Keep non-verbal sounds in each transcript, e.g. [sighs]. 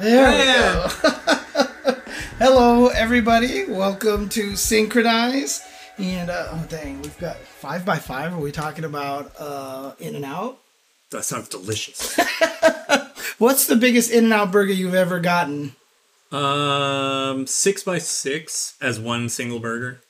There we go. [laughs] Hello, everybody. Welcome to Synchronize. And uh, oh dang, we've got five by five. Are we talking about uh, In and Out? That sounds delicious. [laughs] What's the biggest In and Out burger you've ever gotten? um, six by six as one single burger.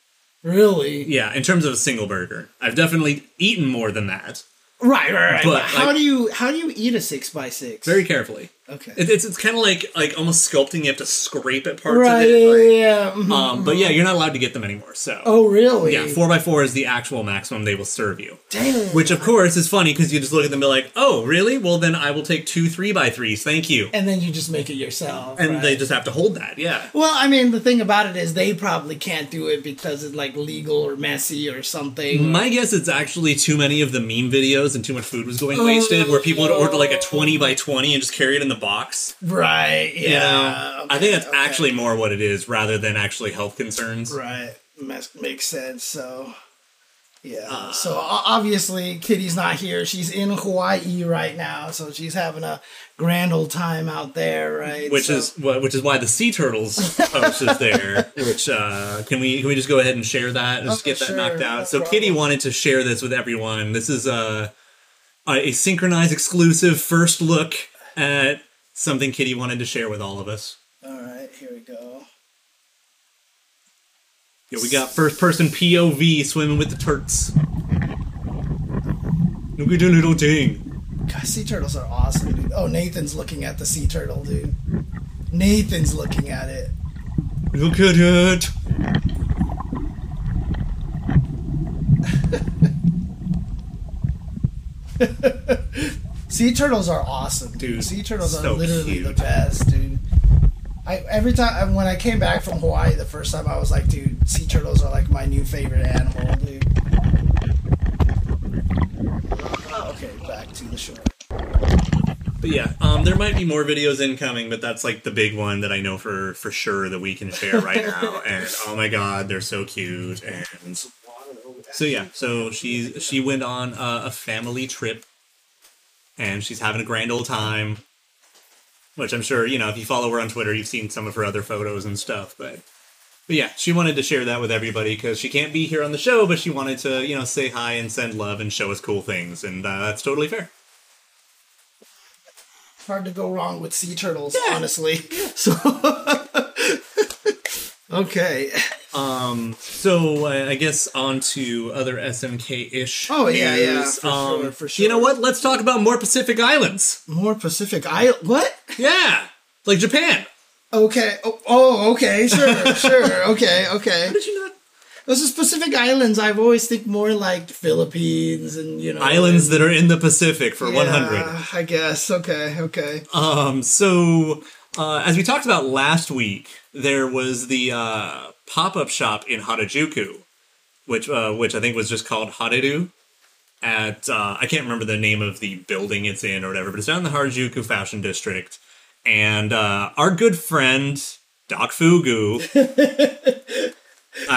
Really? Yeah, in terms of a single burger, I've definitely eaten more than that. Right, right, right. But, how do you how do you eat a six by six? Very carefully. Okay. It, it's it's kind of like like almost sculpting. You have to scrape at parts right. of it. like- yeah, mhm. um, but yeah, you're not allowed to get them anymore. So oh, really? yeah, four by four is the actual maximum they will serve you. Dang. Which of course is funny because you just look at them and be like, oh, really? Well, then I will take two three by threes. Thank you. and then you just make it yourself. And right? they just have to hold that. Yeah. Well, I mean, the thing about it is they probably can't do it because it's like legal or messy or something. My guess it's actually too many of the meme videos and too much food was going wasted where people would order like a 20 by 20 and just carry it in the box. right. Yeah. You know? I think that's okay, actually more what it is rather than actually health concerns. right. Makes sense. So, yeah. Uh. so obviously, Kitty's not here. She's in Hawaii right now, so she's having a grand old time out there, right? Which So- is wh- which is why the sea turtles [laughs] post is there. Which uh, can we can we just go ahead and share that and just Okay, get that sure, knocked no out? so problem. Kitty wanted to share this with everyone. This is a a synchronized exclusive first look at something Kitty wanted to share with all of us. all right. Here we go. Yeah, we got first person POV swimming with the turts. Look at the little thing. God, sea turtles are awesome, dude. Oh, Nathan's looking at the sea turtle, dude. Nathan's looking at it. Look at it. [laughs] Sea turtles are awesome, dude. Sea turtles so are literally cute. the best, dude. I every time when I came back from Hawaii the first time, I was like, dude, sea turtles are like my new favorite animal, dude. Okay, back to the shore. But yeah, um, there might be more videos incoming, but that's like the big one that I know for for sure that we can share right now. [laughs] and oh my god, they're so cute. And so yeah, so she she went on uh, a family trip, and she's having a grand old time. Which I'm sure you know if you follow her on Twitter, you've seen some of her other photos and stuff. But but yeah, she wanted to share that with everybody because she can't be here on the show, but she wanted to you know say hi and send love and show us cool things, and uh, that's totally fair. Hard to go wrong with sea turtles, honestly. [laughs] So, [laughs] okay. Um, so uh, I guess on to other SNK ish. Oh, yeah, yeah, for um, sure, for sure. You know what? Let's talk about more Pacific Islands. More Pacific Island. What? Yeah, like Japan. Okay. Oh, oh okay. Sure. [laughs] sure. Okay. Okay. How Did you not? Those are Pacific Islands. I've always think more like Philippines and you know Islands that are in the Pacific for Yeah, 100. I guess. Okay. Okay. Um, so uh, as we talked about last week, there was the uh, pop-up shop in Harajuku, which uh, which I think was just called Hareru. At uh, I can't remember the name of the building it's in or whatever, but it's down in the Harajuku Fashion District. And uh, our good friend Doc Fugu, [laughs]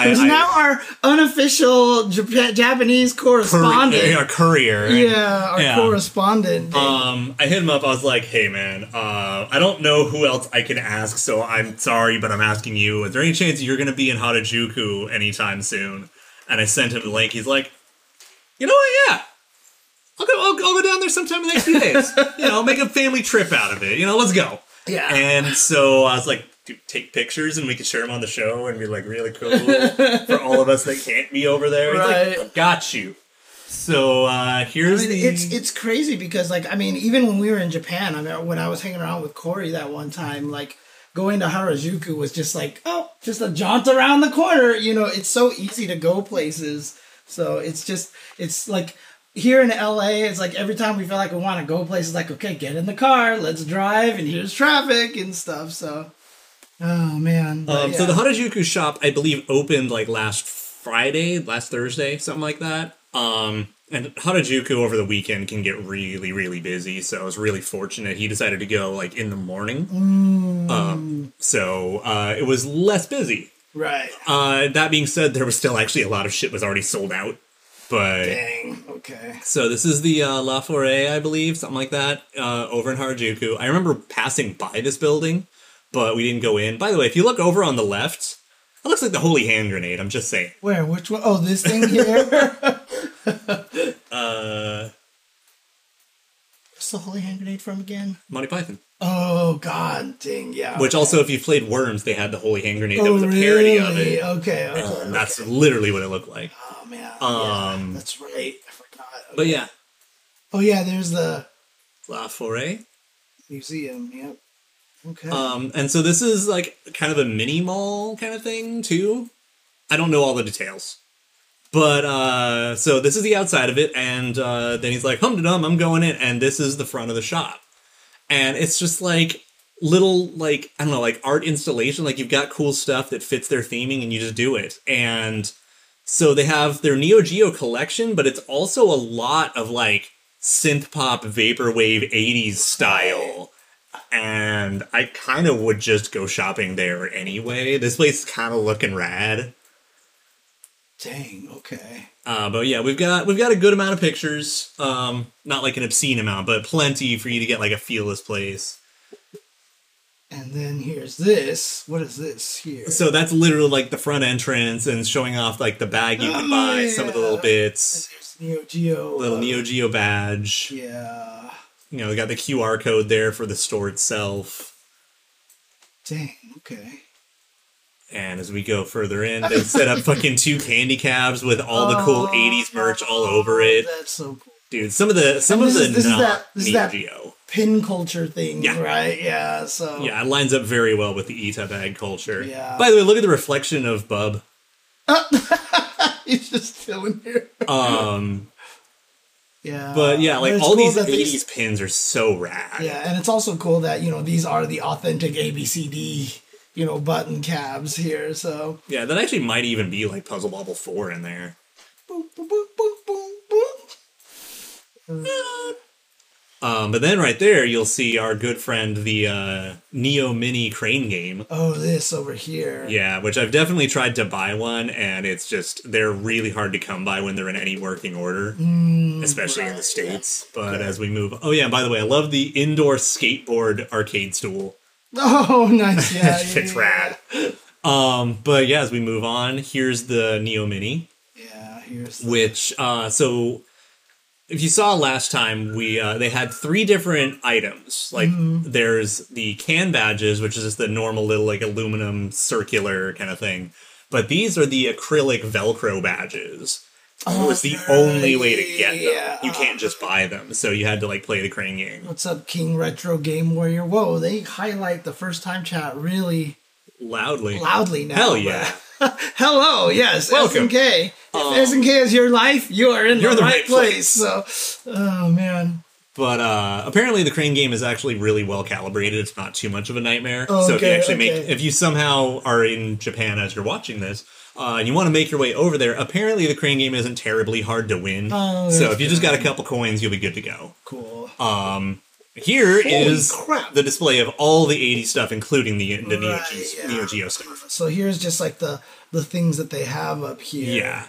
Who's now our unofficial Jap- Japanese correspondent. courier, our courier, yeah, our Yeah. correspondent. Um, I hit him up. I was like, "Hey, man, uh, I don't know who else I can ask, so I'm sorry, but I'm asking you. Is there any chance you're gonna be in Harajuku anytime soon?" And I sent him the link. He's like, "You know what? Yeah, I'll go. I'll, I'll go down there sometime in the next few days. [laughs] you know, make a family trip out of it. You know, let's go." yeah. And so I was like, Dude, take pictures and we can share them on the show and be like really cool [laughs] for all of us that can't be over there. He's Right. like, got you. So uh, I here's mean, the. it's it's crazy because like I mean even when we were in Japan, I mean when I was hanging around with Corey that one time, like going to Harajuku was just like oh just a jaunt around the corner. You know, it's so easy to go places. So it's just it's like here in LA, it's like every time we feel like we want to go places, like okay, get in the car, let's drive, and here's traffic and stuff. So oh man, Um, So the. Harajuku shop, I believe, opened like last Friday, last Thursday, something like that. Um, and Harajuku over the weekend can get really, really busy. So I was really fortunate. He decided to go like in the morning. Mm. Um, so uh, it was less busy. right. Uh, that being said, there was still actually a lot of shit was already sold out. but Dang. Okay. so this is the uh, La Forêt, I believe, something like that, uh, over in Harajuku. I remember passing by this building, but we didn't go in. By the way, if you look over on the left, it looks like the Holy Hand Grenade. I'm just saying. Where? Which one? Oh, this thing here. [laughs] [laughs] Uh, What's the holy hand grenade from again? Monty Python. Oh God, dang, yeah. Which also, if you played Worms, they had the Holy Hand Grenade oh, that was a parody of it. Okay, okay. Um, okay. That's literally what it looked like. Oh man. Um, yeah, that's right. I forgot. But yeah, Oh yeah, there's the La Forêt. museum. Yep. Okay. Um, and so this is like kind of a mini mall kind of thing too. I don't know all the details, but uh, so this is the outside of it, and uh, then he's like, "Hum dum, I'm going in," and this is the front of the shop, and it's just like little like I don't know like art installation. Like you've got cool stuff that fits their theming, and you just do it, and so they have their Neo Geo collection, but it's also a lot of like synth pop vaporwave 80s style and I kind of would just go shopping there anyway. This place is kind of looking rad. dang. Okay. Uh, but yeah, we've got we've got a good amount of pictures. Um, not like an obscene amount, but plenty for you to get like a feel of this place. And then here's this. What is this here? So that's literally like the front entrance and showing off like the bag you can Oh, buy, some of the little yeah. bits, There's Neo Geo. little uh, Neo Geo badge. Yeah. You know, we got the QR code there for the store itself. Dang. Okay. And as we go further in, they set up fucking two candy cabs with all the cool Oh, 80s merch all over it. That's so cool. Dude, some of the some of the is- this is that- this is Neo that- Geo. Pin culture thing, Yeah. right? Yeah. So. Yeah, it lines up very well with the Ita bag culture. Yeah. By the way, look at the reflection of Bub. [laughs] He's just chilling here. Um, Yeah. but yeah, like all cool these that they- 80s pins are so rad. Yeah, and it's also cool that you know these are the authentic ABCD you know button cabs here. So Yeah, that actually might even be like Puzzle Bobble 4 in there. boom, boom, boom. Um, but then right there, you'll see our good friend, the uh, Neo Mini Crane game. Oh, this over here. Yeah, which I've definitely tried to buy one, and it's just, they're really hard to come by when they're in any working order, especially in the right, States. But as we move, oh yeah, and by the way, I love the indoor skateboard arcade stool. Oh, [laughs] nice. Yeah, yeah, it's yeah. rad. Um, but yeah, as we move on, here's the Neo Mini, Yeah, here's the, which uh, so if you saw last time, we uh, they had three different items. Like there's the can badges, which is just the normal little like aluminum circular kind of thing. But these are the acrylic Velcro badges. it was the only way to get them. yeah. You can't just buy them, so you had to like play the crane game. What's up, King Retro Game Warrior? Whoa, they highlight the first time chat really Loudly. loudly now. Hell yeah. [laughs] Hello, yes, Welcome. SNK. Um, If SNK is your life, you are in the, the right, right place. So, oh man. But uh, apparently, the crane game is actually really well calibrated. It's not too much of a nightmare. Oh, so if you okay, actually make, if you somehow are in Japan as you're watching this, uh, and you want to make your way over there, apparently the crane game isn't terribly hard to win. Oh, so if you just got a couple coins, you'll be good to go. Cool. Um, here is crap. the display of all the 80s stuff, including the, the Neo, Right, Geo, yeah. Neo Geo stuff. So here's just like the the things that they have up here. Yeah.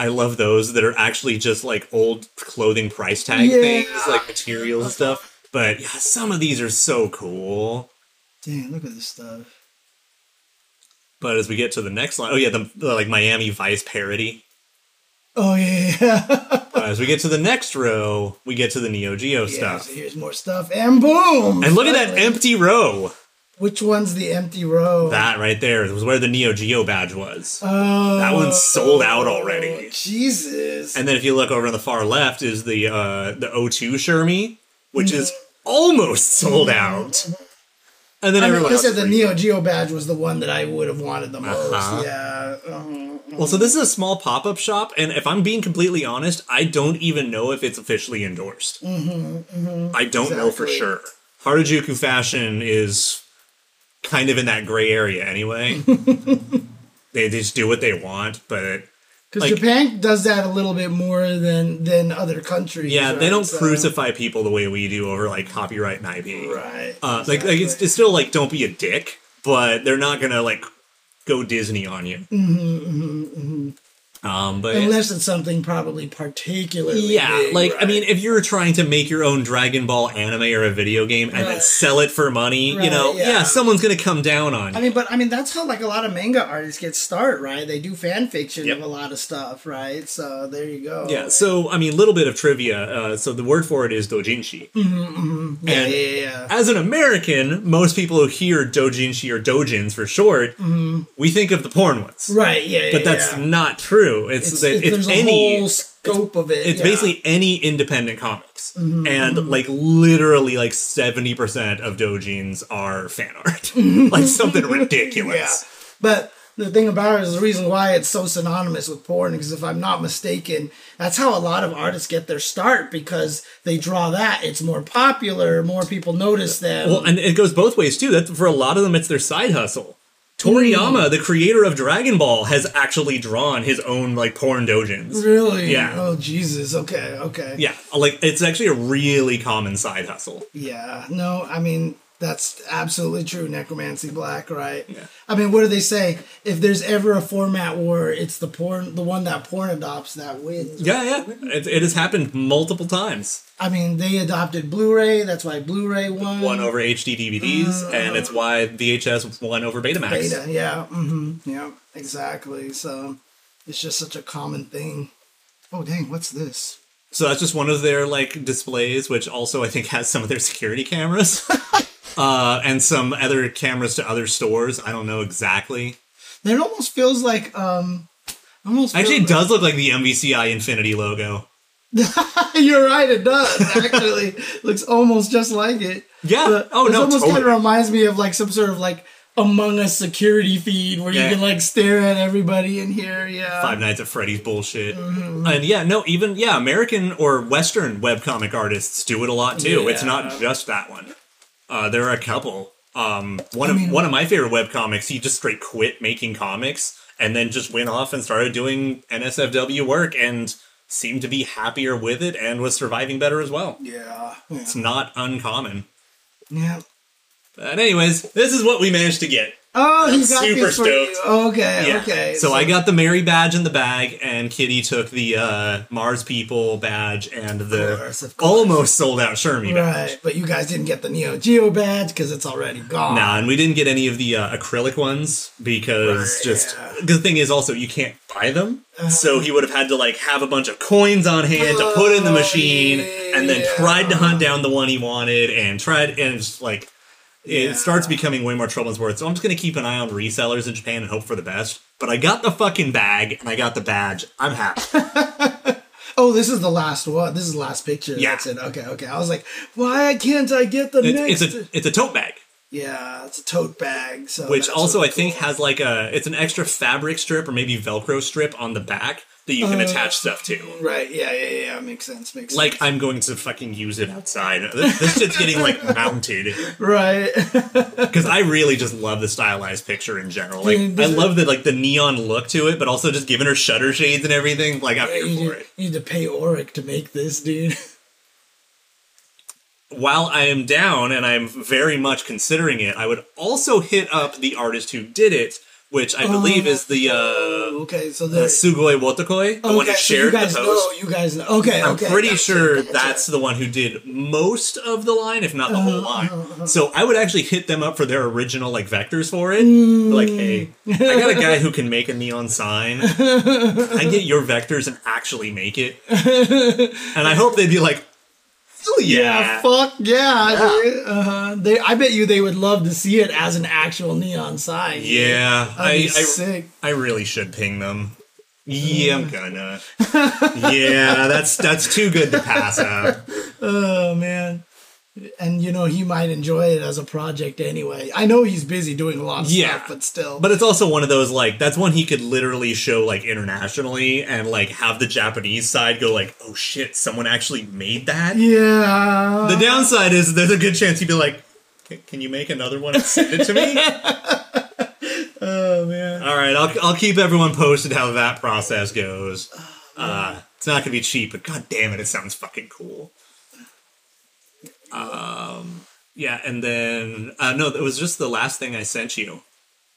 I love those that are actually just like old clothing price tag Yeah. things, like materials and stuff. But yeah, some of these are so cool. Dang, look at this stuff. But as we get to the next line, oh yeah, the, the like Miami Vice parody. Oh yeah, yeah. As we get to the next row, we get to the Neo Geo yeah stuff. so here's more stuff, and boom! And look at that empty row. Which one's the empty row? That right there was where the Neo Geo badge was. Oh, That one's sold out already. Jesus. And then if you look over on the far left is the uh, the O2 Shermie, which is almost sold out. And then I mean, everyone I else said, the. Neo Geo badge was the one that I would have wanted the most. Uh-huh. Yeah. um, Well, so this is a small pop up shop, and if I'm being completely honest, I don't even know if it's officially endorsed. I don't know for sure. Harajuku Fashion is kind of in that gray area anyway. [laughs] they just do what they want, but Because Like- Japan does that a little bit more than than other countries. yeah, they don't So- crucify people the way we do over like copyright and IP. Right. Uh, like, like it's, it's still like don't be a dick, but they're not gonna like go Disney on you. Mm-hmm, mm-hmm, mm-hmm. Um, but Unless it's something probably particularly. yeah, big, like I mean, if you're trying to make your own Dragon Ball anime or a video game and then sell it for money, you know, yeah. yeah. someone's gonna come down on you. I you. mean, but I mean, that's how like a lot of manga artists get start, right? They do fan fiction Yep. of a lot of stuff, right? So there you go. Yeah, so I mean, a little bit of trivia. Uh, so the word for it is dojinshi. yeah, and- yeah, yeah, yeah. As an American, most people who hear dojinshi or dojins for short, we think of the porn ones. Mm-hmm. Right. Yeah. But that's not true. It's It's, it's, there's a any whole scope of it. it's yeah. basically any independent comics. Mm-hmm, and like literally like 70% of dojins are fan art. [laughs] like something [laughs] ridiculous. Yeah. But the thing about it is the reason why it's so synonymous with porn, because if I'm not mistaken, that's how a lot of artists get their start because they draw that. It's more popular, more people notice them. Well, and it goes both ways too. That for a lot of them, it's their side hustle. Toriyama, the creator of Dragon Ball, has actually drawn his own like porn dojins. really? Yeah. Oh, Jesus. Okay. Okay. Yeah, like it's actually a really common side hustle. Yeah. No, I mean, that's absolutely true. Necromancy Black, right? Yeah. I mean, what do they say? If there's ever a format war, it's the porn, the one that porn adopts that wins. Yeah, yeah, it, it has happened multiple times. I mean, they adopted Blu-ray. That's why Blu-ray won. One over HD DVDs, and it's why VHS won over Betamax. Beta, yeah, hmm yeah, exactly. So it's just such a common thing. Oh dang, what's this? So that's just one of their like displays, which also I think has some of their security cameras, [laughs] uh, and some other cameras to other stores. I don't know exactly. It almost feels like um, almost Actually, it does look like the MVCI Infinity logo. [laughs] You're right, it does actually. [laughs] Looks almost just like it. Yeah. But oh no, almost totally. kind of reminds me of like some sort of like Among Us security feed where Yeah. you can like stare at everybody in here. Yeah. Five Nights at Freddy's bullshit. Mm-hmm. And yeah, no, even yeah, American or Western webcomic artists do it a lot too. It's not just that one. Uh, there are a couple. Um, one I of mean- one of my favorite web comics. he just straight quit making comics and then just went off and started doing NSFW work and seemed to be happier with it and was surviving better as well. Yeah. Yeah. It's not uncommon. yeah. But anyways, this is what we managed to get. Oh, he got super this for you. stoked. Okay. Yeah. Okay. So, I got the Mary badge in the bag, and Kitty took the uh, Mars People badge and the course, of course. almost sold out Shermie badge. Right, but you guys didn't get the Neo Geo badge because it's already gone. Nah, and we didn't get any of the uh, acrylic ones because Right, just yeah. the thing is also you can't buy them. So he would have had to like have a bunch of coins on hand to put in the Oh, machine, and then tried to hunt down the one he wanted, and tried and it's like it Yeah. starts becoming way more trouble than it's worth. So I'm just gonna keep an eye on resellers in Japan and hope for the best. But I got the fucking bag and I got the badge. I'm happy. [laughs] Oh, this is the last one. This is the last picture. Yeah. That's it. Okay, okay. I was like, why can't I get the It- next? it's a it's a tote bag. yeah, it's a tote bag. So which also really I think has like a it's an extra fabric strip or maybe Velcro strip on the back that you can Uh, attach stuff to. right. Yeah, yeah, yeah. Makes sense. Makes Like sense. I'm going to fucking use it outside. This, [laughs] this shit's getting like mounted right. [laughs] because I really just love the stylized picture in general. Like Dude, I love the like the neon look to it, but also just giving her shutter shades and everything. Like I'm you, here for need, it. you need to pay Oric to make this, dude. [laughs] While I am down and I'm very much considering it, I would also hit up the artist who did it, which I believe is the uh, okay, so the Sugoi Wotokoi, the one who okay, so shared you guys the post. know. You guys know. Okay, I'm okay. pretty gotcha, sure gotcha. that's the one who did most of the line, if not the Uh-huh, whole line. So I would actually hit them up for their original like vectors for it. Like, hey, I got a guy who can make a neon sign. [laughs] I get your vectors and actually make it. And I hope they'd be like, oh Yeah, yeah. fuck yeah, dude. Uh-huh. They, I bet you they would love to see it as an actual neon sign. Yeah, I, be I, sick. I really should ping them. Yeah, I'm gonna. [laughs] yeah, that's that's too good to pass up. [laughs] Oh man. And you know he might enjoy it as a project anyway. I know he's busy doing a lot of Yeah. stuff, but still. But it's also one of those like that's one he could literally show like internationally and like have the Japanese side go like, oh shit, someone actually made that. yeah. The downside is there's a good chance he'd be like, "Can- you make another one and send it to me? [laughs] oh man. All right, I'll I'll keep everyone posted how that process goes. Uh, it's not gonna be cheap, but god damn it, it sounds fucking cool. Um, yeah, and then uh, no, it was just the last thing I sent you.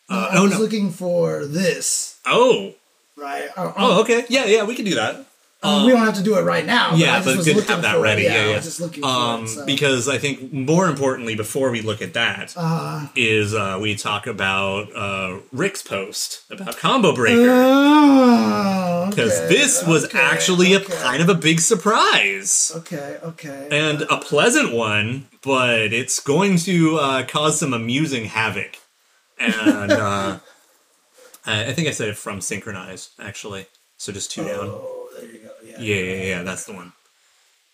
Uh, I oh was no, looking for this. oh right? Uh, Oh, okay. Yeah, yeah, we can do that. Um, we don't have to do it right now. Yeah, I just but good to have that it. ready. Yeah, I yeah. looking for Um, it. So. because I think more importantly, before we look at that, Uh-huh. is uh, we talk about uh, Rick's post about Combo Breaker Oh, because okay, this was okay, actually okay. a kind of a big surprise Okay, okay. and a pleasant one, but it's going to uh, cause some amusing havoc. And uh, [laughs] I I think I said it from Synchronized actually, so just two down. oh, there you go. Yeah. Yeah, yeah, that's the one.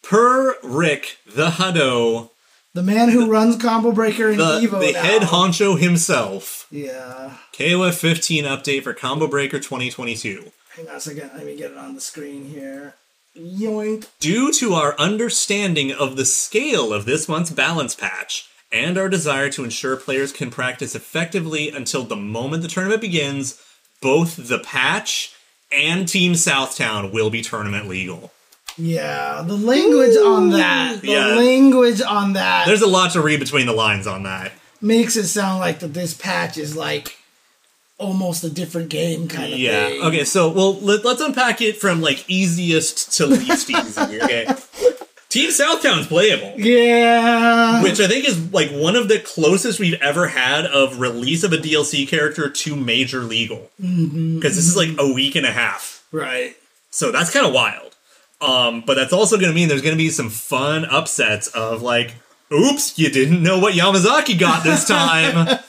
Per Rick the Hutto, The man who runs Combo Breaker in the, Evo the now. head honcho himself. Yeah. KOF 15 update for Combo Breaker 2022. Hang on a second. Let me get it on the screen here. Yoink. Due to our understanding of the scale of this month's balance patch and our desire to ensure players can practice effectively until the moment the tournament begins, both the patch and Team Southtown will be tournament legal. Yeah, the language on that, the Yeah. language on that There's a lot to read between the lines on that. makes it sound like that this patch is like almost a different game kind of thing. Yeah. thing. Okay. So, well, let, us unpack it from like easiest to least [laughs] easy. Okay. Team Southtown's playable, Yeah. which I think is like one of the closest we've ever had of release of a DLC character to major legal. Because this is like a week and a half, right. so that's kind of wild. Um, but that's also going to mean there's going to be some fun upsets of like, oops, you didn't know what Yamazaki got this [laughs] time,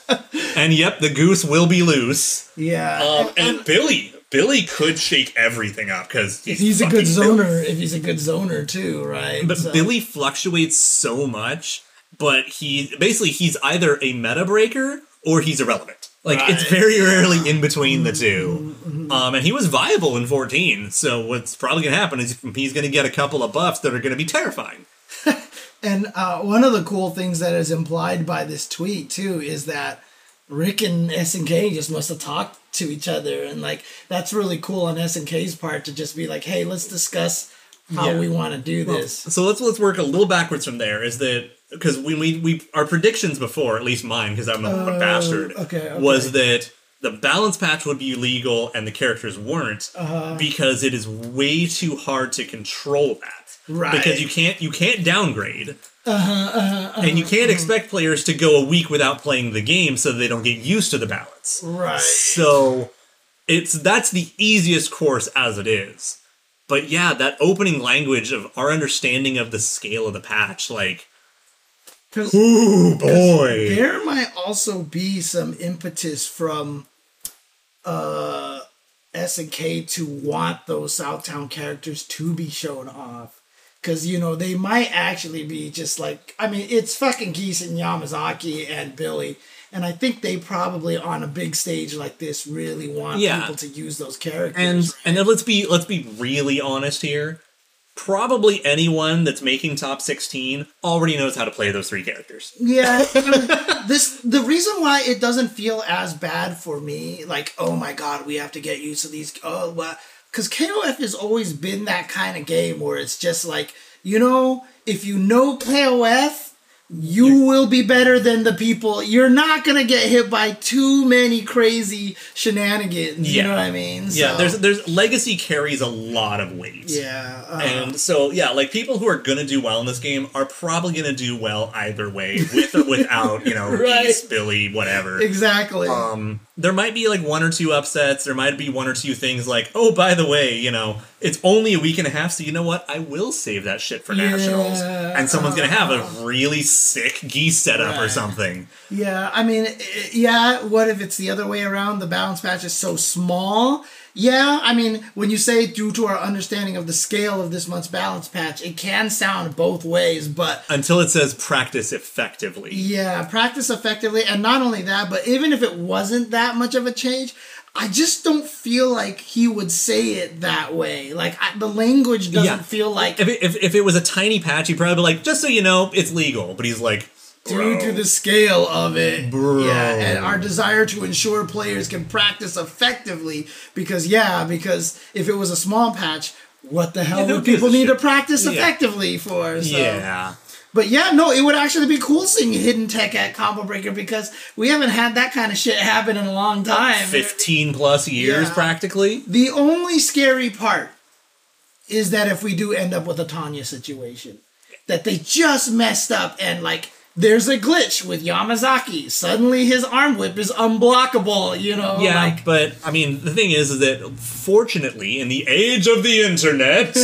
and yep, the goose will be loose. Yeah. Um, and Billy, Billy could shake everything up because if he's a good zoner, if he's a good zoner too, right? But So- Billy fluctuates so much, but he basically he's either a meta breaker or he's irrelevant. Like it's very rarely in between the 2 Um, and he was viable in 14, so what's probably going to happen is he's going to get a couple of buffs that are going to be terrifying. [laughs] And uh, one of the cool things that is implied by this tweet too is that Rick and SNK just must have talked to each other, and like that's really cool on SNK's part to just be like, "Hey, let's discuss how Yeah. we want to do this." So let's let's work a little backwards from there. Is that because when we we our predictions before, at least mine, because I'm a Oh, bastard, okay, okay. was that the balance patch would be legal and the characters weren't Uh-huh. because it is way too hard to control that. Right. Because you can't you can't downgrade. Uh-huh, uh-huh, uh-huh. and you can't mm-hmm. expect players to go a week without playing the game so they don't get used to the balance. Right. So it's that's the easiest course as it is. But yeah, that opening language of our understanding of the scale of the patch, like, 'Cause ooh boy, there might also be some impetus from uh S and K to want those Southtown characters to be shown off. Cause you know, they might actually be just like I mean, it's fucking Geese and Yamazaki and Billy. And I think they probably on a big stage like this really want Yeah. people to use those characters. and and then let's be let's be really honest here. Probably anyone that's making top sixteen already knows how to play those three characters. Yeah, [laughs] this the reason why it doesn't feel as bad for me. Like, oh my god, we have to get used to these. Oh, well, because KOF has always been that kind of game where it's just like, you know, if you know KOF, you will be better than the people. You're not gonna get hit by too many crazy shenanigans. You Yeah. know what I mean? Yeah, So, there's there's legacy carries a lot of weight. yeah, uh, And so, yeah, like people who are gonna do well in this game are probably gonna do well either way, with or without, you know, [laughs] Right. Geese, Billy, whatever. exactly. Um, there might be like one or two upsets. There might be one or two things like, oh, by the way, you know, it's only a week and a half, so you know what? I will save that shit for Yeah, nationals, and someone's gonna have a really sick geese setup or something. Yeah, I mean, eh, yeah. What if it's the other way around? The balance patch is so small. Yeah, I mean, when you say due to our understanding of the scale of this month's balance patch, it can sound both ways. But Until it says practice effectively. yeah, practice effectively, and not only that, but even if it wasn't that much of a change, I just don't feel like he would say it that way. Like I, the language doesn't Yeah. feel like If it, if, if it was a tiny patch, he'd probably be like, just so you know, it's legal. But he's like, due to the scale of it. Bro. Yeah, and our desire to ensure players can practice effectively because yeah, because if it was a small patch, what the hell who would people a need to practice Yeah. effectively for? So. yeah. But yeah, no, it would actually be cool seeing hidden tech at Combo Breaker because we haven't had that kind of shit happen in a long time. 15 plus years Yeah. practically. The only scary part is that if we do end up with a Tanya situation, that they just messed up and like there's a glitch with Yamazaki. Suddenly his arm whip is unblockable, you know? Yeah, Like, but I mean, the thing is, is that fortunately, in the age of the internet,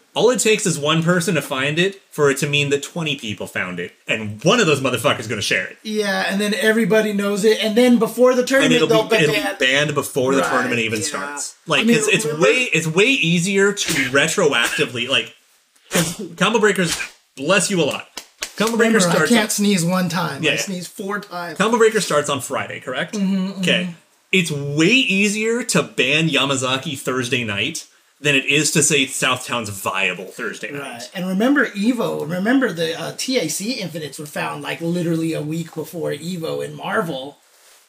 [laughs] all it takes is one person to find it for it to mean that 20 people found it, and one of those motherfuckers is going to share it. yeah, and then everybody knows it, and then before the And tournament, it'll they'll be, it'll be banned. before the Right, tournament even yeah. starts. I Like, mean, it's, it's remember- way it's way easier to retroactively like combo breakers bless you a lot. Combo breaker Remember, I can't sneeze one time. Yeah, I yeah. sneezed four times. Combo Breaker starts on Friday, correct? Mm-hmm, Okay. It's way easier to ban Yamazaki Thursday night than it is to say Southtown's viable Thursday night. Right. And remember Evo, remember the uh, TAC infinites were found like literally a week before Evo in Marvel.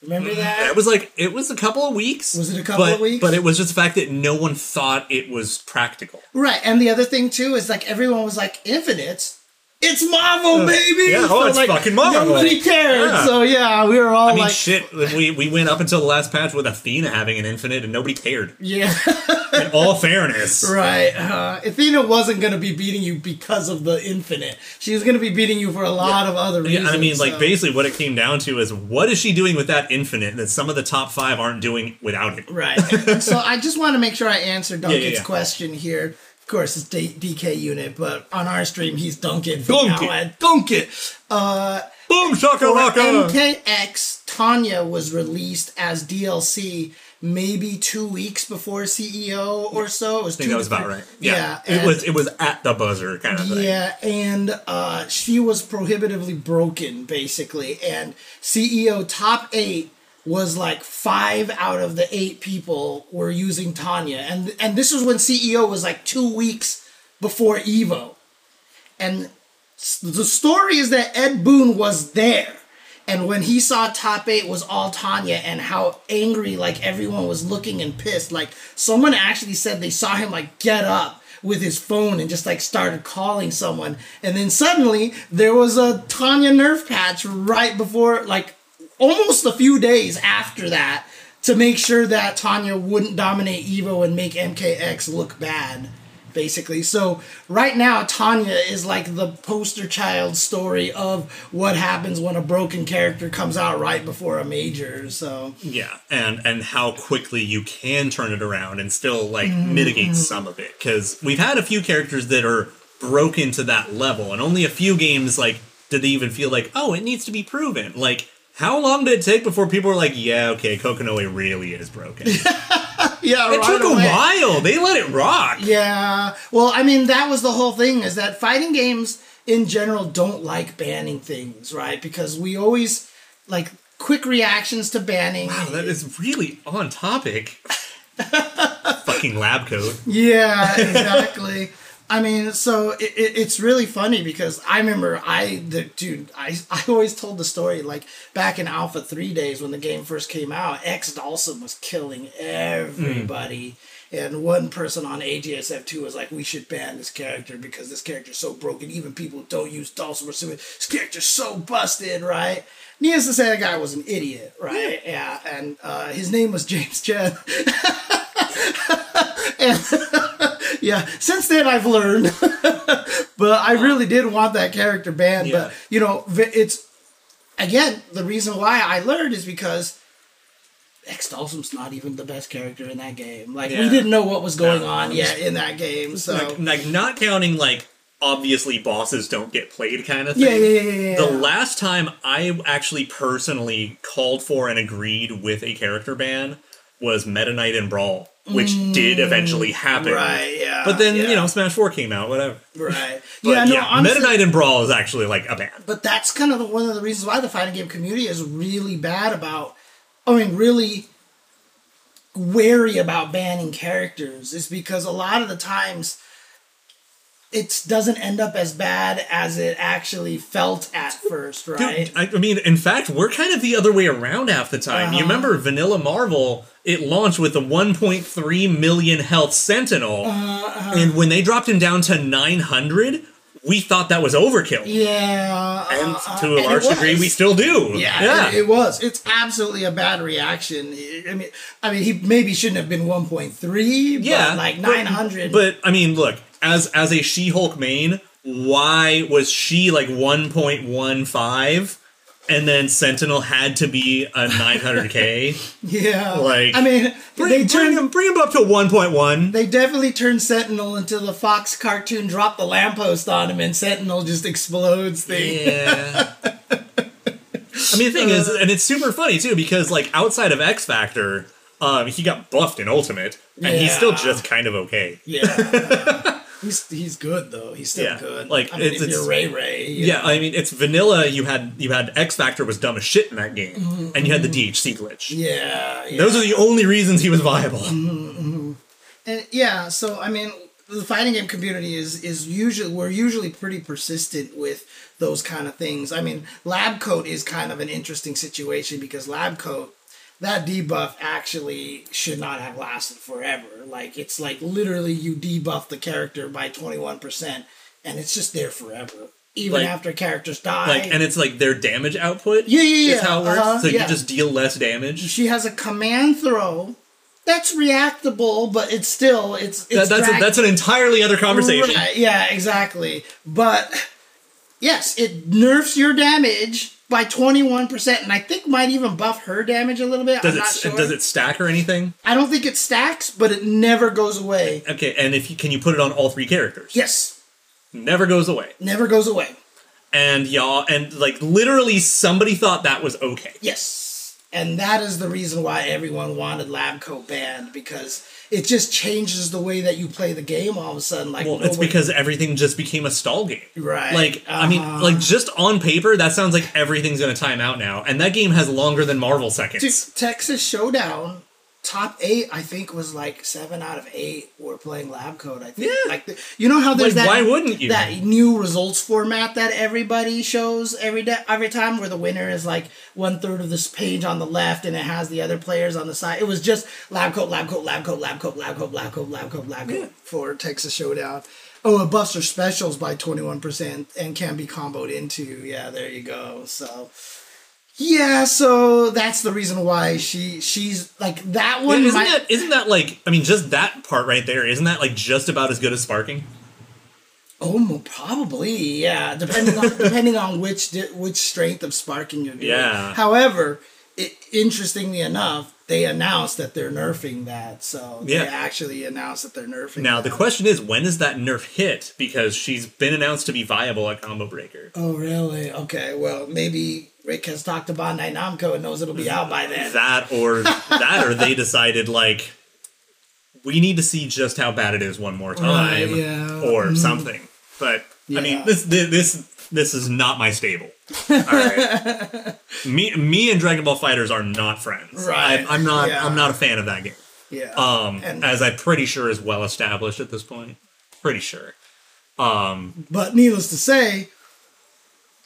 Remember that? It was like it was a couple of weeks. Was it a couple but, of weeks? But it was just the fact that no one thought it was practical. Right. And the other thing too is like everyone was like infinites. It's Marvel, baby. yeah, oh, it's fucking Marvel. Nobody cared. Yeah. So yeah, we were all I mean, like, shit. We we went up until the last patch with Athena having an infinite, and nobody cared. yeah, [laughs] In all fairness, right. Uh, Athena wasn't gonna be beating you because of the infinite. She was gonna be beating you for a lot of other reasons. Yeah. I mean, like basically, what it came down to is what is she doing with that infinite that some of the top five aren't doing without it? Right. so I just want to make sure I answer [laughs] Duncan's yeah, yeah. question here. Of course, it's D- DK unit, but on our stream, he's Duncan. Duncan. Now at Duncan. Uh, Boom shakalaka! MKX, Tanya was released as DLC maybe two weeks before CEO or so. It was I think that was about right. Yeah, it was it was at the buzzer kind of thing. yeah, and uh, she was prohibitively broken, basically. And CEO top eight was like five out of the eight people were using Tanya, and and this was when CEO was like two weeks before Evo, and the story is that Ed Boon was there. And when he saw top eight was all Tanya and how angry like everyone was looking and pissed, like someone actually said they saw him like get up with his phone and just like started calling someone. And then suddenly there was a Tanya nerf patch right before like almost a few days after that to make sure that Tanya wouldn't dominate Evo and make MKX look bad, basically. So right now, Tanya is like the poster child story of what happens when a broken character comes out right before a major. So Yeah, and and how quickly you can turn it around and still like Mm-hmm. mitigate some of it because we've had a few characters that are broken to that level, and only a few games like did they even feel like oh it needs to be proven like. How long did it take before people were like, "Yeah, okay, Kokonoe really is broken"? [laughs] It yeah, right took a while. They let it rock. Yeah. Well, I mean, that was the whole thing is that fighting games in general don't like banning things, right? Because we always like quick reactions to banning. Wow, that is really on topic. [laughs] Fucking lab coat. Yeah, exactly. I mean, so it, it, it's really funny because I remember I, the dude, I, I always told the story like back in Alpha 3 days when the game first came out, X Dawson was killing everybody. And one person on AGSF2 was like, we should ban this character because this character's so broken. Even people who don't use Dawson were saying, this character's so busted, right? Needless to say, the guy was an idiot, right? Yeah. And uh, his name was James Chen. [laughs] [laughs] and [laughs] yeah, since then I've learned. [laughs] but I really did want that character banned. Yeah. But you know, it's again the reason why I learned is because X Dawson's not even the best character in that game. Like we didn't know what was going No. on yet in that game. So Like, like not counting like obviously bosses don't get played kind of thing. yeah, yeah, yeah, yeah. The last time I actually personally called for and agreed with a character ban was Meta Knight and Brawl, which did eventually happen. Mm, right, yeah. But then, yeah, you know, Smash 4 came out, whatever. right. [laughs] But yeah, no, honestly, Meta Knight and Brawl is actually like a ban. But that's kind of the, one of the reasons why the fighting game community is really bad about, I mean, really wary about banning characters is because a lot of the times it doesn't end up as bad as it actually felt at first, right? Dude, I, mean, in fact, we're kind of the other way around half the time. You Uh-huh. remember Vanilla Marvel? It launched with a 1.3 million health Sentinel, Uh-huh. and when they dropped him down to 900, we thought that was overkill. Yeah, And uh, to a and large degree, we still do. Yeah, It, it was. It's absolutely a bad reaction. I mean, I mean, he maybe shouldn't have been 1.3. yeah, but like but- 900. But, I mean, look, as as a She-Hulk main, why was she like 1.15 and then Sentinel had to be a 900k? [laughs] yeah, like, I mean, bring, they turned. him bring him up to 1.1. They definitely turned Sentinel until the Fox cartoon dropped the lamppost on him, and Sentinel just explodes. Thing. Yeah. [laughs] I mean, the thing is, and it's super funny too, because like outside of X Factor, um, he got buffed in Ultimate, and he's still just kind of okay. Yeah. [laughs] he's he's good though. He's still Yeah, good. like, I mean, it's- it's- Ray Ray. Yeah, know. I mean, it's vanilla. You had you had X Factor was dumb as shit in that game, mm-hmm, and you had the mm-hmm. DHC glitch. Mm-hmm. yeah, yeah. Those are the only reasons he was viable. Mm-hmm, and yeah, so I mean, the fighting game community is is usually we're usually pretty persistent with those kind of things. I mean, lab coat is kind of an interesting situation because lab coat that debuff actually should not have lasted forever. Like it's like literally you debuff the character by twenty one percent, and it's just there forever, even Like- after characters die. Like, and it's like their damage output. Yeah, yeah, Is yeah, how it works. uh-huh, so yeah. you just deal less damage. she has a command throw. That's reactable, but it's still it's it's That, that's a, that's an entirely other conversation. Right, yeah, exactly. But yes, it nerfs your damage by 21%, and I think might even buff her damage a little bit. Does I'm it sure. does it stack or anything? I don't think it stacks, but it never goes away. Okay, and if you can you put it on all three characters? Yes, Never goes away. never goes away. And y'all and like literally somebody thought that was okay. Yes. And that is the reason why everyone wanted Lab Coat banned because it just changes the way that you play the game all of a sudden. Like, Well, it's because everything just became a stall game. Right. Like, I mean, Uh-huh. like just on paper, that sounds like everything's going to time out now, and that game has longer than Marvel seconds. Dude, Texas Showdown top eight, I think, was like seven out of eight were playing lab coat. I think. Yeah. Like the, you know how there's Like, that. why wouldn't you? That new results format that everybody shows every day, every time, where the winner is like one third of this page on the left, and it has the other players on the side. It was just lab coat, lab coat, lab coat, lab coat, lab coat, lab coat, lab coat, lab coat Yeah. for Texas Showdown. Oh, it buffs their specials by twenty one percent and can be comboed into. Yeah, there you go. So. Yeah, so that's the reason why she she's like that one. isn't might- that isn't that like I mean just that part right there isn't that like just about as good as sparking? oh, mo- probably yeah, depending on [laughs] depending on which di- which strength of sparking you're doing. Yeah. However, it, interestingly enough, they announced that they're nerfing that. So Yeah. they actually announced that they're nerfing. Now the question is when does that nerf hit? Because she's been announced to be viable at Combo Breaker. Oh really? Okay. Well, maybe Rick has talked to Bandai Namco and knows it'll be out by then. That or that or they decided like we need to see just how bad it is one more time Right, yeah. or Mhm. something. But I mean this this this this is not my stable. All right. [laughs] me me and Dragon Ball FighterZ are not friends. Right, I, I'm not yeah. I'm not a fan of that game. Yeah. Um And- as I'm pretty sure is well established at this point. Pretty sure. Um But needless to say,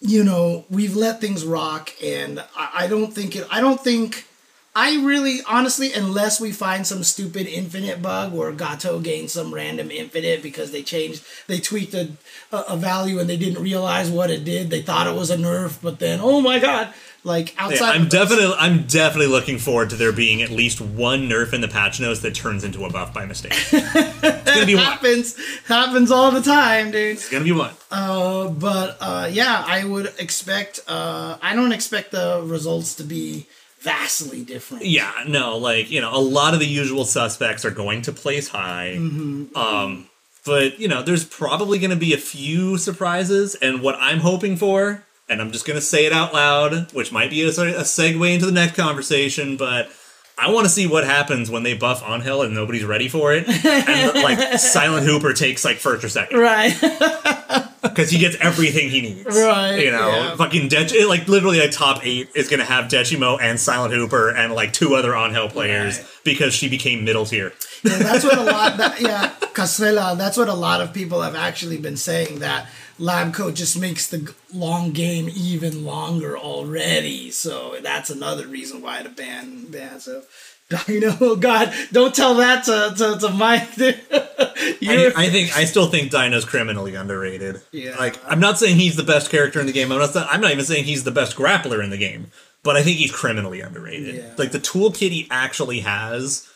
you know, we've let things rock, and I, I don't think it. I don't think. I really, honestly, unless we find some stupid infinite bug where Gato gains some random infinite because they changed, they tweaked a, a, a value and they didn't realize what it did. They thought it was a nerf, but then, oh my god! Like yeah, outside, I'm of definitely I'm definitely looking forward to there being at least one nerf in the patch notes that turns into a buff by mistake. [laughs] it's gonna be one. happens happens all the time, dude. It's gonna be one. Uh, but uh, yeah, I would expect. Uh, I don't expect the results to be vastly different. Yeah, no, like you know, a lot of the usual suspects are going to place high. Mm-hmm. Um, but you know, there's probably going to be a few surprises, and what I'm hoping for, and I'm just going to say it out loud, which might be a, a segue into the next conversation, but. I want to see what happens when they buff Angel and nobody's ready for it, and like [laughs] Silent Hooper takes like first or second Right. [laughs] [laughs] because he gets everything he needs. Right, You know, yeah. fucking Dech, it, like literally a top eight is going to have Dechimo and Silent Hooper and like two other on hell players Right. because she became middle tier. Yeah, that's what a lot. That, yeah, Casella. That's what a lot of people have actually been saying. That lab coat just makes the long game even longer already. So that's another reason why to ban ban. So [laughs] Dino, oh God, don't tell that to to, to Mike. [laughs] I, I think I still think Dino's criminally underrated. Yeah. Like I'm not saying he's the best character in the game. I'm not. I'm not even saying he's the best grappler in the game. But I think he's criminally underrated. Yeah. Like the toolkit he actually has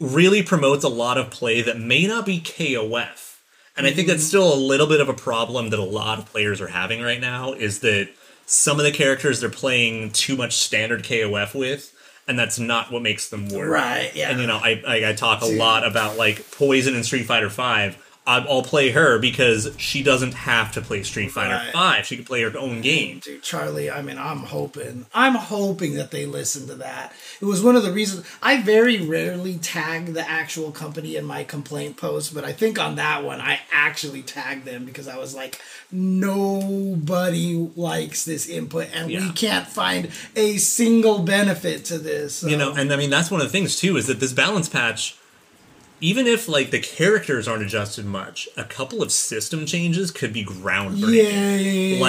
really promotes a lot of play that may not be KOF. And I think that's mm-hmm. still a little bit of a problem that a lot of players are having right now is that some of the characters they're playing too much standard KOF with, and that's not what makes them work. Right, yeah. And you know, I I, I talk a Dude. lot about like Poison in Street Fighter Five. I'll play her because she doesn't have to play Street Fighter Right. Five. She can play her own game. Dude, Charlie, I mean, I'm hoping, I'm hoping that they listen to that. It was one of the reasons I very rarely tag the actual company in my complaint post, but I think on that one I actually tagged them because I was like, nobody likes this input, and we can't find a single benefit to this. So. You know, and I mean that's one of the things too is that this balance patch, even if like the characters aren't adjusted much, a couple of system changes could be groundbreaking. yeah, yeah, yeah,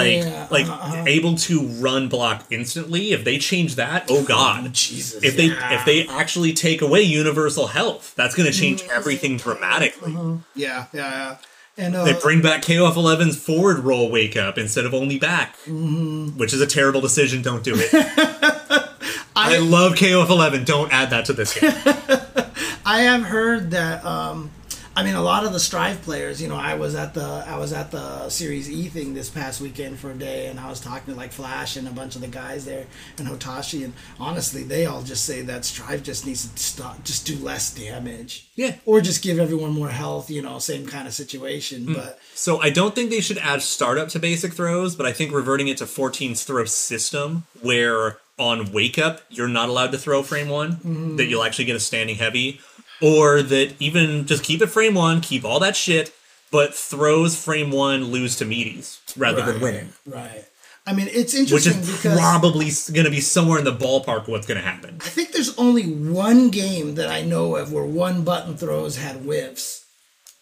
Like, like Uh-huh. able to run block instantly. If they change that, oh god! Jesus, if they if they actually take away universal health, that's going to change Mm-hmm. everything dramatically. yeah, yeah, yeah. And uh, They bring back KOF 11's forward roll wake up instead of only back, Mm-hmm. which is a terrible decision. Don't do it. [laughs] I, love KOF 11. Don't add that to this game. [laughs] I have heard that. Um, I mean, a lot of the Strive players. You know, I was at the I was at the Series E thing this past weekend for a day, and I was talking to like Flash and a bunch of the guys there, and Hotashi, and honestly, they all just say that Strive just needs to stop, just do less damage. Yeah. Or just give everyone more health. You know, same kind of situation. Hmm. But So I don't think they should add startup to basic throws, but I think reverting it to 14's throw system, where on wake up you're not allowed to throw frame one, that you'll actually get a standing heavy, or that even just keep it frame one, keep all that shit, but throws frame one lose to meaties rather than winning, right. I mean, it's interesting which is because probably going to be somewhere in the ballpark what's going to happen. I think there's only one game that I know of where one button throws had whiffs,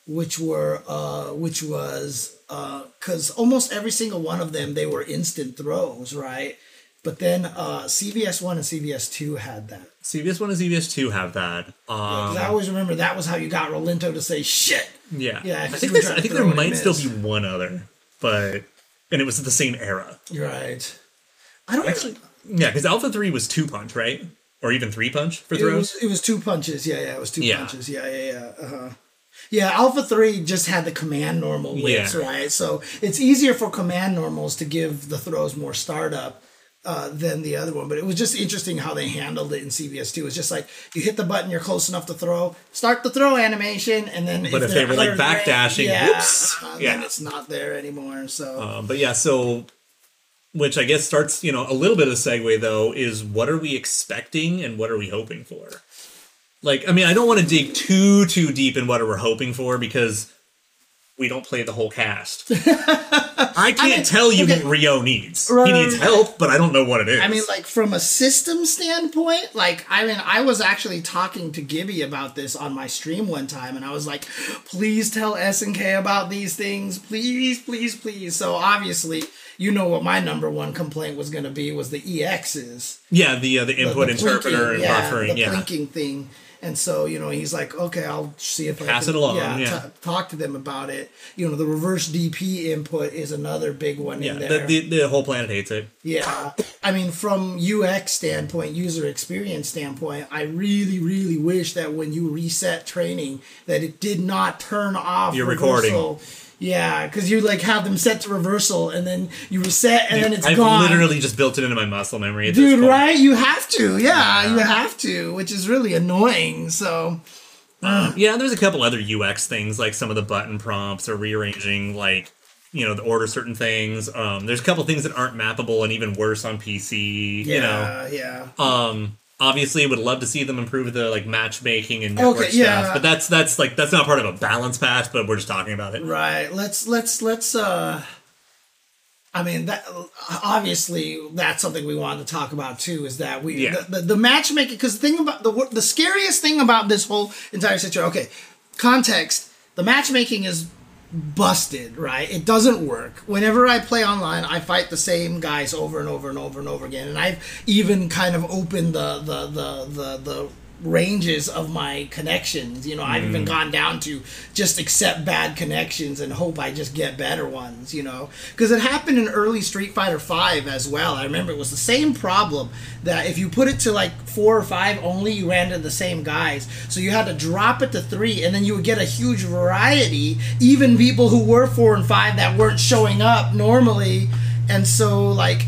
which were uh, which was because almost every single one of them they were instant throws, right? But then uh, CVS one and CVS two had that. CVS one and CVS two have that. Um, 'Cause I always remember that was how you got Rolento to say shit. Yeah, Yeah, I think you were there's, trying I think there might still be one other, but and it was the same era. Right. I don't Actually, yeah, because Alpha Three was two punch, right, or even three punch for It throws. was, it was two punches. Yeah, yeah, it was two Yeah. punches. Yeah, yeah, yeah. Uh-huh. Yeah, Alpha 3 just had the command normal whiffs, Yeah. right? So it's easier for command normals to give the throws more startup uh, than the other one. But it was just interesting how they handled it in CVS two. It's just like you hit the button, you're close enough to throw, start the throw animation, and then But if they they're were, like, backdashing, yeah, whoops, uh, then yeah. it's not there anymore. So Um, but yeah, so which I guess starts, you know, a little bit of a segue though is what are we expecting and what are we hoping for? Like, I mean, I don't want to dig too too deep in what we're hoping for because we don't play the whole cast. [laughs] I can't mean, tell you okay. what Ryo needs. Right. He needs help, but I don't know what it is. I mean, like from a system standpoint, like I mean, I was actually talking to Gibby about this on my stream one time, and I was like, "Please tell SNK about these things, please, please, please." So obviously, you know what my number one complaint was going to be was the EXs, yeah, the uh, the the- input the interpreter plinking, and yeah, buffering, the yeah. thing. And so, you know, he's like, okay, I'll see if I can, it along, Yeah, yeah. t- talk to them about it. You know, the reverse DP input is another big one Yeah, in the, there. the, the whole planet hates it. Yeah, I mean, from UX standpoint, user experience standpoint, I really, really wish that when you reset training, that it did not turn off Your reversal. Yeah, because you like have them set to reversal, and then you reset, and then it's I've gone. literally just built it into my muscle memory. At this Dude, right? You have to. Yeah, you have to, which is really annoying. So, Yeah, there's a couple other UX things like some of the button prompts or rearranging like you know the order certain things. Um, there's a couple things that aren't mappable and even worse on PC. yeah, You know, yeah. um, obviously would love to see them improve the like matchmaking and network Okay, stuff, yeah. but that's that's like that's not part of a balance patch. But we're just talking about it. Right. Let's let's let's uh I mean that obviously that's something we wanted to talk about too is that we Yeah. the, the, the matchmaking cuz the thing about the the scariest thing about this whole entire situation okay context the matchmaking is busted right? It doesn't work. Whenever i play online i fight the same guys over and over and over and over again. And i've even kind of opened the the the the, the ranges of my connections. You know, I've even mm. gone down to just accept bad connections and hope I just get better ones. You know, because it happened in early Street Fighter Five as well. I remember it was the same problem that if you put it to like four or five only, you ran into the same guys. So you had to drop it to three, and then you would get a huge variety. Even people who were four and five that weren't showing up normally, and so like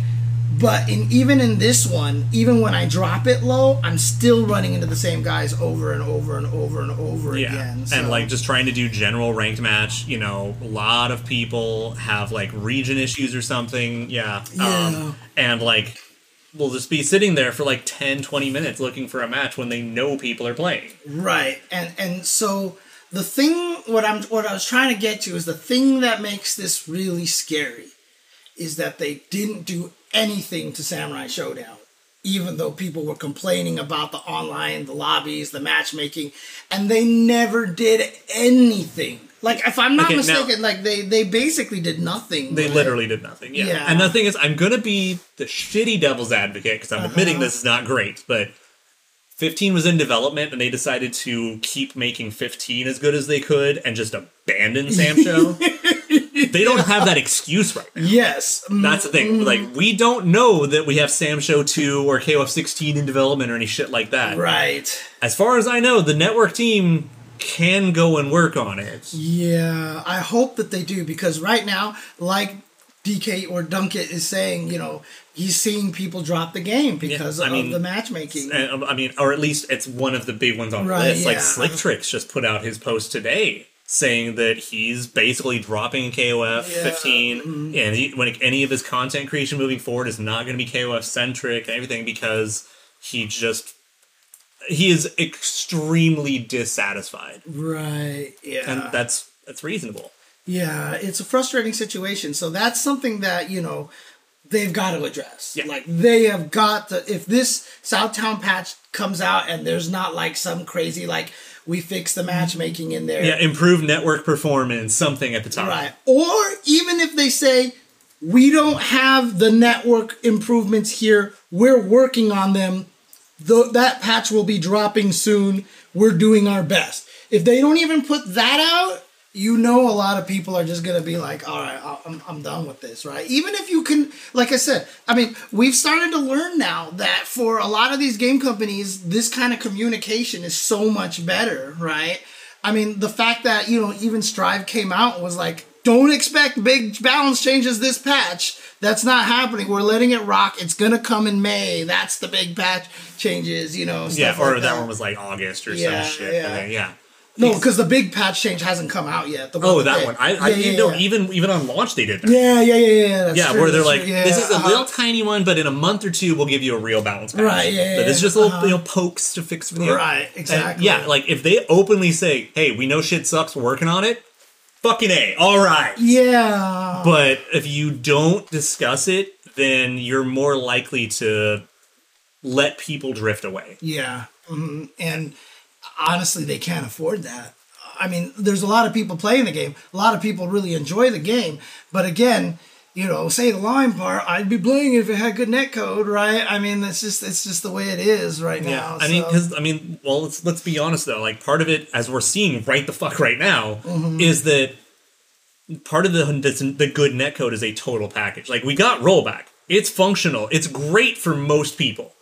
but in even in this one, even when I drop it low, I'm still running into the same guys over and over and over and over Yeah, again. So. and like just trying to do general ranked match. You know, a lot of people have like region issues or something. Yeah, Yeah. Um, and like will just be sitting there for like 10, 20 minutes looking for a match when they know people are playing. right, and and so the thing what I'm what I was trying to get to is the thing that makes this really scary is that they didn't do anything to Samurai Shodown. Even though people were complaining about the online, the lobbies, the matchmaking, and they never did anything. Like, if I'm not Okay, now- mistaken, like they they basically did nothing. They literally did nothing. Yeah. Yeah. And the thing is, I'm gonna be the shitty devil's advocate because I'm uh-huh. admitting this is not great, but 15 was in development and they decided to keep making 15 as good as they could and just abandon Sam Show. [laughs] they don't have that excuse right now. Yes. That's the thing. Like, we don't know that we have Sam Show 2 or KOF 16 in development or any shit like that. Right. As far as I know, the network team can go and work on it. Yeah. I hope that they do because right now, like DK or Dunkit is saying, you know, he's seeing people drop the game because I of mean, the matchmaking. Um, I mean, or at least it's one of the big ones on the Right, list. Like yeah. Slick Tricks just put out his post today saying that he's basically dropping KOF Yeah. 15, Mm-hmm. and he, when any of his content creation moving forward is not going to be KOF centric and everything because he just he is extremely dissatisfied, right. Yeah. and that's that's reasonable. Yeah, it's a frustrating situation. So that's something that, you know, they've got to address. Yeah. Like they have got to if this Southtown patch comes out and there's not like some crazy like we fix the matchmaking in there. Yeah, improve network performance, something at the top. Right. Or even if they say we don't have the network improvements here, we're working on them. Though that patch will be dropping soon. We're doing our best. If they don't even put that out, you know a lot of people are just gonna be like, all right, I'm, I'm done with this, right? Even if you can, like I said, I mean, we've started to learn now that for a lot of these game companies, this kind of communication is so much better, right? I mean, the fact that, you know, even Strive came out was like, don't expect big balance changes this patch. That's not happening. We're letting it rock. It's gonna come in May. That's the big patch changes, you know. Yeah, or like that one was like August or Yeah, some shit. yeah. Yeah. No, because the big patch change hasn't come out yet. The Oh, that one. I, I yeah, yeah, know yeah. even even on launch they did that. Yeah, yeah, yeah, yeah. That's Yeah, true, where they're like, true, yeah, this is a uh-huh. little tiny one, but in a month or two we'll give you a real balance patch. Right, yeah, But it's just little uh-huh. you know pokes to fix the Right, And, exactly. yeah, like if they openly say, "Hey, we know shit sucks, we're working on it," fucking a, all right. Yeah. But if you don't discuss it, then you're more likely to let people drift away. Yeah. hmm And honestly, they can't afford that. I mean, there's a lot of people playing the game. A lot of people really enjoy the game. But again, you know, say the line part, I'd be playing it if it had good net code, right? I mean, it's just it's just the way it is right Yeah, now. I mean, because I mean, well, let's let's be honest though. Like, part of it, as we're seeing right the fuck right now, Mm-hmm. is that part of the the good netcode is a total package. Like, we got rollback. It's functional. It's great for most people.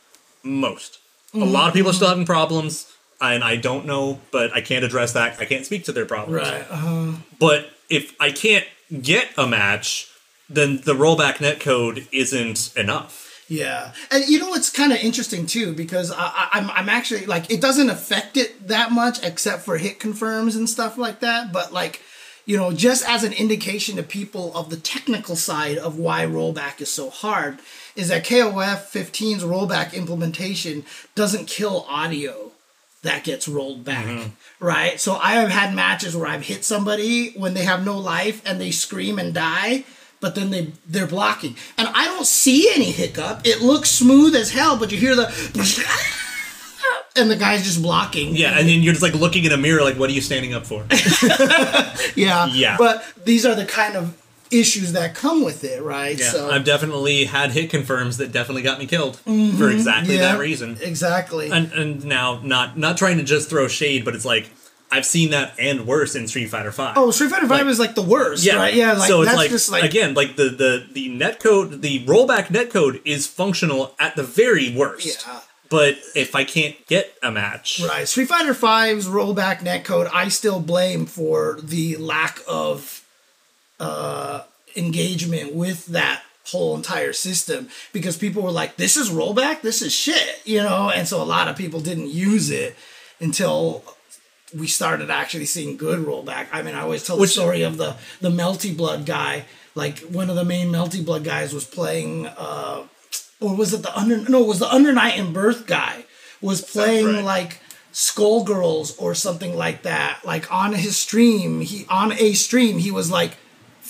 Most. A lot of people are still Mm-hmm. having problems, and I don't know, but I can't address that. I can't speak to their problems. right. Uh, But if I can't get a match, then the rollback netcode isn't enough. Yeah, and you know what's kind of interesting too because I, I, I'm I'm actually like it doesn't affect it that much except for hit confirms and stuff like that. But like, you know, just as an indication to people of the technical side of why rollback is so hard, is that KOF 15's rollback implementation doesn't kill audio that gets rolled back, mm-hmm. right? So I have had matches where I've hit somebody when they have no life and they scream and die, but then they they're blocking, and I don't see any hiccup. It looks smooth as hell, but you hear the [laughs] and the guy's just blocking. Yeah, and then you're just like looking in a mirror, like, what are you standing up for? [laughs] yeah, [laughs] Yeah. But these are the kind of issues that come with it, right? Yeah, so I've definitely had hit confirms that definitely got me killed for mm-hmm. exactly yeah, that reason. Exactly. And and now not not trying to just throw shade, but it's like I've seen that and worse in Street Fighter Five. oh, Street Fighter Five like- is like the worst, yeah, right? Yeah, like so it's that's like, just like again, like the the the netcode, the rollback netcode is functional at the very worst. Yeah. But if I can't get a match, Right. Street Fighter V's rollback netcode, I still blame for the lack of uh, engagement with that whole entire system because people were like, this is rollback, this is shit, you know? And so a lot of people didn't use it until we started actually seeing good rollback. I mean, I always tell Which- the story of the, the Melty Blood guy. Like, one of the main Melty Blood guys was playing. Uh, or was it the under no it was the Under Night In-Birth guy was playing right. like skullgirls or something like that like on his stream he on a stream he was like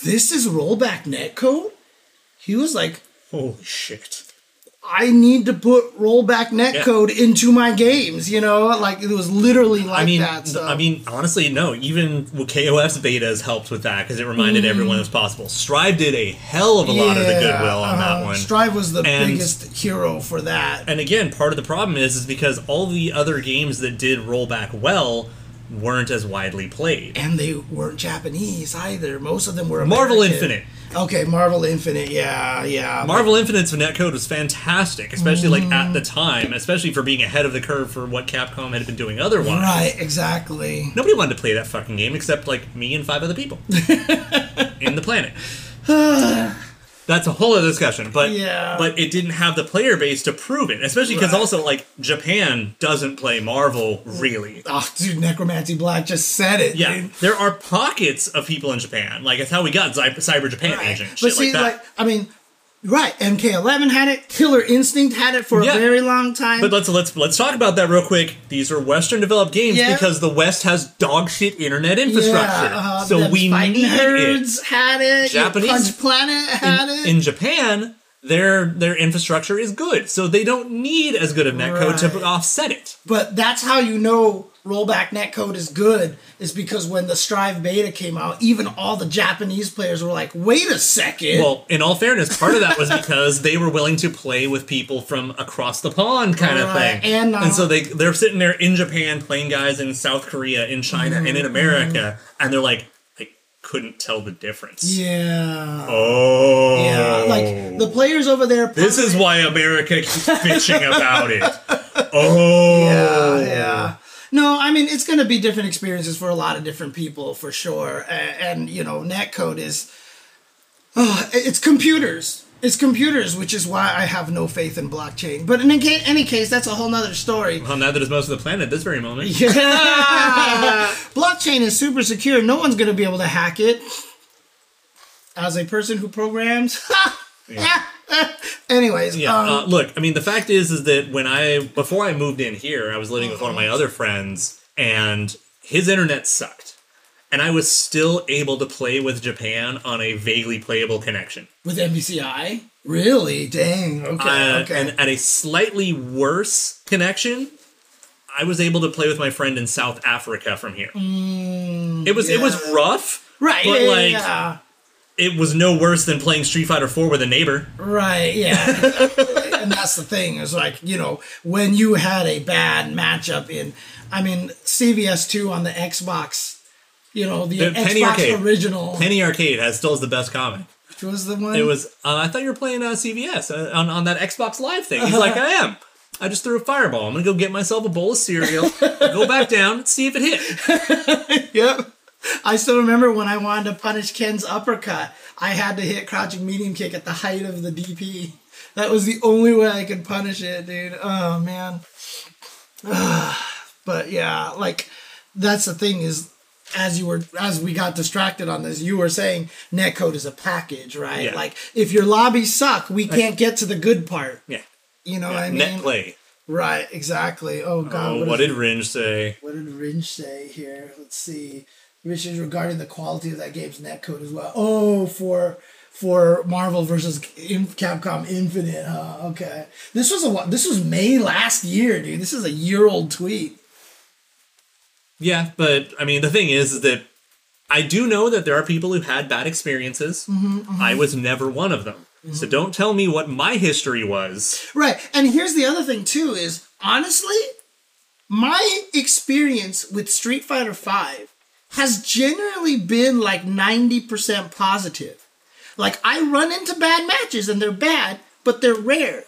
this is rollback netcode he was like holy shit! i need to put rollback netcode into my games you know like it was literally like I mean, that so. I mean, honestly, no. Even KOF's betas helped with that because it reminded everyone it was possible. Strive did a hell of a lot of the. Goodwill on that uh-huh. one. strive was the And- biggest hero for that And again, part of the problem is is because all the other games that did rollback well weren't as widely played. and they weren't Japanese either. Most of them were Marvel Infinite. Okay, Marvel Infinite. Yeah, yeah. Marvel Infinite's netcode was fantastic, especially like at mm. the time, especially for being ahead of the curve for what Capcom had been doing otherwise. Right, exactly. Nobody wanted to play that fucking game except like me and five other people [laughs] in the planet. [sighs] [sighs] That's a whole other discussion, but Yeah. but it didn't have the player base to prove it, especially because Right. also like Japan doesn't play Marvel really. Oh, dude, Necromancy Black just said it. Yeah, dude. there are pockets of people in Japan. Like it's how we got Cy- Cyber Japan Right. Agent, But see, like like, I mean, right? MK11 had it. Killer Instinct had it for Yeah. a very long time. But let's let's let's talk about that real quick. These are Western developed games Yeah. because the West has dog shit internet infrastructure, Yeah, uh, so we need it. Had it. Japanese- Punch Planet had it. In Japan, their their infrastructure is good, so they don't need as good of netcode to offset it. But that's how you know rollback netcode is good, is because when the Strive beta came out, even all the Japanese players were like, wait a second. Well, in all fairness, part of that was because they were willing to play with people from across the pond, kind of thing. and, uh, so they they're sitting there in Japan playing guys in South Korea, in China, and Mm-hmm. in America, and they're like, I couldn't tell the difference. yeah. Oh, Yeah, like the players over there. This is why America keeps bitching about it. [laughs] Oh, Yeah, yeah. No, I mean it's going to be different experiences for a lot of different people for sure, and, and you know, netcode is, oh, it's computers. It's computers, which is why I have no faith in blockchain. But in any case, that's a whole nother story. Well, now that is most of the planet at this very moment. Yeah. [laughs] blockchain is super secure. No one's going to be able to hack it. As a person who programs, [laughs] [laughs] anyways, Yeah. um, uh, look, I mean, the fact is, is that when I before I moved in here, I was living with one of my other friends, and his internet sucked, and I was still able to play with Japan on a vaguely playable connection, with MBCI, really, dang, okay, Uh, okay. and at a slightly worse connection. I was able to play with my friend in South Africa from here. it was it was Mm, rough, right, but yeah, like yeah. It was no worse than playing Street Fighter 4 with a neighbor. Right, yeah. [laughs] and that's the thing, is like, you know, when you had a bad matchup in I mean, CVS2 on the Xbox, you know, the, The Xbox Arcade. original. Penny Arcade has still has the best comic. which was the one It was. Uh, I thought you were playing uh, CVS uh, on on that Xbox Live thing. He's like, [laughs] I am. I just threw a fireball. I'm gonna go get myself a bowl of cereal. [laughs] go back down, see if it hit. Yep. I still remember when I wanted to punish Ken's uppercut, I had to hit crouching medium kick at the height of the DP. That was the only way I could punish it, dude. Oh man. [sighs] but yeah, like that's the thing is as you were as we got distracted on this, you were saying netcode is a package, right? Yeah. Like if your lobbies suck, we can't get to the good part. Yeah. You know what I mean? Net play. Right, exactly. Oh god. Oh, what what did Ringe say? what did Ringe say here? Let's see. Ringe is regarding the quality of that game's netcode as well. Oh, for for Marvel versus Capcom Infinite. Huh? Okay, this was a this was May last year, dude. This is a year old tweet. Yeah, but I mean, the thing is, is that I do know that there are people who had bad experiences. Mm-hmm, mm-hmm. I was never one of them. Mm-hmm. So don't tell me what my history was. Right. And here's the other thing too is honestly, my experience with Street Fighter 5 has generally been like 90% positive. Like I run into bad matches and they're bad, but they're rare.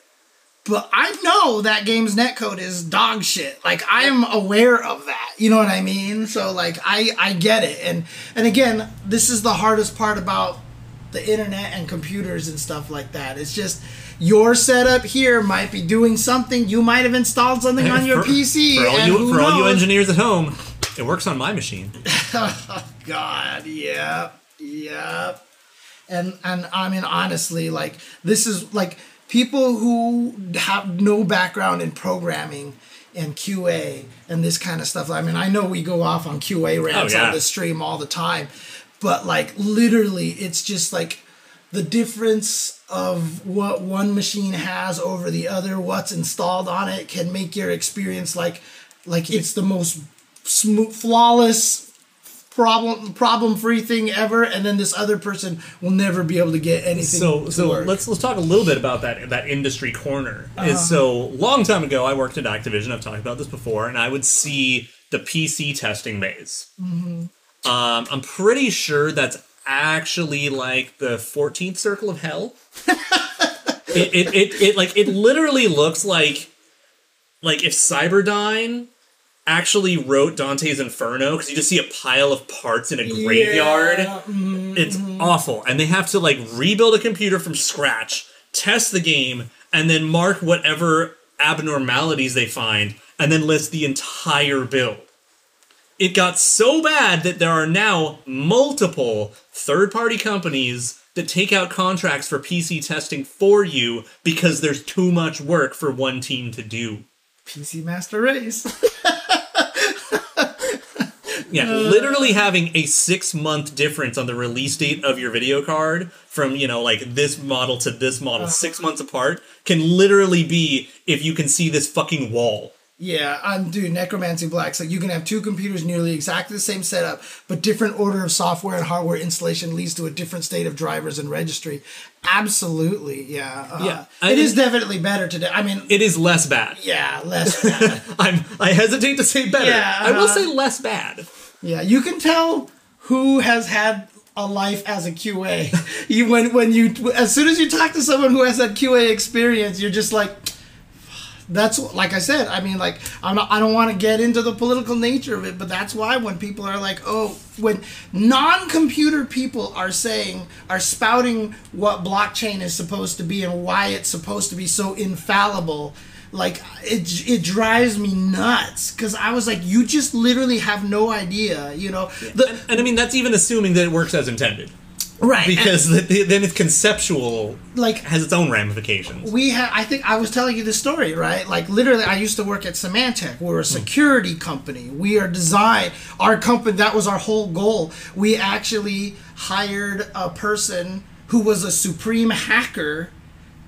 But I know that game's netcode is dog shit. Like I am aware of that. You know what I mean? So like I I get it. And and again, this is the hardest part about the internet and computers and stuff like that. It's just your setup here might be doing something. You might have installed something [laughs] on your For- PC. For all and you who for all you engineers at home, it works on my machine. [laughs] God, yep, yep. And and I mean honestly, like this is like people who have no background in programming and QA and this kind of stuff. I mean, I know we go off on QA oh, rants Oh, yeah. on the stream all the time, but like literally, it's just like the difference of what one machine has over the other, what's installed on it, can make your experience like like it's the most smooth, flawless problem problem free thing ever and then this other person will never be able to get anything So so work. let's let's talk a little bit about that that industry corner. Uh-huh. Is so long time ago I worked at Activision. I've talked about this before, and I would see the PC testing maze. Mm-hmm. Um, I'm pretty sure that's actually like the 14th circle of hell. [laughs] it, it, it, it like it literally looks like like if Cyberdyne actually wrote Dante's Inferno because you just see a pile of parts in a graveyard. Yeah, mhm. It's awful. And they have to like rebuild a computer from scratch, test the game, and then mark whatever abnormalities they find, and then list the entire build. It got so bad that there are now multiple third party companies that take out contracts for PC testing for you because there's too much work for one team to do. PC Master Race. [laughs] Yeah, literally having a six month difference on the release date of your video card from, you know, like this model to this model, six months apart, can literally be if you can see this fucking wall. yeah, I'm dude, Necromancy Black. So you can have two computers nearly exactly the same setup, but different order of software and hardware installation leads to a different state of drivers and registry. Absolutely, yeah. uh, Yeah, I- it is definitely better today. I mean, It is less bad. yeah, less bad. [laughs] I'm I hesitate to say better. Yeah, I will uh-huh. say less bad. Yeah, you can tell who has had a life as a QA. [laughs] you when when you as soon as you talk to someone who has that QA experience, you're just like that's like I said. I mean, like I'm not, I don't want to get into the political nature of it, but that's why when people are like, oh, when non-computer people are saying are spouting what blockchain is supposed to be and why it's supposed to be so infallible, like it it drives me nuts. Because I was like, you just literally have no idea, you know. The, And, and I mean, that's even assuming that it works as intended. right Because th- then it's conceptual, like has its own ramifications. we had i think i was telling you this story right? Like literally i used to work at symantec. We're a hmm. security company. We are design our company that was our whole goal. We actually hired a person who was a supreme hacker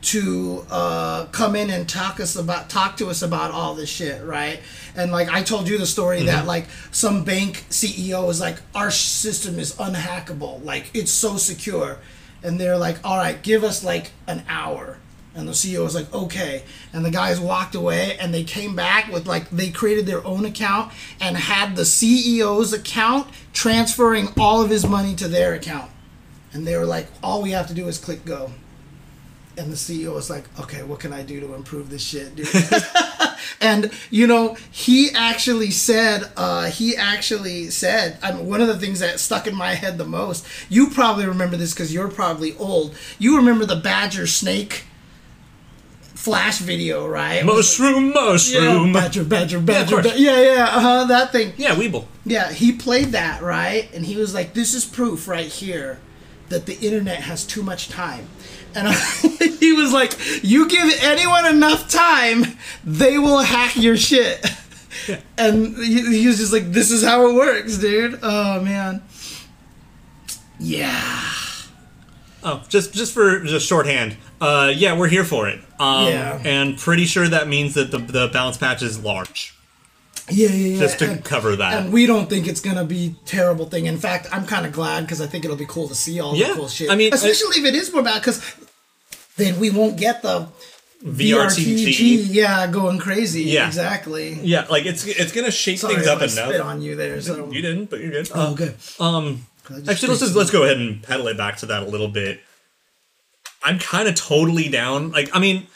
to uh, come in and talk us about talk to us about all this shit, right? And like I told you the story that like some bank CEO was like, our system is unhackable, like it's so secure, and they're like, all right, give us like an hour. And the CEO was like, okay. And the guys walked away and they came back with like, they created their own account and had the CEO's account transferring all of his money to their account. And they were like, all we have to do is click go. And the CEO was like, okay, what can I do to improve this shit, dude? [laughs] and, you know, he actually said, uh, he actually said, I mean, one of the things that stuck in my head the most, you probably remember this because you're probably old. You remember the Badger Snake flash video, right? Mushroom, Yeah, mushroom. badger, badger, badger. course. ba- yeah, yeah, uh-huh, that thing. Yeah, Weebl. Yeah, he played that, right? And he was like, this is proof right here that the internet has too much time. And I, [laughs] he was like, you give anyone enough time, they will hack your shit. And he, he was just like, this is how it works, dude. Oh, man. Yeah. Oh, just just for just shorthand. Uh, yeah, we're here for it. Um, Yeah. And pretty sure that means that the the balance patch is large. Yeah, yeah, yeah. just to and, cover that. and we don't think it's gonna be terrible thing. In fact, I'm kind of glad because I think it'll be cool to see all Yeah, the cool shit. I mean, especially if it is more bad, because then we won't get the VRTG. VRTG, yeah, going crazy. Yeah. exactly. yeah, like it's it's gonna shake Sorry things up I enough. spit on you there. So You didn't, but you're good. oh, good. Um, actually, let's just let's go ahead and pedal it back to that a little bit. I'm kind of totally down. Like, I mean,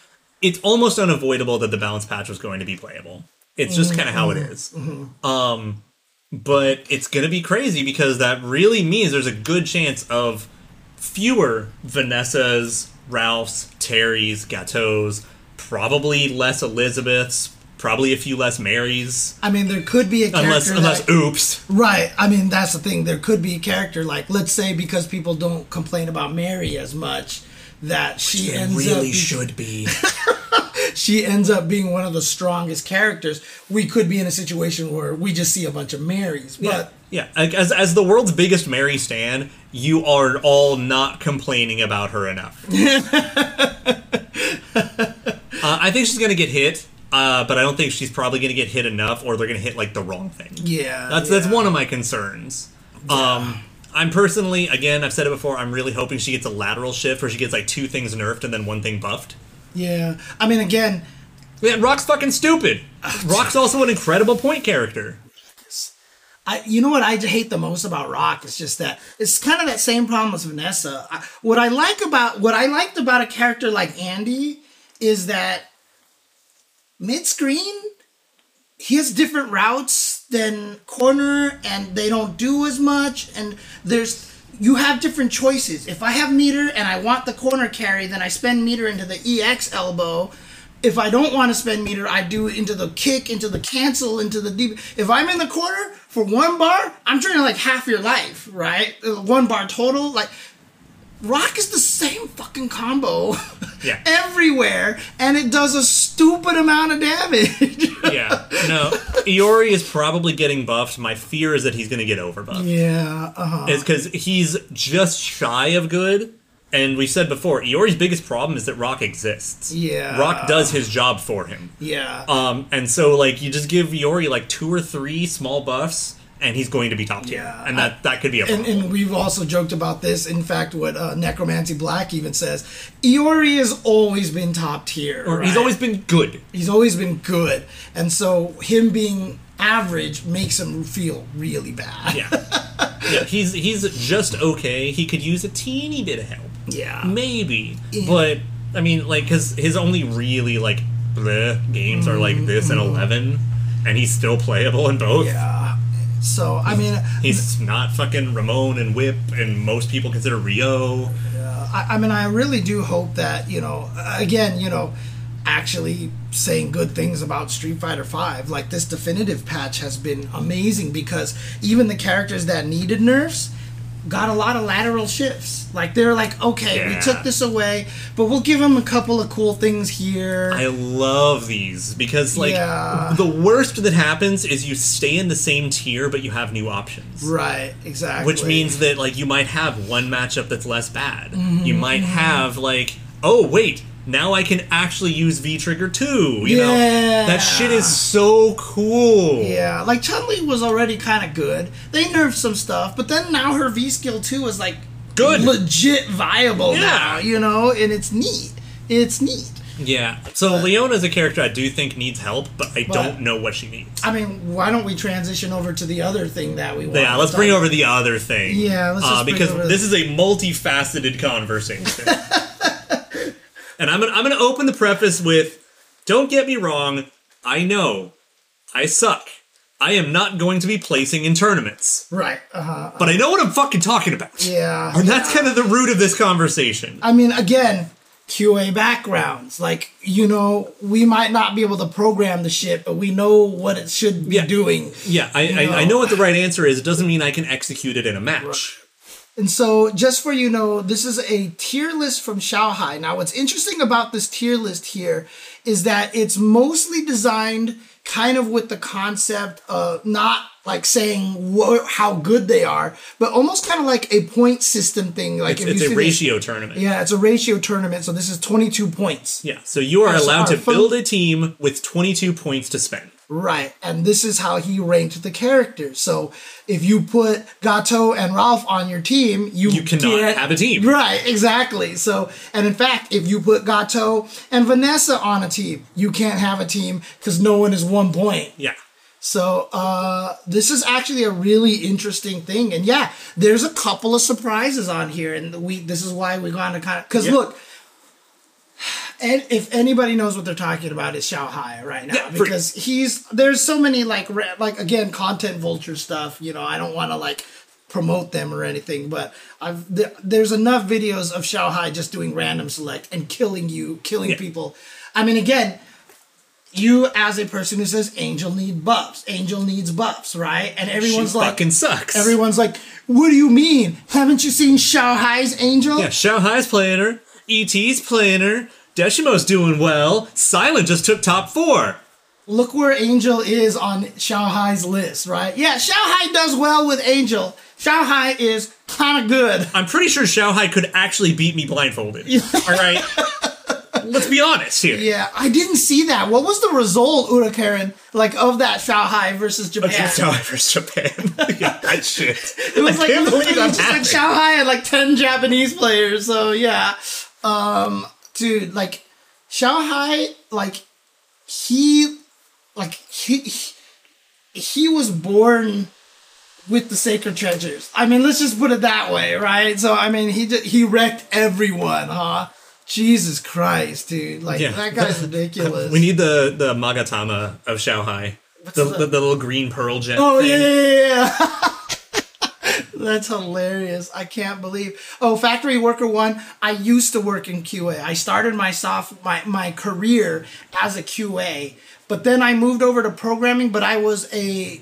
it's almost unavoidable that the balance patch was going to be playable. It's just kind of how it is. Um, but it's gonna be crazy because that really means there's a good chance of fewer Vanessas, Ralphs, Terrys, Gatos, probably less Elizabeths, probably a few less Marys. I mean, there could be a character Unless, unless, that, oops. right. I mean, that's the thing. There could be a character like, let's say, because people don't complain about Mary as much, that she ends up be- should be. [laughs] she ends up being one of the strongest characters. We could be in a situation where we just see a bunch of Marys, but Yeah, like, as as the world's biggest Mary Stan, you are all not complaining about her enough. [laughs] uh, I think she's gonna get hit, uh, but I don't think she's probably gonna get hit enough, or they're gonna hit like the wrong thing. yeah, That's that's one of my concerns. Um, I'm personally, again, I've said it before. I'm really hoping she gets a lateral shift where she gets like two things nerfed and then one thing buffed. Yeah, I mean, again, Yeah, Rock's fucking stupid. [sighs] Rock's also an incredible point character. I you know what I hate the most about Rock is just that it's kind of that same problem as Vanessa. I, what I like about what I liked about a character like Andy is that mid screen he has different routes than corner and they don't do as much and there's you have different choices. If I have meter and I want the corner carry, then I spend meter into the EX elbow. If I don't want to spend meter, I do it into the kick, into the cancel, into the deep. If I'm in the corner for one bar, I'm draining like half your life, right? Uh, One bar total. Like, Rock is the same fucking combo Yeah. [laughs] everywhere, and it does a stupid amount of damage. [laughs] Yeah, no. Iori is probably getting buffed. My fear is that he's going to get overbuffed. yeah, uh-huh. It's because he's just shy of good. And we said before, Iori's biggest problem is that Rock exists. Yeah. Rock does his job for him. yeah. Um, and so like you just give Iori like two or three small buffs, and he's going to be top tier. Yeah, and that that could be a and, problem. and we've also joked about this. In fact, what uh, Necromancy Black even says, Iori has always been top tier. Or He's always been good. he's always been good, and so him being average makes him feel really bad. Yeah, [laughs] yeah. He's he's just okay. He could use a teeny bit of help. yeah, Maybe, but I mean, like, because his only really like bleh games are like this and eleven, and he's still playable in both. yeah. So I mean, He's not fucking Ramon and Whip, and most people consider Ryo. I, I mean, I really do hope that you know, again, you know, actually saying good things about Street Fighter Five. Like this definitive patch has been amazing because even the characters that needed nerfs got a lot of lateral shifts. Like they're like, okay, we took this away, but we'll give them a couple of cool things here. I love these because, like, Yeah. the worst that happens is you stay in the same tier, but you have new options. right, exactly. Which means that, like, you might have one matchup that's less bad. Mm-hmm. You might have, like, oh, wait, now I can actually use V Trigger too. You know? Yeah. That shit is so cool. Yeah, like Chun Li was already kind of good. They nerfed some stuff, but then now her V skill too is like Good. legit viable Yeah. now. You know, and it's neat. It's neat. Yeah. So, Leona's a character I do think needs help, but I But- don't know what she needs. I mean, why don't we transition over to the other thing that we want? Yeah, let's bring over the other thing. Yeah, let's uh, because this is a multifaceted conversation. [laughs] and I'm gonna I'm gonna open the preface with, don't get me wrong, I know, I suck. I am not going to be placing in tournaments, right. Uh huh. but I know what I'm fucking talking about. Yeah. And that's kind of the root of this conversation. I mean, again, QA backgrounds. Like, you know, we might not be able to program the shit, but we know what it should be Yeah. doing. Yeah, I, know. I, I know what the right answer is. It doesn't mean I can execute it in a match. And so, just for you know, this is a tier list from Xiaohai. Now, what's interesting about this tier list here is that it's mostly designed kind of with the concept of not like saying wha- how good they are, but almost kind of like a point system thing. Like It's, if it's a this- ratio tournament. yeah, it's a ratio tournament. So this is 22 points. Yeah, so you are allowed to fun- build a team with 22 points to spend. Right. And this is how he ranked the characters. So if you put Gato and Ralph on your team, you, You cannot get- have a team. Right, exactly. So, and in fact, if you put Gato and Vanessa on a team, you can't have a team because no one is one point. Yeah. So uh, this is actually a really interesting thing, and yeah, there's a couple of surprises on here, and we this is why we're going to kind of because Yeah. look, and if anybody knows what they're talking about, is Xiao Hai right now Yeah, for- because he's there's so many like like again content vulture stuff. You know, I don't want to like promote them or anything, but I've th- there's enough videos of Xiao Hai just doing random select and killing you, killing Yeah. people. I mean, again, you as a person who says Angel need buffs, Angel needs buffs, right? And everyone's she like, fucking sucks. everyone's like, what do you mean? Haven't you seen Xiao Hai's Angel? Yeah, Xiaohai's playing her. ET's playing her. Deshimo's doing well. Silent just took top four. Look where Angel is on Xiao Hai's list, right? Yeah, Xiao Hai does well with Angel. Xiao Hai is kind of good. I'm pretty sure Xiaohai could actually beat me blindfolded. [laughs] All right? Let's be honest here. Yeah, I didn't see that. What was the result, Ura Karen, like of that Xiao Hai versus Japan? Xiaohai versus Japan. [laughs] yeah, that shit. [laughs] It was I like can't believe that just like. Xiaohai had like ten Japanese players. So yeah, um, dude, like Xiaohai, like he, like he, he, he was born with the sacred treasures. I mean, let's just put it that way, right? So I mean, he just, he wrecked everyone, huh? Jesus Christ, dude! Like Yeah. that guy's [laughs] ridiculous. We need the, the Magatama of Xiaohai. The, the- the, little green pearl gem. Oh thing. yeah, yeah, yeah. [laughs] That's hilarious. I can't believe. Oh, factory worker one. I used to work in QA. I started my soft my my career as a QA, but then I moved over to programming. But I was a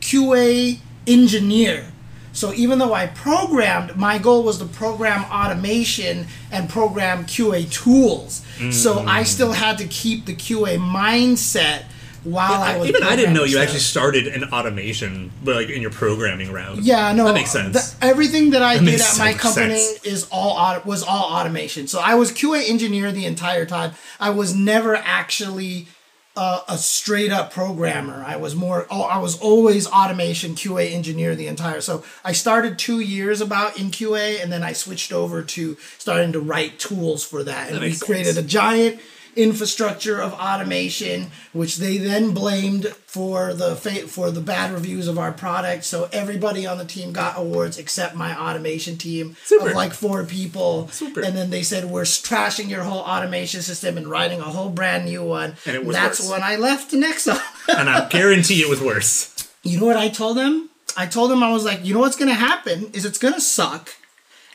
QA engineer. So even though I programmed, my goal was to program automation and program QA tools. So I mm. still had to keep the QA mindset while I was Even I didn't know you programming actually started an automation, like in your programming route. Yeah, no, that makes sense. the- everything that I did at my company sense. is all auto, was all automation. So I was QA engineer the entire time. I was never actually uh, a straight up programmer. I was more. Oh, I was always automation QA engineer the entire. So I started two years about in QA, and then I switched over to starting to write tools for that, and we makes created sense. a giant infrastructure of automation which they then blamed for the fa- for the bad reviews of our product so everybody on the team got awards except my automation team Super. of like four people Super. and then they said we're trashing your whole automation system and writing a whole brand new one And it was that's worse. when i left nexon [laughs] and I guarantee it was worse. you know what I told them? I told them I was like, you know what's gonna happen is it's gonna suck.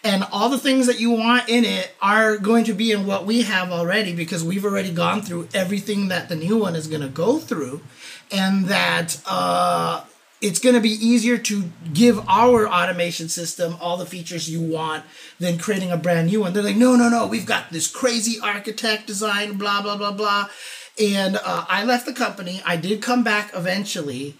And all the things that you want in it are going to be in what we have already because we've already gone through everything that the new one is going to go through. And that uh, it's going to be easier to give our automation system all the features you want than creating a brand new one. They're like, no, no, no, we've got this crazy architect design, blah, blah, blah, blah. And uh, I left the company. I did come back eventually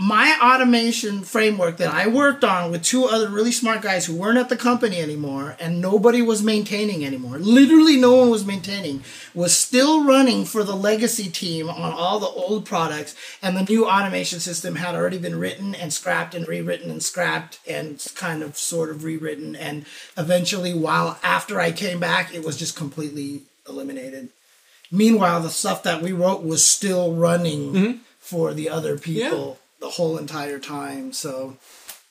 my automation framework that I worked on with two other really smart guys who weren't at the company anymore and nobody was maintaining anymore. Literally no one was maintaining was still running for the legacy team on all the old products and the new automation system had already been written and scrapped and rewritten and scrapped and kind of sort of rewritten and eventually while after I came back it was just completely eliminated. Meanwhile the stuff that we wrote was still running mm-hmm. for the other people the whole entire time. So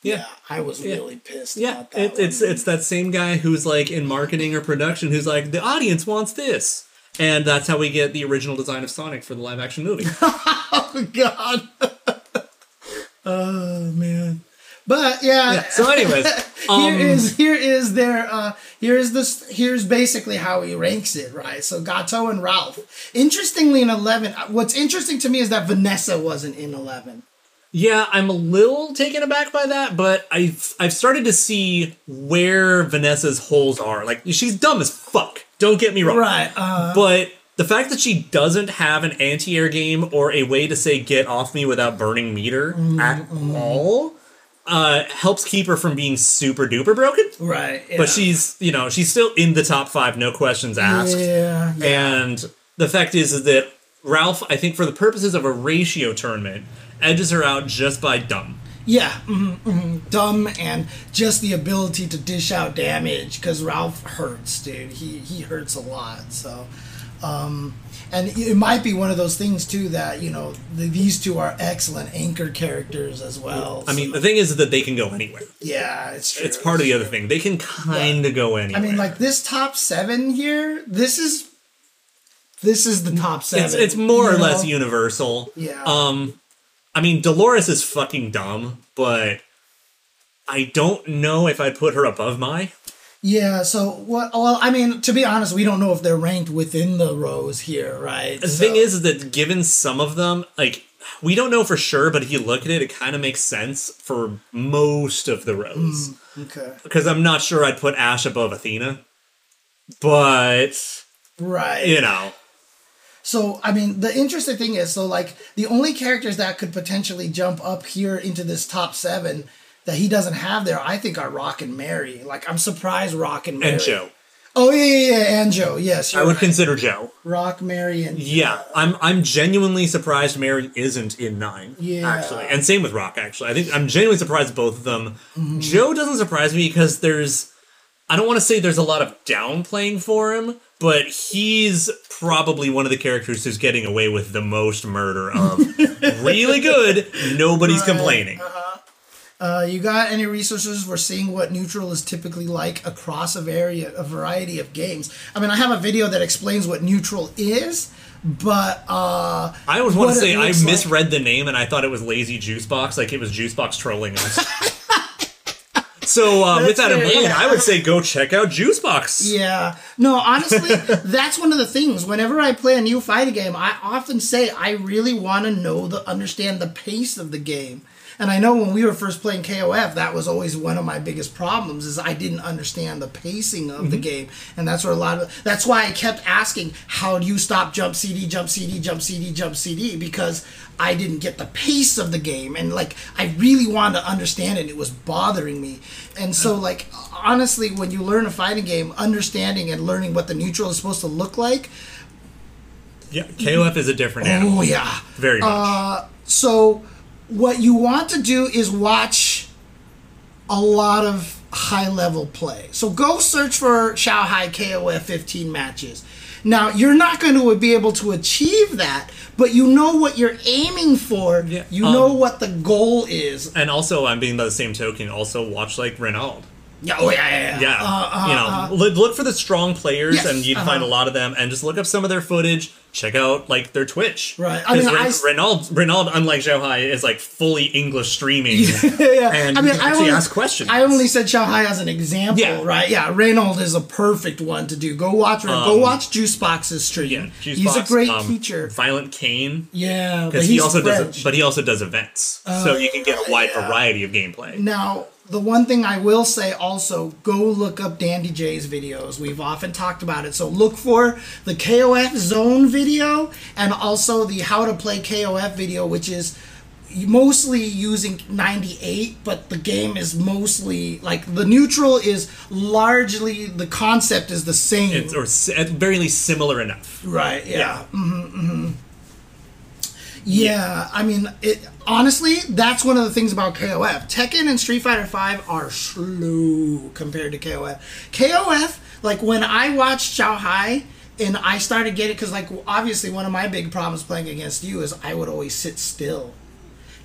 yeah, I was really pissed Yeah, about that. it, it's it's that same guy who's like in marketing or production who's like the audience wants this, and that's how we get the original design of Sonic for the live action movie. [laughs] oh god. [laughs] oh man. But yeah. Yeah, so anyways, [laughs] here um, is here is their uh here's this here's basically how he ranks it right so gato and ralph interestingly in 11 what's interesting to me is that vanessa wasn't in 11 Yeah, I'm a little taken aback by that, but I've I've started to see where Vanessa's holes are. Like she's dumb as fuck. Don't get me wrong. right uh But the fact that she doesn't have an anti-air game or a way to say "get off me" without burning meter at all uh, helps keep her from being super duper broken. right yeah. But she's you know she's still in the top five, no questions asked. yeah And the fact is, is that Ralph, I think for the purposes of a ratio tournament, edges her out just by dumb. Yeah, hmm hmm dumb and just the ability to dish out damage because Ralph hurts, dude. He he hurts a lot. So, um, and it might be one of those things too that you know the, these two are excellent anchor characters as well. I mean, the thing is that they can go anywhere. yeah, it's true. It's part of the other thing. They can kind of go anywhere. I mean, like this top seven here. This is this is the top seven. it's it's more or you less universal. Yeah. Um, I mean, Dolores is fucking dumb, but I don't know if I'd put her above my. Yeah. So what? Well, I mean, to be honest, we don't know if they're ranked within the rows here, right? The thing is, is that given some of them, like we don't know for sure, but if you look at it, it kind of makes sense for most of the rows. Hmm, okay, Because I'm not sure I'd put Ash above Athena, but right. you know, So, I mean, the interesting thing is, so like the only characters that could potentially jump up here into this top seven that he doesn't have there, I think, are Rock and Mary. Like, I'm surprised Rock and Mary. and Joe. Oh yeah, yeah, yeah, and Joe. Yes, I would right. consider Joe. Rock, Mary, and Yeah, I'm I'm genuinely surprised Mary isn't in nine. Yeah. actually, and same with Rock. Actually, I think I'm genuinely surprised both of them. Mm-hmm. Joe doesn't surprise me because there's, I don't want to say there's a lot of downplaying for him, but he's probably one of the characters who's getting away with the most murder of [laughs] really good. Nobody's complaining. Uh, you got any resources for seeing what neutral is typically like across a vari- a variety of games? I mean, I have a video that explains what neutral is, but uh, I always want to say I looks like- misread the name and I thought it was Lazy Juicebox, like it was Juicebox trolling us. [laughs] so uh, with that in mind, yeah. I would say go check out Juicebox. Yeah. No, honestly, [laughs] that's one of the things. Whenever I play a new fighting game, I often say I really want to know the understand the pace of the game. And I know when we were first playing KOF, that was always one of my biggest problems is I didn't understand the pacing of the mm-hmm. game. And that's where a lot of that's why I kept asking, how do you stop jump CD, jump CD, jump CD, jump CD because I didn't get the pace of the game and like I really wanted to understand it. It was bothering me. And so mm. like honestly, when you learn a fighting game, understanding and learning what the neutral is supposed to look like, Yeah, KOF is a different animal. oh yeah. Very much. Uh, so what you want to do is watch a lot of high level play. So go search for Xiaohai KOF 15 matches. Now you're not going to be able to achieve that, but you know what you're aiming for. Yeah, You um, know what the goal is. and also, I'm being by the same token, also watch like Reynald. Yeah, oh yeah, yeah. Yeah, Uh, uh, you know, look, look for the strong players, Yes, and you'd uh-huh. find a lot of them, and just look up some of their footage. Check out like their Twitch, Right. I mean, I Ren- s- Reynald, Reynald, unlike Xiaohai, is like fully English streaming, [laughs] yeah. and I mean, you can I actually only, ask questions. I only said Xiaohai as an example, Yeah. right? Yeah, Reynald is a perfect one to do. Go watch go Um, watch Juicebox's stream. yeah, He's a great um, teacher. Violent Kain, Yeah, but because he also French. does, but he also does events, so you can get a wide yeah. variety of gameplay. Now, the one thing I will say also, go look up Dandy J's videos. We've often talked about it. So look for the KOF Zone video and also the How to Play KOF video, which is mostly using 98 but the game is mostly like the neutral is largely the concept is the same It's or at very least similar enough. Right. Yeah. Yeah. hmm hmm Yeah. I mean, it. Honestly, that's one of the things about KOF. Tekken and Street Fighter Five are slow compared to KOF. KOF, like when I watched hai and I started getting, because like obviously one of my big problems playing against you is I would always sit still.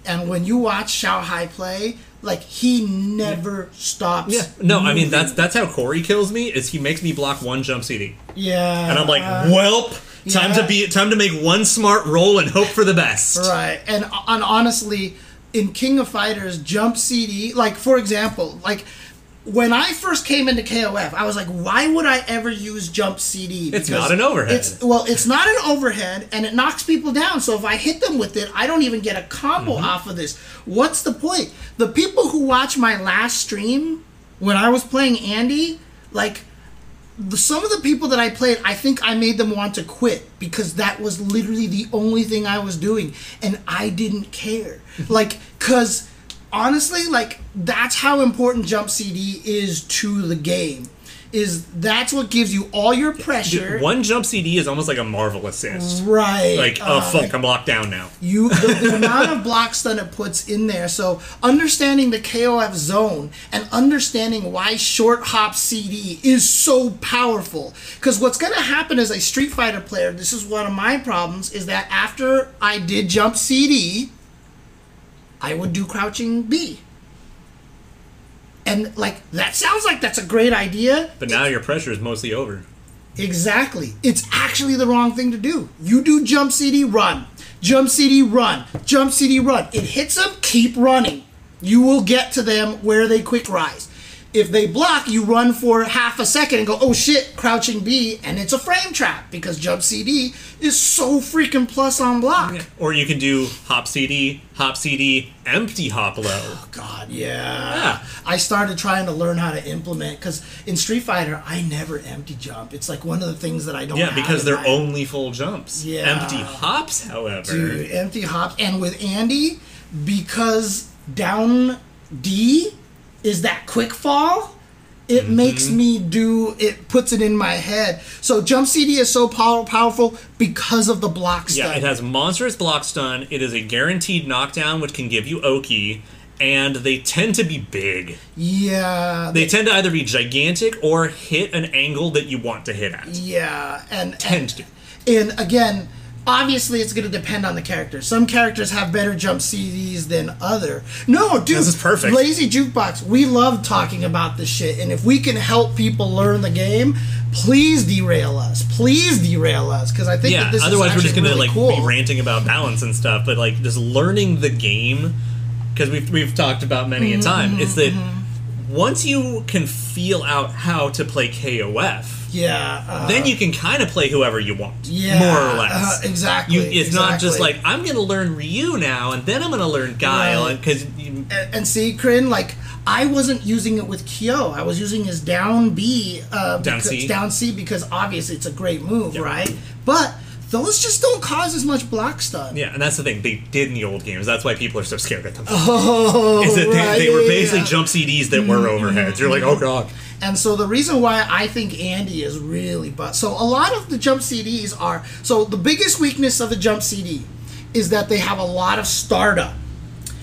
And when you watch Xiaohai play, like he never stops. Yeah, no, I mean that's that's how Corey kills me. Is he makes me block one jump CD, yeah. and I'm like, uh, "Welp, time to be time to make one smart roll and hope for the best." [laughs] Right. And, and honestly, in King of Fighters, jump CD, like for example, like when I first came into KOF, I was like, why would I ever use jump CD? It's not an overhead. It's well, it's not an overhead, and it knocks people down. So if I hit them with it, I don't even get a combo Mm-hmm. off of this. What's the point? The people who watch my last stream when I was playing Andy, like some of the people that I played, I think I made them want to quit because that was literally the only thing I was doing, and I didn't care. [laughs] like, cause honestly, like that's how important Jump CD is to the game. Is that's what gives you all your pressure. One jump CD is almost like a Marvel assist. right. Like, oh uh, fuck, I'm locked down now. you the, the [laughs] amount of block stun it puts in there. So understanding the KOF zone and understanding why short hop CD is so powerful. Because what's gonna happen as a Street Fighter player, this is one of my problems, is that after I did jump CD, I would do crouching B. And like that sounds like that's a great idea. But now your pressure is mostly over. Exactly. It's actually the wrong thing to do. You do jump CD, run. Jump CD, run. Jump CD, run. It hits them, keep running. You will get to them where they quick rise. If they block, you run for half a second and go, oh shit, crouching B, and it's a frame trap because jump CD is so freaking plus on block. Or you can do hop CD, hop CD, empty hop low. Oh, God, yeah. Yeah. I started trying to learn how to implement because in Street Fighter, I never empty jump. It's like one of the things that I don't. Yeah, because they're my- only full jumps. Yeah. Empty hops, however. Dude, empty hops. And with Andy, because down D is that quick fall, it Mm-hmm. makes me do it puts it in my head. So jump CD is so power, powerful because of the block Yeah, it has monstrous block stun. It is a guaranteed knockdown, which can give you Oki, and they tend to be big. yeah. They tend to either be gigantic or hit an angle that you want to hit at. yeah, and Tend and, to. and again, obviously it's going to depend on the character. Some characters have better jump CDs than other. No, dude, This is perfect. Lazy Juicebox. We love talking about this shit, and if we can help people learn the game, please derail us. Please derail us, because I think Yeah, that this is a good thing. otherwise is we're just gonna really like cool. be ranting about balance and stuff, but like just learning the game because we've we've talked about many Mm-hmm, a time. It's that once you can feel out how to play KOF, yeah, uh, then you can kind of play whoever you want, yeah, more or less. uh, exactly. You, it's not just like I'm going to learn Ryu now, and then I'm going to learn Guile, Right. because and, and see, Kryn, like I wasn't using it with Kyo. I was using his down B, uh, Down because, C. down C because obviously it's a great move, right? But those just don't cause as much block stun. yeah, and that's the thing they did in the old games. That's why people are so scared of them. Oh, is that right, they, they were basically yeah. jump CDs that were overheads. You're like, oh god. And so the reason why I think Andy is really but so a lot of the jump CDs are so the biggest weakness of the jump CD is that they have a lot of startup,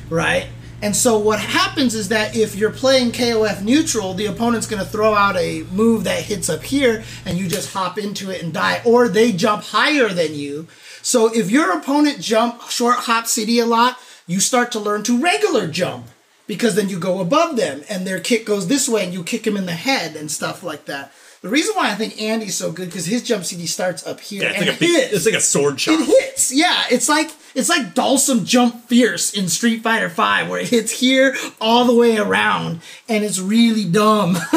right? And so what happens is that if you're playing KOF neutral, the opponent's going to throw out a move that hits up here and you just hop into it and die or they jump higher than you. So if your opponent jump short hop CD a lot, you start to learn to regular jump because then you go above them and their kick goes this way and you kick him in the head and stuff like that. The reason why I think Andy's so good because his jump CD starts up here Yeah, it's and like a big, hits. it's like a sword chop. it hits. Yeah, it's like it's like Dhalsim Jump Fierce in Street Fighter Five, where it hits here all the way around, and it's really dumb. [laughs]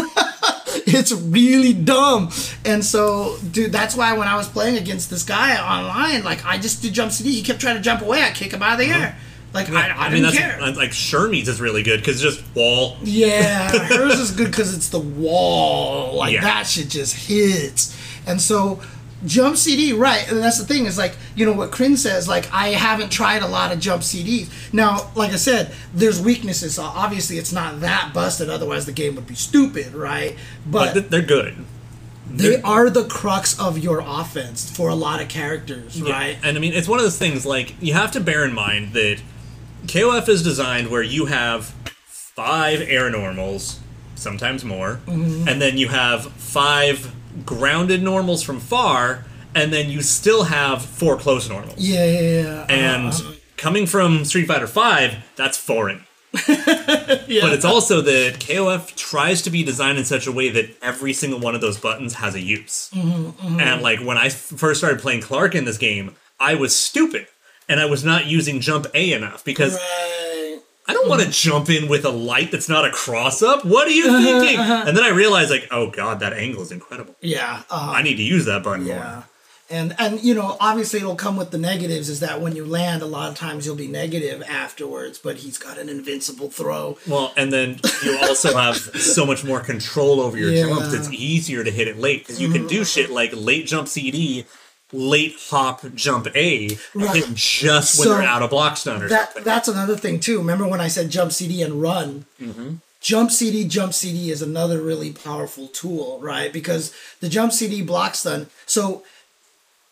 it's really dumb. And so, dude, that's why when I was playing against this guy online, like I just did jump CD. He kept trying to jump away. I kick him out of the uh-huh. air. Like I, I. I mean, that's care. like Shermie's is really good because just wall. Yeah, [laughs] hers is good because it's the wall. Like Yeah. that shit just hits. And so jump CD, right? And that's the thing is like you know what Kryn says. Like I haven't tried a lot of jump CDs. Now, like I said, there's weaknesses. So obviously, it's not that busted. Otherwise, the game would be stupid, right? But But they're good. they are the crux of your offense for a lot of characters, Yeah. right? And I mean, it's one of those things like you have to bear in mind that KOF is designed where you have five air normals, sometimes more, Mm-hmm. and then you have five grounded normals from far, and then you still have four close normals. Yeah, yeah, yeah. And Uh-huh. coming from Street Fighter V, that's foreign. [laughs] yeah. But it's also that KOF tries to be designed in such a way that every single one of those buttons has a use. Mm-hmm, And like when I first started playing Clark in this game, I was stupid and I was not using jump A enough because right. I don't want to jump in with a light that's not a cross up. What are you Uh-huh, thinking? And then I realized like, oh god, that angle is incredible. Yeah. Uh, I need to use that button more. Yeah. And and you know, obviously it'll come with the negatives is that when you land a lot of times you'll be negative afterwards, but he's got an invincible throw. Well, and then you also have so much more control over your Yeah. Mm-hmm, jumps. It's easier to hit it late because you can do shit like late jump CD, late hop jump A, Right. hit just when So they're out of block stun or That something. that's another thing too. Remember when I said jump CD and run? Mm-hmm. Jump CD, Jump CD is another really powerful tool, right? Because the Jump CD block stun. So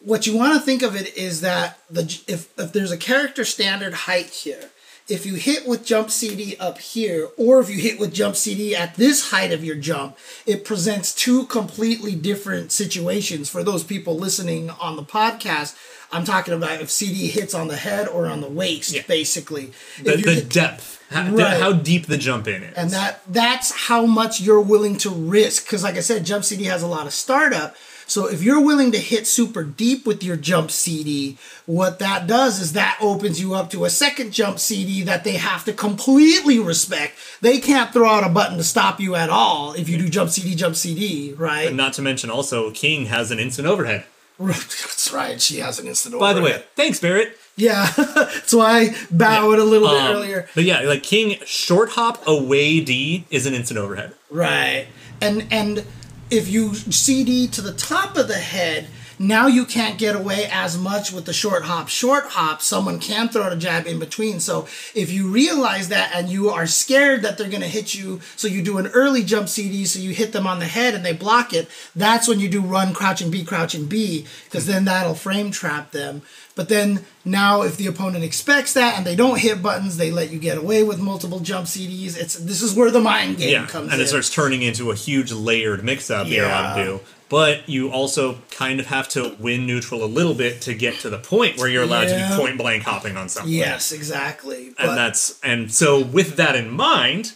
what you want to think of it is that the if if there's a character standard height here, if you hit with jump CD up here, or if you hit with jump CD at this height of your jump, it presents two completely different situations for those people listening on the podcast. I'm talking about if CD hits on the head or on the waist, Yeah. basically. The, the hit- depth, how, Right. how deep the jump in is. and that that's how much you're willing to risk because like i said jump cd has a lot of startup so if you're willing to hit super deep with your jump cd what that does is that opens you up to a second jump cd that they have to completely respect they can't throw out a button to stop you at all if you do jump cd jump cd right And Not to mention, also, King has an instant overhead. that's right she has an instant By the way, thanks, Barrett. yeah [laughs] that's why i bowed a little bit Um, earlier But yeah, like King short hop away D is an instant overhead. Right. And and if you CD to the top of the head, now you can't get away as much with the short hop. Short hop, someone can throw a jab in between. So if you realize that and you are scared that they're going to hit you, so you do an early jump CD, so you hit them on the head and they block it, that's when you do run, crouching B, crouching B, because then that'll frame trap them. But then now, if the opponent expects that and they don't hit buttons, they let you get away with multiple jump CDs. It's this is where the mind game comes. Yeah, comes and in. it starts turning into a huge layered mix-up you're allowed to do. But you also kind of have to win neutral a little bit to get to the point where you're allowed to be point blank hopping on something. Yes, exactly. and But- that's and so with that in mind,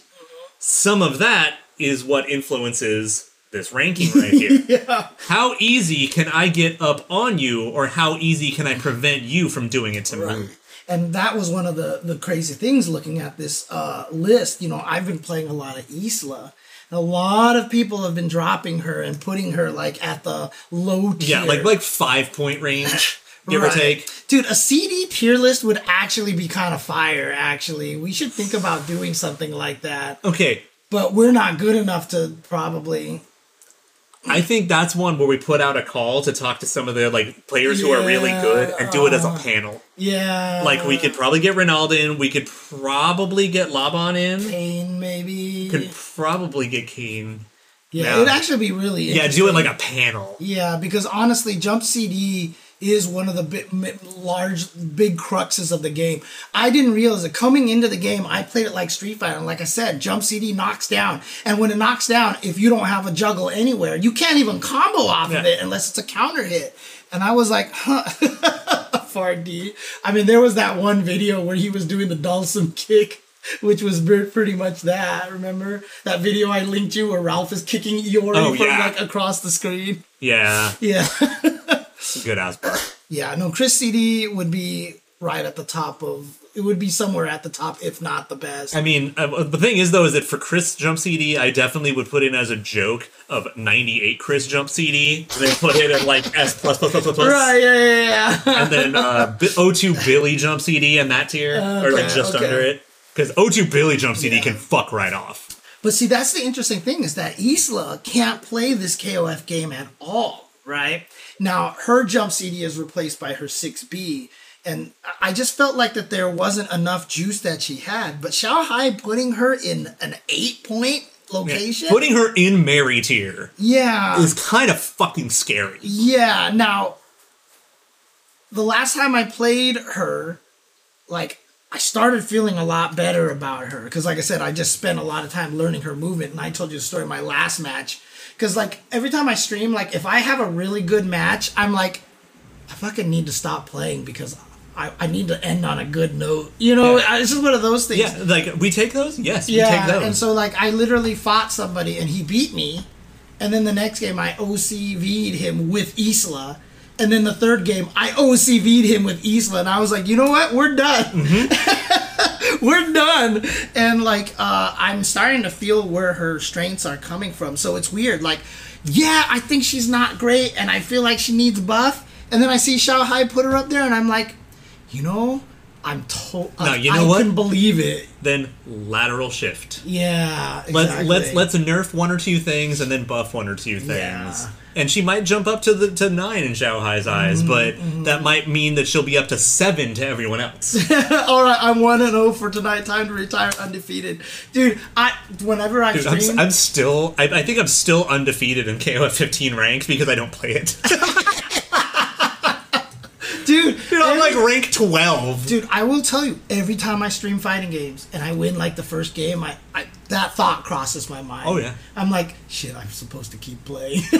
some of that is what influences this ranking right here. [laughs] yeah, How easy can I get up on you, or how easy can I prevent you from doing it to me? and that was one of the the crazy things looking at this uh, list. You know, I've been playing a lot of Isla. A lot of people have been dropping her and putting her like at the low tier. Yeah, like like five point range, [laughs] give or take. Dude, a CD tier list would actually be kind of fire. Actually, we should think about doing something like that. Okay, But we're not good enough to probably. I think that's one where we put out a call to talk to some of the like players who are really good and do it as a uh, panel. Yeah, Like we could probably get Ronaldo in, we could probably get Laban in, Pain maybe. could probably get Kane. yeah, yeah. it'd actually be really. Yeah, do it like a panel. Yeah, because honestly, Jump CD is one of the big, large, big cruxes of the game. I didn't realize that coming into the game, I played it like Street Fighter. And like I said, Jump CD knocks down. And when it knocks down, if you don't have a juggle anywhere, you can't even combo off of it unless it's a counter hit. And I was like, huh. [laughs] Far D. I mean, there was that one video where he was doing the Dhalsim kick. Which was pretty much that. Remember that video I linked you where Ralph is kicking Iori Oh, from yeah. like across the screen? Yeah, Yeah. good ass yeah, no, Chris CD would be right at the top of it would be somewhere at the top, if not the best. I mean, uh, the thing is though, is that for Chris Jump CD, I definitely would put in as a joke of 98 Chris Jump CD, and then put it at like S plus plus plus plus plus, right, yeah, yeah, yeah. [laughs] and then uh, B- O2 Billy Jump CD in that tier, or like just okay. under it, because O2 Billy Jump CD Yeah. can fuck right off. But see, that's the interesting thing is that Isla can't play this KOF game at all, right? Now, her jump CD is replaced by her 6B, and I just felt like that there wasn't enough juice that she had. But Xiaohai putting her in an eight point location? Putting her in Mary tier yeah. is kind of fucking scary. Yeah. Now, the last time I played her, like, I started feeling a lot better about her because, like I said, I just spent a lot of time learning her movement, and I told you the story of my last match. Because, like, every time I stream, like, if I have a really good match, I'm like, I fucking need to stop playing because I, I need to end on a good note. You know, Yeah. I, this is one of those things. Yeah, like we take those. Yes, we take Yeah, those. and so like I literally fought somebody and he beat me, and then the next game I OCV'd him with Isla, and then the third game I OCV'd him with Isla, and I was like, you know what, we're done, Mm-hmm. [laughs] we're done, and like uh, I'm starting to feel where her strengths are coming from. So it's weird, like. Yeah, I think she's not great, and I feel like she needs buff. And then I see Xiaohai put her up there, and I'm like, you know, I'm told. No, you know I what? couldn't believe it. then lateral shift. Yeah, Let's exactly. let's let's nerf one or two things and then buff one or two things. Yeah. and she might jump up to the to nine in Xiaohai's eyes, Mm-hmm, but that might mean that she'll be up to seven to everyone else. [laughs] All right, I'm one and zero for tonight. Time to retire undefeated, dude. I whenever I Dude, I'm, I'm still. I, I think I'm still undefeated in KOF 15 rank because I don't play it. [laughs] [laughs] dude. Dude, I'm every- like rank 12. Dude, I will tell you, every time I stream fighting games and I win like the first game, I, I that thought crosses my mind. Oh, yeah. I'm like, shit, I'm supposed to keep playing. [laughs]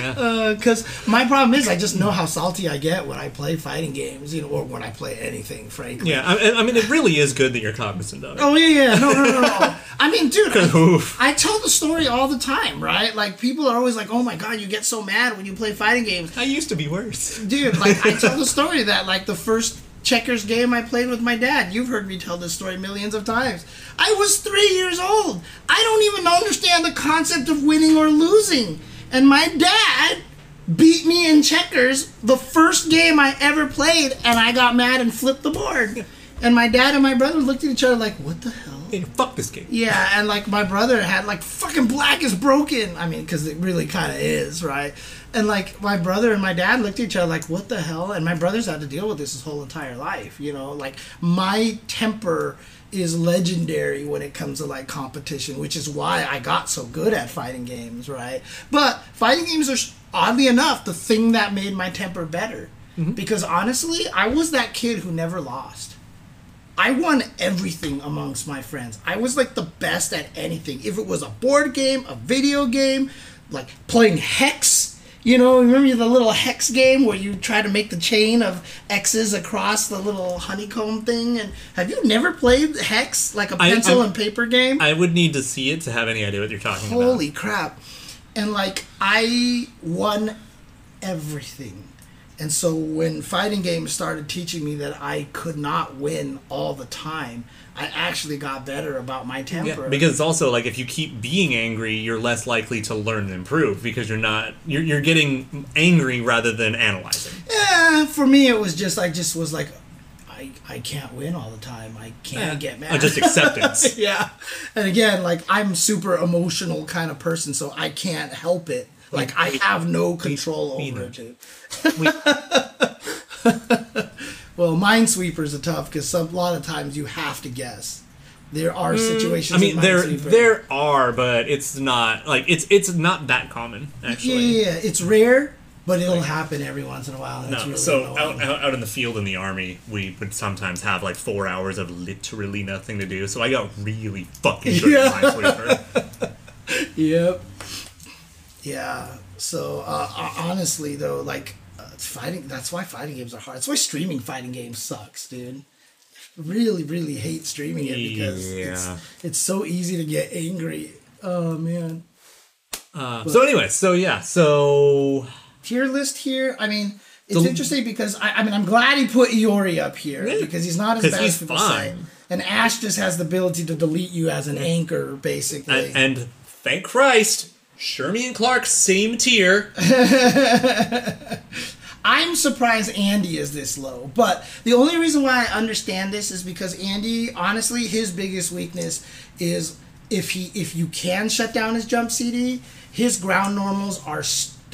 Yeah. Because Uh, my problem is, I just know how salty I get when I play fighting games, you know, or when I play anything, frankly. Yeah, I, I mean, it really is good that you're cognizant of it. Oh yeah, yeah, no, no, no, no. [laughs] I mean, dude, I. I tell the story all the time, right? Like people are always like, "Oh my god, you get so mad when you play fighting games." I used to be worse. dude like i tell the [laughs] story that like the first checkers game i played with my dad you've heard me tell this story millions of times i was three years old i don't even understand the concept of winning or losing and my dad beat me in checkers the first game i ever played and i got mad and flipped the board and my dad and my brother looked at each other like what the hell Hey, fuck this game. yeah, and like my brother had like fucking black is broken. I mean, because it really kind of is, right? And like my brother and my dad looked at each other like, what the hell? And my brother's had to deal with this his whole entire life, you know? Like my temper is legendary when it comes to like competition, which is why I got so good at fighting games, right? But fighting games are oddly enough the thing that made my temper better. Mm-hmm. Because honestly, I was that kid who never lost. I won everything amongst my friends. I was like the best at anything. If it was a board game, a video game, like playing Hex, you know, remember the little Hex game where you try to make the chain of X's across the little honeycomb thing? And have you never played Hex, like a pencil I'm- and paper game? I would need to see it to have any idea what you're talking about. Holy crap. And like I won everything. And so when fighting games started teaching me that I could not win all the time, I actually got better about my temper. Yeah, because it's also like if you keep being angry, you're less likely to learn and improve because you're not you're, you're getting angry rather than analyzing. yeah, for me it was just I just was like I I can't win all the time. I can't get mad. Uh, just acceptance. [laughs] yeah. And again, like I'm super emotional kind of person, so I can't help it. Like I have no control me over it. We- [laughs] Well, Minesweepers are tough because some a lot of times you have to guess. There are situations. Mm, I mean, there there are, but it's not like it's it's not that common actually. yeah, yeah, it's rare, but it'll happen every once in a while. No, really so annoying. out, out out in the field in the army, we would sometimes have like four hours of literally nothing to do. So I got really fucking [laughs] good Yeah. at Minesweeper. [laughs] Yep. Yeah. So uh, honestly, though, like uh, fighting. That's why fighting games are hard. That's why streaming fighting games sucks, dude. Really, really hate streaming it because it's, Yeah. it's so easy to get angry. Oh man. Uh, so anyway, so yeah, so Tier list here. I mean, it's The- interesting because I, I mean I'm glad he put Iori up here Yeah. because he's not as bad as people say. fine. And Ash just has the ability to delete you as an anchor, basically. and, and thank Christ, Shermie and Clark same tier. [laughs] I'm surprised Andy is this low, but the only reason why I understand this is because Andy, honestly, his biggest weakness is if he if you can shut down his jump CD, his ground normals are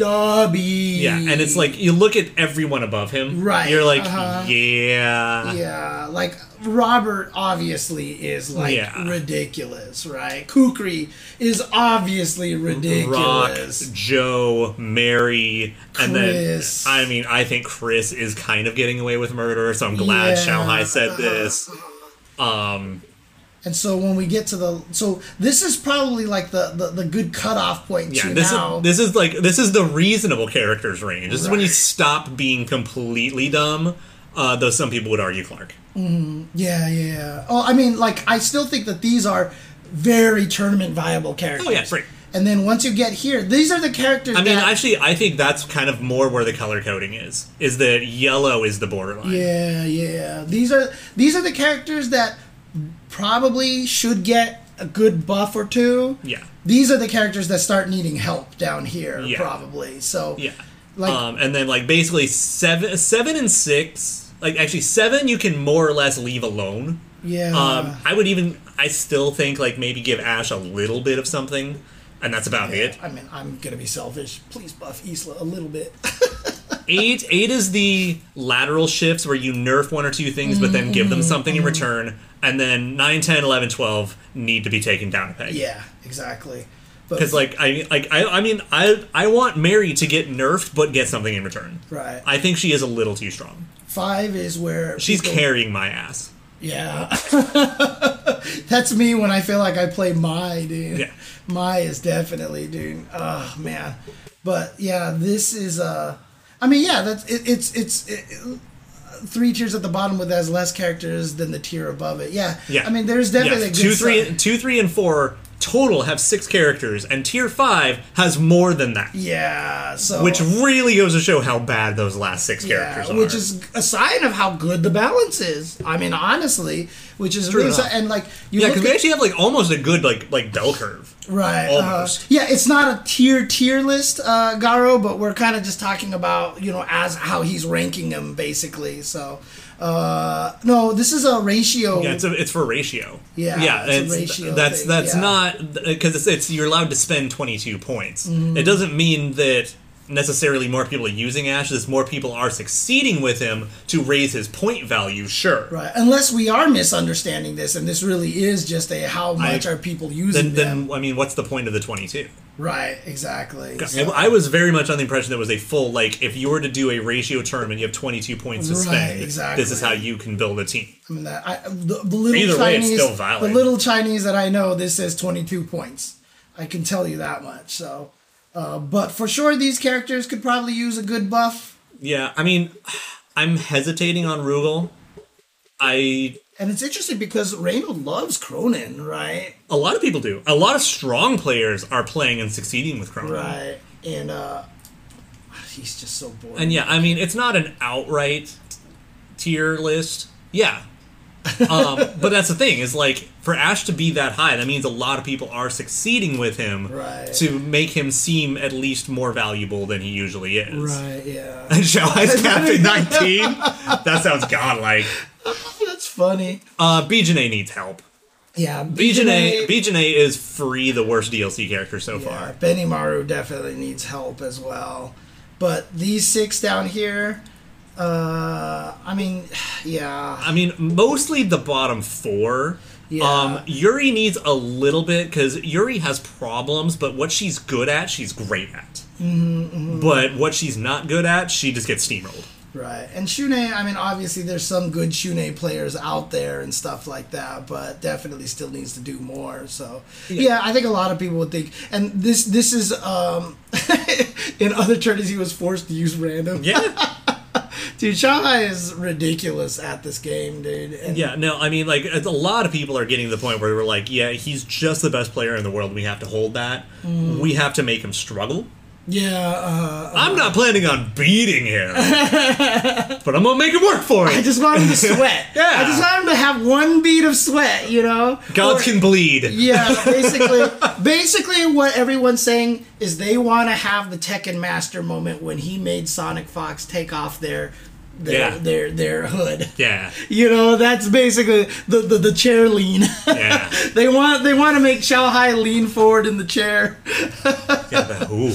stubby. Yeah, and it's like you look at everyone above him. Right, You're like, uh-huh. yeah. yeah, like Robert obviously is like Yeah. ridiculous, right? Kukri is obviously Rock, ridiculous. Joe, Mary, and then I mean, I think Chris is kind of getting away with murder, so I'm glad Yeah. Xiaohai said this. Um, And so when we get to the so this is probably like the the, the good cutoff point yeah, to this now. is this is like this is the reasonable characters range. This is when you stop being completely dumb. Uh, though some people would argue Clark. Yeah, yeah. Oh, I mean, like, I still think that these are very tournament viable characters. Oh, yeah, right. And then once you get here, these are the characters. I mean, actually, I think that's kind of more where the color coding is. Is that yellow is the borderline? Yeah, yeah. These are these are the characters that probably should get a good buff or two. Yeah. These are the characters that start needing help down here, Yeah. probably. So Yeah. Like- um, and then like basically seven, seven and six. Like actually seven, you can more or less leave alone. yeah. Um, I would even, I still think like maybe give Ash a little bit of something. and that's about it. I mean, I'm gonna be selfish. Please buff Isla a little bit. [laughs] Eight eight is the lateral shifts where you nerf one or two things, but then give Mm-hmm. them something in return. And then 9, 10, 11, 12 need to be taken down a peg. yeah, exactly. Because like I like I I mean I I want Mary to get nerfed but get something in return. right, I think she is a little too strong. five is where She's people- carrying my ass. Yeah, [laughs] that's me when I feel like I play my dude. Yeah. My is definitely dude. Oh man, but yeah, this is uh, I mean yeah, that's it, it's it's. It, Three tiers at the bottom with as less characters than the tier above it. Yeah, Yeah. I mean, there's definitely Yes, two, three, side- two, three, and four total have six characters, and tier five has more than that. Yeah, so Which really goes to show how bad those last six yeah, characters are. which is a sign of how good the balance is. I mean, honestly, which is really enough. and like you yeah, because we actually have like almost a good like like bell curve. Right. Almost. Uh, yeah, it's not a tier tier list, uh, Garo, but we're kind of just talking about you know as how he's ranking them basically. So, uh, no, this is a ratio. Yeah, it's a, it's for ratio. Yeah, yeah, it's a ratio That's thing, that's yeah. not because it's, it's you're allowed to spend 22 points. Mm-hmm. It doesn't mean that necessarily more people are using Ashes, more people are succeeding with him to raise his point value. Sure. Right. Unless we are misunderstanding this, and this really is just a how much are people using Then, them. then I mean, what's the point of the 22? right. Exactly. So- I was very much on the impression that was a full like if you were to do a ratio tournament, you have 22 points to Right, spend. exactly. This is how you can build a team. I mean, that, I, the, the little Either way, it's Chinese, still valid. the little Chinese that I know, this says 22 points. I can tell you that much. So, uh, but for sure, these characters could probably use a good buff. Yeah, I mean, [sighs] I'm hesitating on Rugal. I And it's interesting because Reynald loves Krohnen, right? a lot of people do. A lot of strong players are playing and succeeding with Krohnen. Right. And uh, [sighs] he's just so boring. And yeah, I mean, it's not an outright tier list. Yeah. Um, but that's the thing is like for Ash to be that high, that means a lot of people are succeeding with him Right. to make him seem at least more valuable than he usually is. Right, yeah. And Xiaohai's captain 19? That sounds godlike. [laughs] That's funny. Uh, Bijane needs help. Yeah, Bijane, Bijane is free the worst DLC character so Yeah, far. Benimaru definitely needs help as well. But these six down here, uh, I mean, [sighs] yeah, I mean, mostly the bottom four. Yeah. Um, Yuri needs a little bit because Yuri has problems, but what she's good at, she's great at. Mm-hmm, But what she's not good at, she just gets steamrolled. right. And Shun'ei, I mean, obviously there's some good Shun'ei players out there and stuff like that, but definitely still needs to do more. So yeah, I think a lot of people would think, and this this is um, [laughs] in other tournaments he was forced to use random. Yeah, [laughs] Dude, Xiaohai is ridiculous at this game, dude. And yeah. No, I mean, like a lot of people are getting to the point where we're like, yeah, he's just the best player in the world. We have to hold that. Mm. We have to make him struggle. yeah, uh, I'm not planning on beating him, [laughs] but I'm gonna make him work for it. I just want him to sweat. [laughs] Yeah. I just want him to have one bead of sweat, you know? Gods can bleed. Yeah, [laughs] basically, basically, what everyone's saying is they want to have the Tekken Master moment when he made SonicFox take off their their Yeah. their, their hood. Yeah, [laughs] You know, that's basically the the, the chair lean. yeah. [laughs] they want they want to make Xiaohai lean forward in the chair. [laughs] Yeah, but, ooh.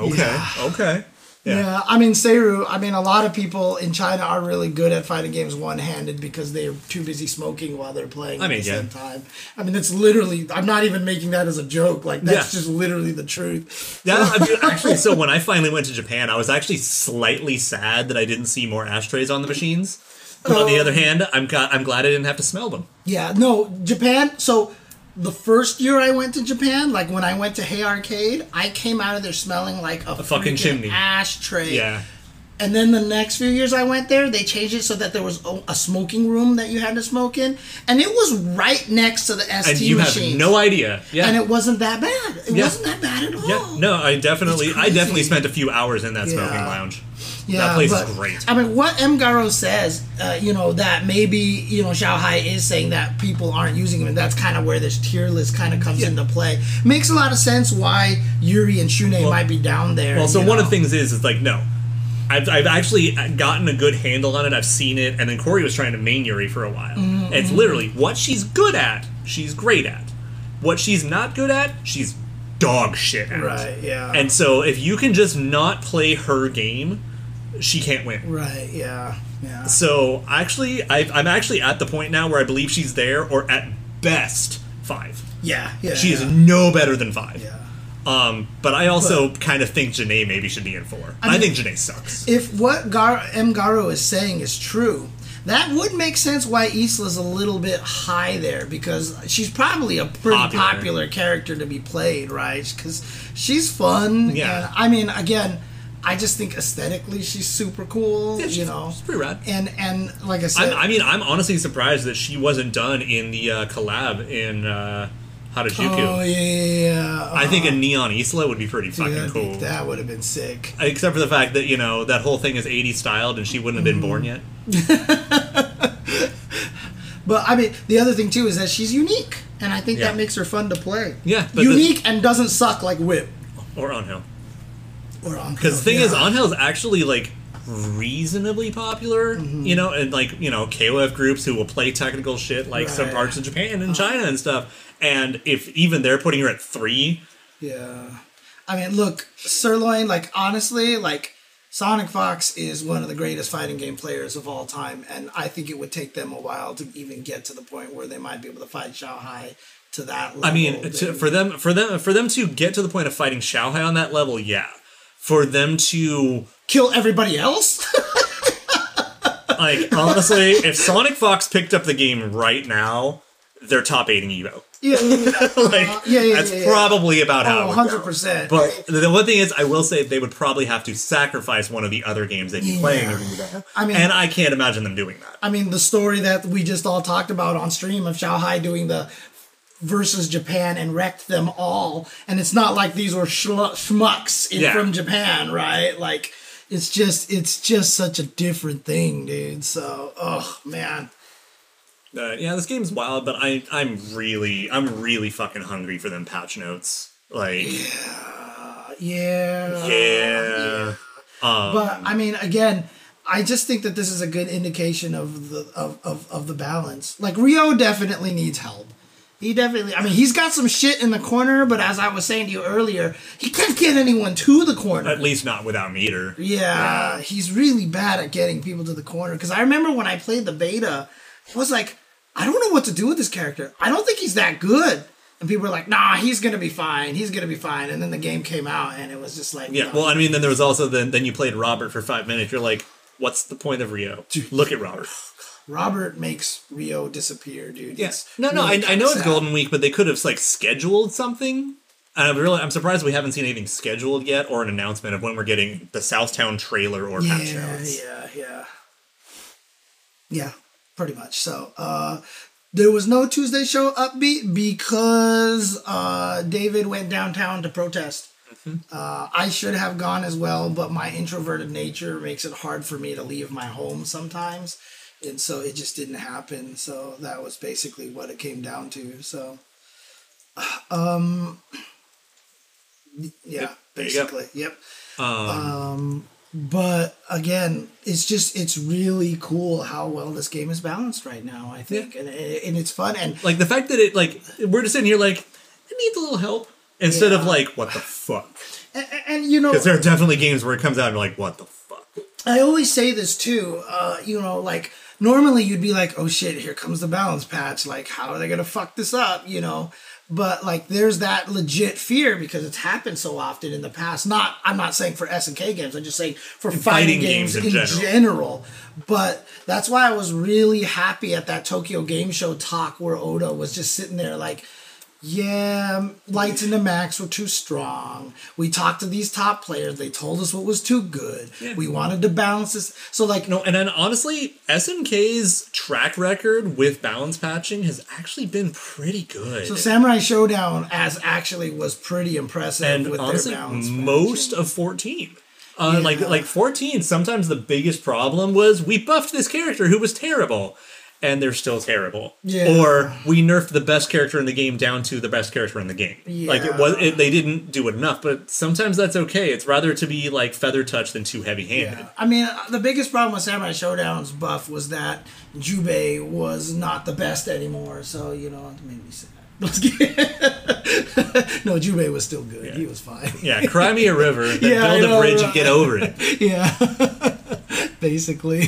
Okay. Okay. Yeah. Yeah. I mean Seiru. I mean, a lot of people in China are really good at fighting games one-handed because they're too busy smoking while they're playing I at mean, the yeah. same time. I mean, it's literally. I'm not even making that as a joke. Like that's Yeah. just literally the truth. Yeah, I mean, [laughs] actually, so when I finally went to Japan, I was actually slightly sad that I didn't see more ashtrays on the machines. But on the um, other hand, I'm I'm glad I didn't have to smell them. Yeah. No, Japan. So. The first year I went to Japan, like when I went to Hey Arcade, I came out of there smelling like a, fucking chimney. ashtray. Yeah, And then the next few years I went there, they changed it so that there was a, a smoking room that you had to smoke in, and it was right next to the ST and you machines. have no idea. Yeah, and it wasn't that bad. It Yeah. wasn't that bad at all. yeah. No, I definitely, I definitely spent a few hours in that smoking Yeah. lounge. Yeah, that place but, is great. I mean, what M. Garo says, uh, you know, that maybe, you know, Xiaohai is saying that people aren't using him, and that's kind of where this tier list kind of comes Yeah. into play. Makes a lot of sense why Yuri and Shun'ei might be down there. Well, so one know. of the things is, is like, no. I've, I've actually gotten a good handle on it. I've seen it, and then Corey was trying to main Yuri for a while. Mm-hmm. It's literally what she's good at, she's great at. What she's not good at, she's dog shit at. Right. Yeah. And so if you can just not play her game, she can't win. right. Yeah. Yeah. So actually, I, I'm actually at the point now where I believe she's there, or at best five. Yeah. Yeah. She is yeah. no better than five. Yeah. Um, but I also kind of think Janae maybe should be in four. I, mean- think Janae sucks. If what Gar- M. Garo is saying is true, that would make sense why Isla's a little bit high there because she's probably a pretty Popular. popular, character to be played, right? Because she's fun. Yeah. And, I mean, again, I just think aesthetically she's super cool. Yeah, she's- you know, she's pretty rad. And and like I said, I'm, I mean, I'm honestly surprised that she wasn't done in the uh, collab in uh, Harajuku. oh yeah, yeah, yeah. I think a Neon Isla would be pretty Dude, fucking that'd cool. that would have been sick. Except for the fact that, you know, that whole thing is 80s styled and she wouldn't have been born yet. [laughs] But I mean, the other thing too is that she's unique, and I think Yeah. that makes her fun to play. Yeah, but the- unique and doesn't suck like Whip Or Angel. Or. Because the thing is, yeah. Angel's actually, like, reasonably popular, Mm-hmm. you know, and, like, you know, KOF groups who will play technical shit, like some parts of Japan and China and stuff. And if even they're putting her at three, Yeah. I mean, look, Sirloin, like, honestly, like, SonicFox is one of the greatest fighting game players of all time, and I think it would take them a while to even get to the point where they might be able to fight Xiaohai to that level. I mean, to, for them, for them, for them to get to the point of fighting Xiaohai on that level, yeah. For them to kill everybody else? [laughs] like, honestly, if SonicFox picked up the game right now, they're top eight in Evo. yeah, yeah, yeah. [laughs] like, uh, yeah, yeah, that's yeah, probably about how. Oh, it would go. 100%. But the one thing is, I will say they would probably have to sacrifice one of the other games they'd be playing. Yeah. in Evo. I mean- and I can't imagine them doing that. I mean, the story that we just all talked about on stream of Shanghai doing the versus Japan and wrecked them all, and it's not like these were schlu- schmucks in, Yeah. from Japan, right? Like, it's just it's just such a different thing, dude. So, oh man, Uh, yeah, this game's wild, but I, I'm really, I'm really fucking hungry for them patch notes. Like, yeah, yeah. Um, But I mean, again, I just think that this is a good indication of the of, of, of the balance. Like Ryo definitely needs help. He definitely. I mean, he's got some shit in the corner, but as I was saying to you earlier, he can't get anyone to the corner. at least not without meter. Yeah, he's really bad at getting people to the corner. Because I remember when I played the beta, I was like, I don't know what to do with this character. I don't think he's that good. And people were like, Nah, he's gonna be fine. He's gonna be fine. And then the game came out, and it was just like, Yeah, no. well, I mean, then there was also then then you played Robert for five minutes. You're like, what's the point of Ryo? Look at Robert. Robert makes Ryo disappear, dude. It's no, no, really I, I know it's sad. Golden Week, but they could have like scheduled something. And I'm really, I'm surprised we haven't seen anything scheduled yet or an announcement of when we're getting the Southtown trailer or patch Yeah, notes. yeah, yeah. Yeah, pretty much. So, uh, there was no Tuesday show upbeat because uh, David went downtown to protest. Mm-hmm. Uh, I should have gone as well, but my introverted nature makes it hard for me to leave my home sometimes. And so it just didn't happen. So that was basically what it came down to. So, [sighs] um, yeah, go. basically. Yep. Um, But again, it's just it's really cool how well this game is balanced right now. I think, and and it's fun and like the fact that it like we're just sitting here like it needs a little help instead of like what the fuck. [sighs] and, and you know Because there are definitely games where it comes out and you're like what the fuck. I always say this too. Uh, you know, like normally you'd be like, "Oh shit, here comes the balance patch. Like, how are they gonna fuck this up?" You know. But like, there's that legit fear because it's happened so often in the past. Not, I'm not saying for S and K games. I'm just saying for fighting, fighting games, games in, in general. general. But that's why I was really happy at that Tokyo Game Show talk where Oda was just sitting there like, yeah, lights in the max were too strong. We talked to these top players. They told us what was too good. Yeah. We wanted to balance this. So like, No, and then honestly, SNK's track record with balance patching has actually been pretty good. so Samurai Shodown as actually was pretty impressive and with honestly, their balance. most patching. of 14. Uh, Like like 14, sometimes the biggest problem was we buffed this character who was terrible, and they're still terrible. Yeah. Or we nerfed the best character in the game down to the best character in the game. Yeah. Like it was, it, they didn't do it enough, but sometimes that's okay. It's rather to be like feather touch than too heavy handed. Yeah. I mean, uh, the biggest problem with Samurai Shodown's buff was that Jubei was not the best anymore. So you know, it made me sad. [laughs] no, Jubei was still good. He was fine. Yeah, cry me a river, then [laughs] Yeah, build a bridge right. and get over it. [laughs] yeah. Basically.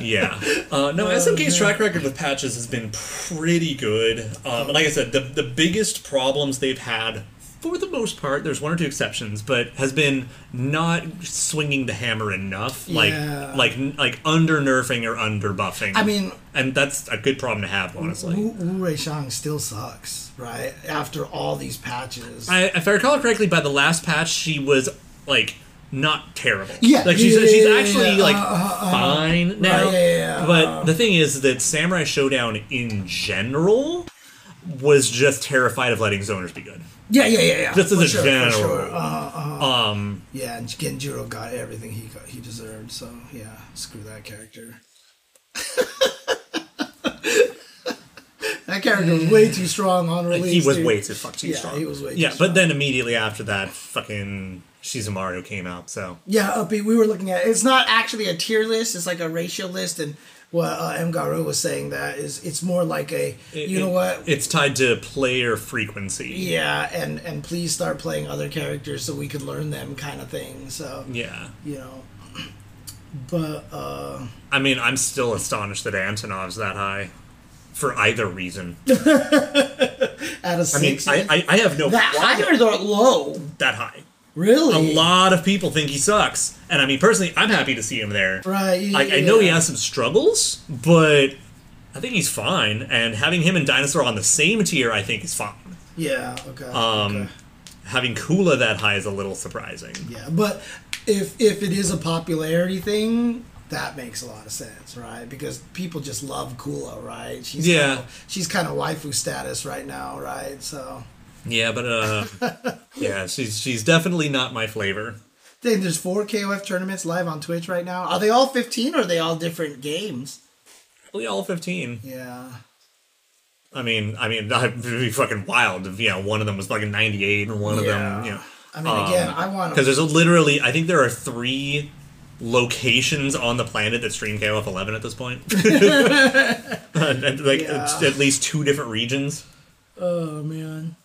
Yeah. Uh, no, SNK's track record with patches has been pretty good. Um, like I said, the, the biggest problems they've had, for the most part, there's one or two exceptions, but has been not swinging the hammer enough. Yeah. Like, like, like under nerfing or under buffing. I mean, and that's a good problem to have, honestly. Wu Wu still sucks, right? After all these patches. I, if I recall correctly, by the last patch, she was like not terrible. Yeah, like she's yeah, she's actually yeah. like Uh, uh, fine now. yeah, yeah, yeah. But the thing is that Samurai Shodown in general was just terrified of letting zoners be good. yeah, yeah, yeah, yeah. Just as For a sure, general sure. Uh, uh, Um, yeah, and Genjuro got everything he got, he deserved. So yeah, screw that character. [laughs] that character was way too strong on release. he was dude. way too fuck too Yeah, strong. he was way too Yeah, strong. but then immediately after that, fucking Shizumaru came out. So Yeah, Uppy, we were looking at it's not actually a tier list, it's like a ratio list and what uh, M. Garu was saying that is it's more like a you know what It's tied to player frequency. yeah and and please start playing other characters so we can learn them kind of thing so Yeah. you know [clears throat] but uh I mean, I'm still astonished that Antonov's that high for either reason. [laughs] at a I mean, six I, I, I have no that high or low that high. Really A lot of people think he sucks, and I mean, personally, I'm happy to see him there. right yeah, Like, I know he has some struggles, but I think he's fine. And having him and Dinosaur on the same tier, I think is fine. yeah okay Um, okay. Having Kula that high is a little surprising. Yeah, but if if it is a popularity thing, that makes a lot of sense, right? Because people just love Kula, right? She's Yeah. kinda, she's kind of waifu status right now, right? So Yeah, but uh, [laughs] yeah, she's she's definitely not my flavor. then there's four KOF tournaments live on Twitch right now. Are they all 15 or are they all different games? Probably all 15. Yeah. I mean, I mean, [laughs] that'd be fucking wild if you know one of them was fucking 98 and one of them, Yeah. you know. I mean, again, I want Because there's a, literally, I think there are three locations on the planet that stream KOF 11 at this point. [laughs] Like Yeah. at least two different regions. Oh man.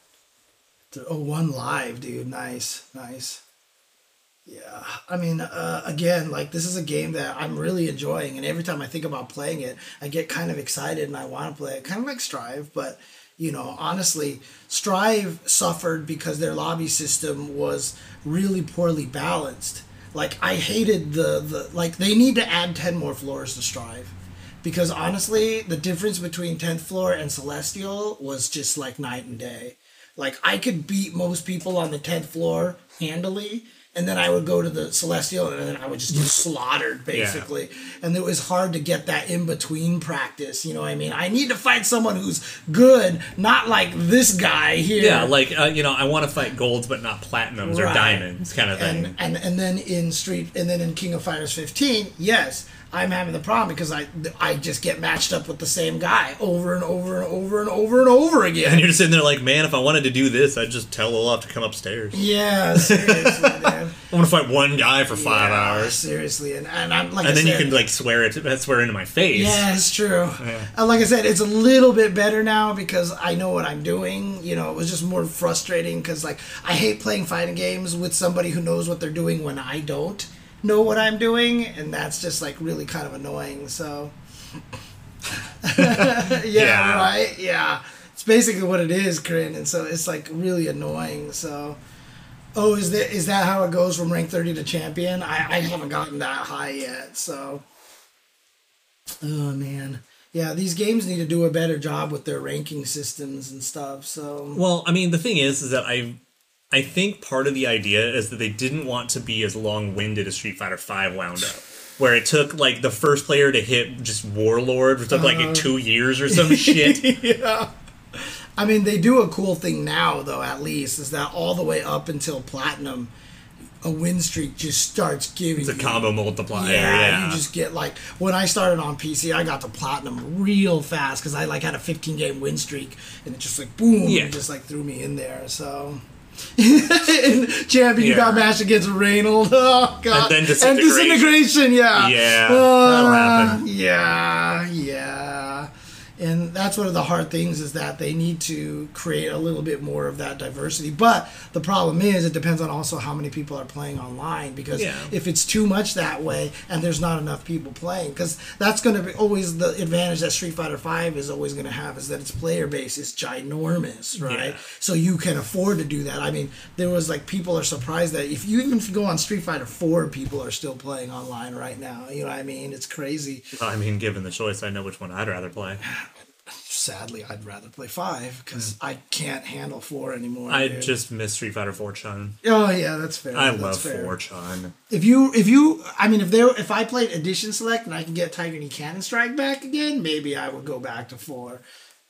Oh, one live, dude. Nice, nice. Yeah, I mean, uh, again, like this is a game that I'm really enjoying, and every time I think about playing it, I get kind of excited and I want to play it. Kind of like Strive, but you know, honestly, Strive suffered because their lobby system was really poorly balanced. Like I hated the the like they need to add ten more floors to Strive because honestly, the difference between 10th floor and Celestial was just like night and day. Like I could beat most people on the 10th floor handily, and then I would go to the Celestial and then I would just get [laughs] slaughtered basically. And it was hard to get that in between practice, you know what I mean? I need to fight someone who's good, not like this guy here. Yeah, like uh, you know, I want to fight golds but not platinums or diamonds, kind of thing. and and and then in Street and then in King of Fighters 15, yes, I'm having the problem because I I just get matched up with the same guy over and over and over and over and over and again. you're just sitting there like, man, if I wanted to do this, I'd just tell Olaf to come upstairs. Yeah, [laughs] seriously, man. I want to fight one guy for five Yeah, hours, seriously, and and I'm like, and I then you can like swear it, swear into my face. Yeah, it's true. Uh, like I said, it's a little bit better now because I know what I'm doing. You know, it was just more frustrating because like I hate playing fighting games with somebody who knows what they're doing when I don't know what I'm doing, and that's just like really kind of annoying. So, [laughs] yeah, Yeah. right, yeah. It's basically what it is, Corinne, and so it's like really annoying. So. Oh, is that is that how it goes from rank thirty to champion? I, I haven't gotten that high yet, so Oh man. Yeah, these games need to do a better job with their ranking systems and stuff. So Well, I mean, the thing is, is that I, I think part of the idea is that they didn't want to be as long-winded as Street Fighter Five wound up, where it took like the first player to hit just Warlord, which took Uh-huh. like two years or some shit. [laughs] yeah. I mean, they do a cool thing now, though. At least is that all the way up until platinum, a win streak just starts giving. It's a you- combo multiplier. Yeah, Yeah, you just get like when I started on PC, I got to platinum real fast because I like had a 15 game win streak, and it just like boom, Yeah. just like threw me in there. So. [laughs] champion, you got Yeah. matched against Reynald. [laughs] Oh god! And then disintegration. disintegration, Yeah. Yeah, Uh, that'll happen. Yeah, yeah. And and that's one of the hard things is that they need to create a little bit more of that diversity. But the problem is, it depends on also how many people are playing online because Yeah. if it's too much that way and there's not enough people playing, because that's going to be always the advantage that Street Fighter Five is always going to have is that its player base is ginormous, right? Yeah. So you can afford to do that. I mean, there was like people are surprised that if you even if you go on Street Fighter Four, people are still playing online right now. You know what I mean? It's crazy. I mean, given the choice, I know which one I'd rather play. [sighs] [laughs] Sadly, I'd rather play five because hmm. I can't handle four anymore. I dude. just miss Street Fighter 4 Chun. Oh yeah, that's fair. I that's love fair. 4 Chun. If you, if you, I mean, if there, if I played Edition Select and I can get Tiger Knee Cannon Strike back again, maybe I would go back to four.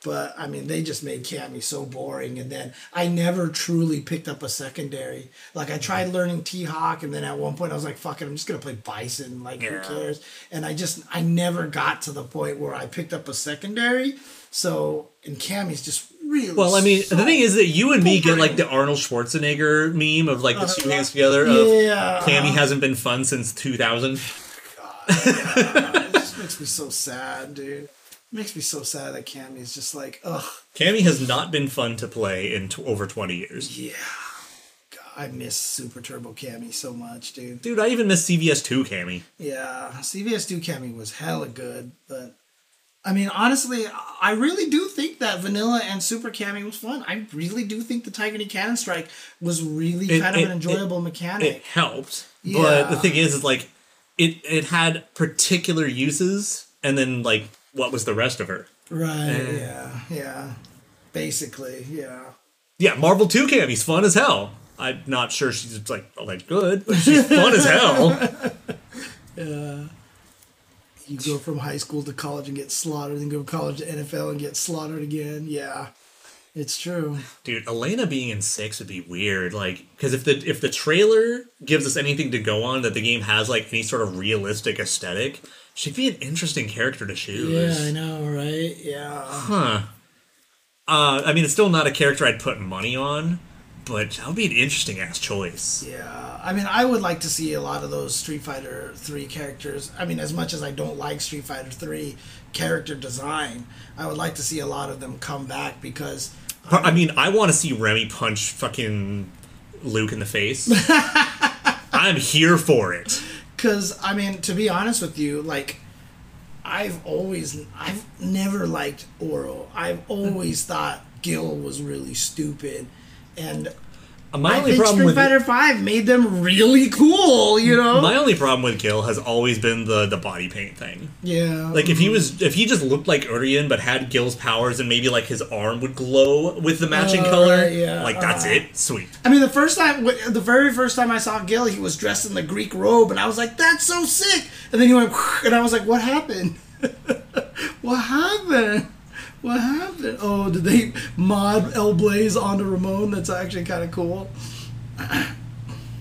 But I mean, they just made Cammy so boring, and then I never truly picked up a secondary. Like I hmm. tried learning T Hawk, and then at one point I was like, "Fuck it, I'm just gonna play Bison." Like Yeah. who cares? And I just, I never got to the point where I picked up a secondary. So, and Cammy's just really. Well, I mean, so the thing is that you and me get like the Arnold Schwarzenegger meme of like the uh, two hands together of yeah, Cammy hasn't been fun since 2000. [laughs] it just makes me so sad, dude. It makes me so sad that Cammy's just like, ugh, Cammy has not been fun to play in t- over 20 years. yeah. God, I miss Super Turbo Cammy so much, dude. Dude, I even miss CVS 2 Cammy. Yeah, CVS 2 Cammy was hella good, but I mean, honestly, I really do think that Vanilla and Super Cammy was fun. I really do think the Tiger Cannon Strike was really It- kind of an enjoyable mechanic. It helped, but the thing is, is like it it had particular uses, and then like what was the rest of her? right, Eh. yeah, yeah. Basically, yeah. Yeah, Marvel 2 Cammy's fun as hell. I'm not sure she's like all that good, but she's fun as hell. [laughs] You go from high school to college and get slaughtered, then go from college to NFL and get slaughtered again. Yeah, it's true. Dude, Elena being in six would be weird. Like, because if the if the trailer gives us anything to go on that the game has like any sort of realistic aesthetic, she'd be an interesting character to choose. Yeah, I know, right? Yeah. Huh. Uh, I mean, it's still not a character I'd put money on, but that would be an interesting ass choice. Yeah, I mean, I would like to see a lot of those Street Fighter Three characters. I mean, as much as I don't like Street Fighter Three character design, I would like to see a lot of them come back because But, I um, mean, I want to see Remy punch fucking Luke in the face. [laughs] I'm here for it. Because I mean, to be honest with you, like I've always, I've never liked Oro. I've always thought Gil was really stupid, and My I only think problem Street with Fighter Five made them really cool. You know? my only problem with Gil has always been the the body paint thing. yeah. Like if he was if he just looked like Urian but had Gil's powers and maybe like his arm would glow with the matching Oh, color, right, yeah, like that's uh. it. Sweet. I mean, the first time, the very first time I saw Gil, he was dressed in the Greek robe, and I was like, "That's so sick!" And then he went, [laughs] and I was like, "What happened? [laughs] what happened? What happened? Oh, did they mod El Blaze onto Ramon? That's actually kind of cool."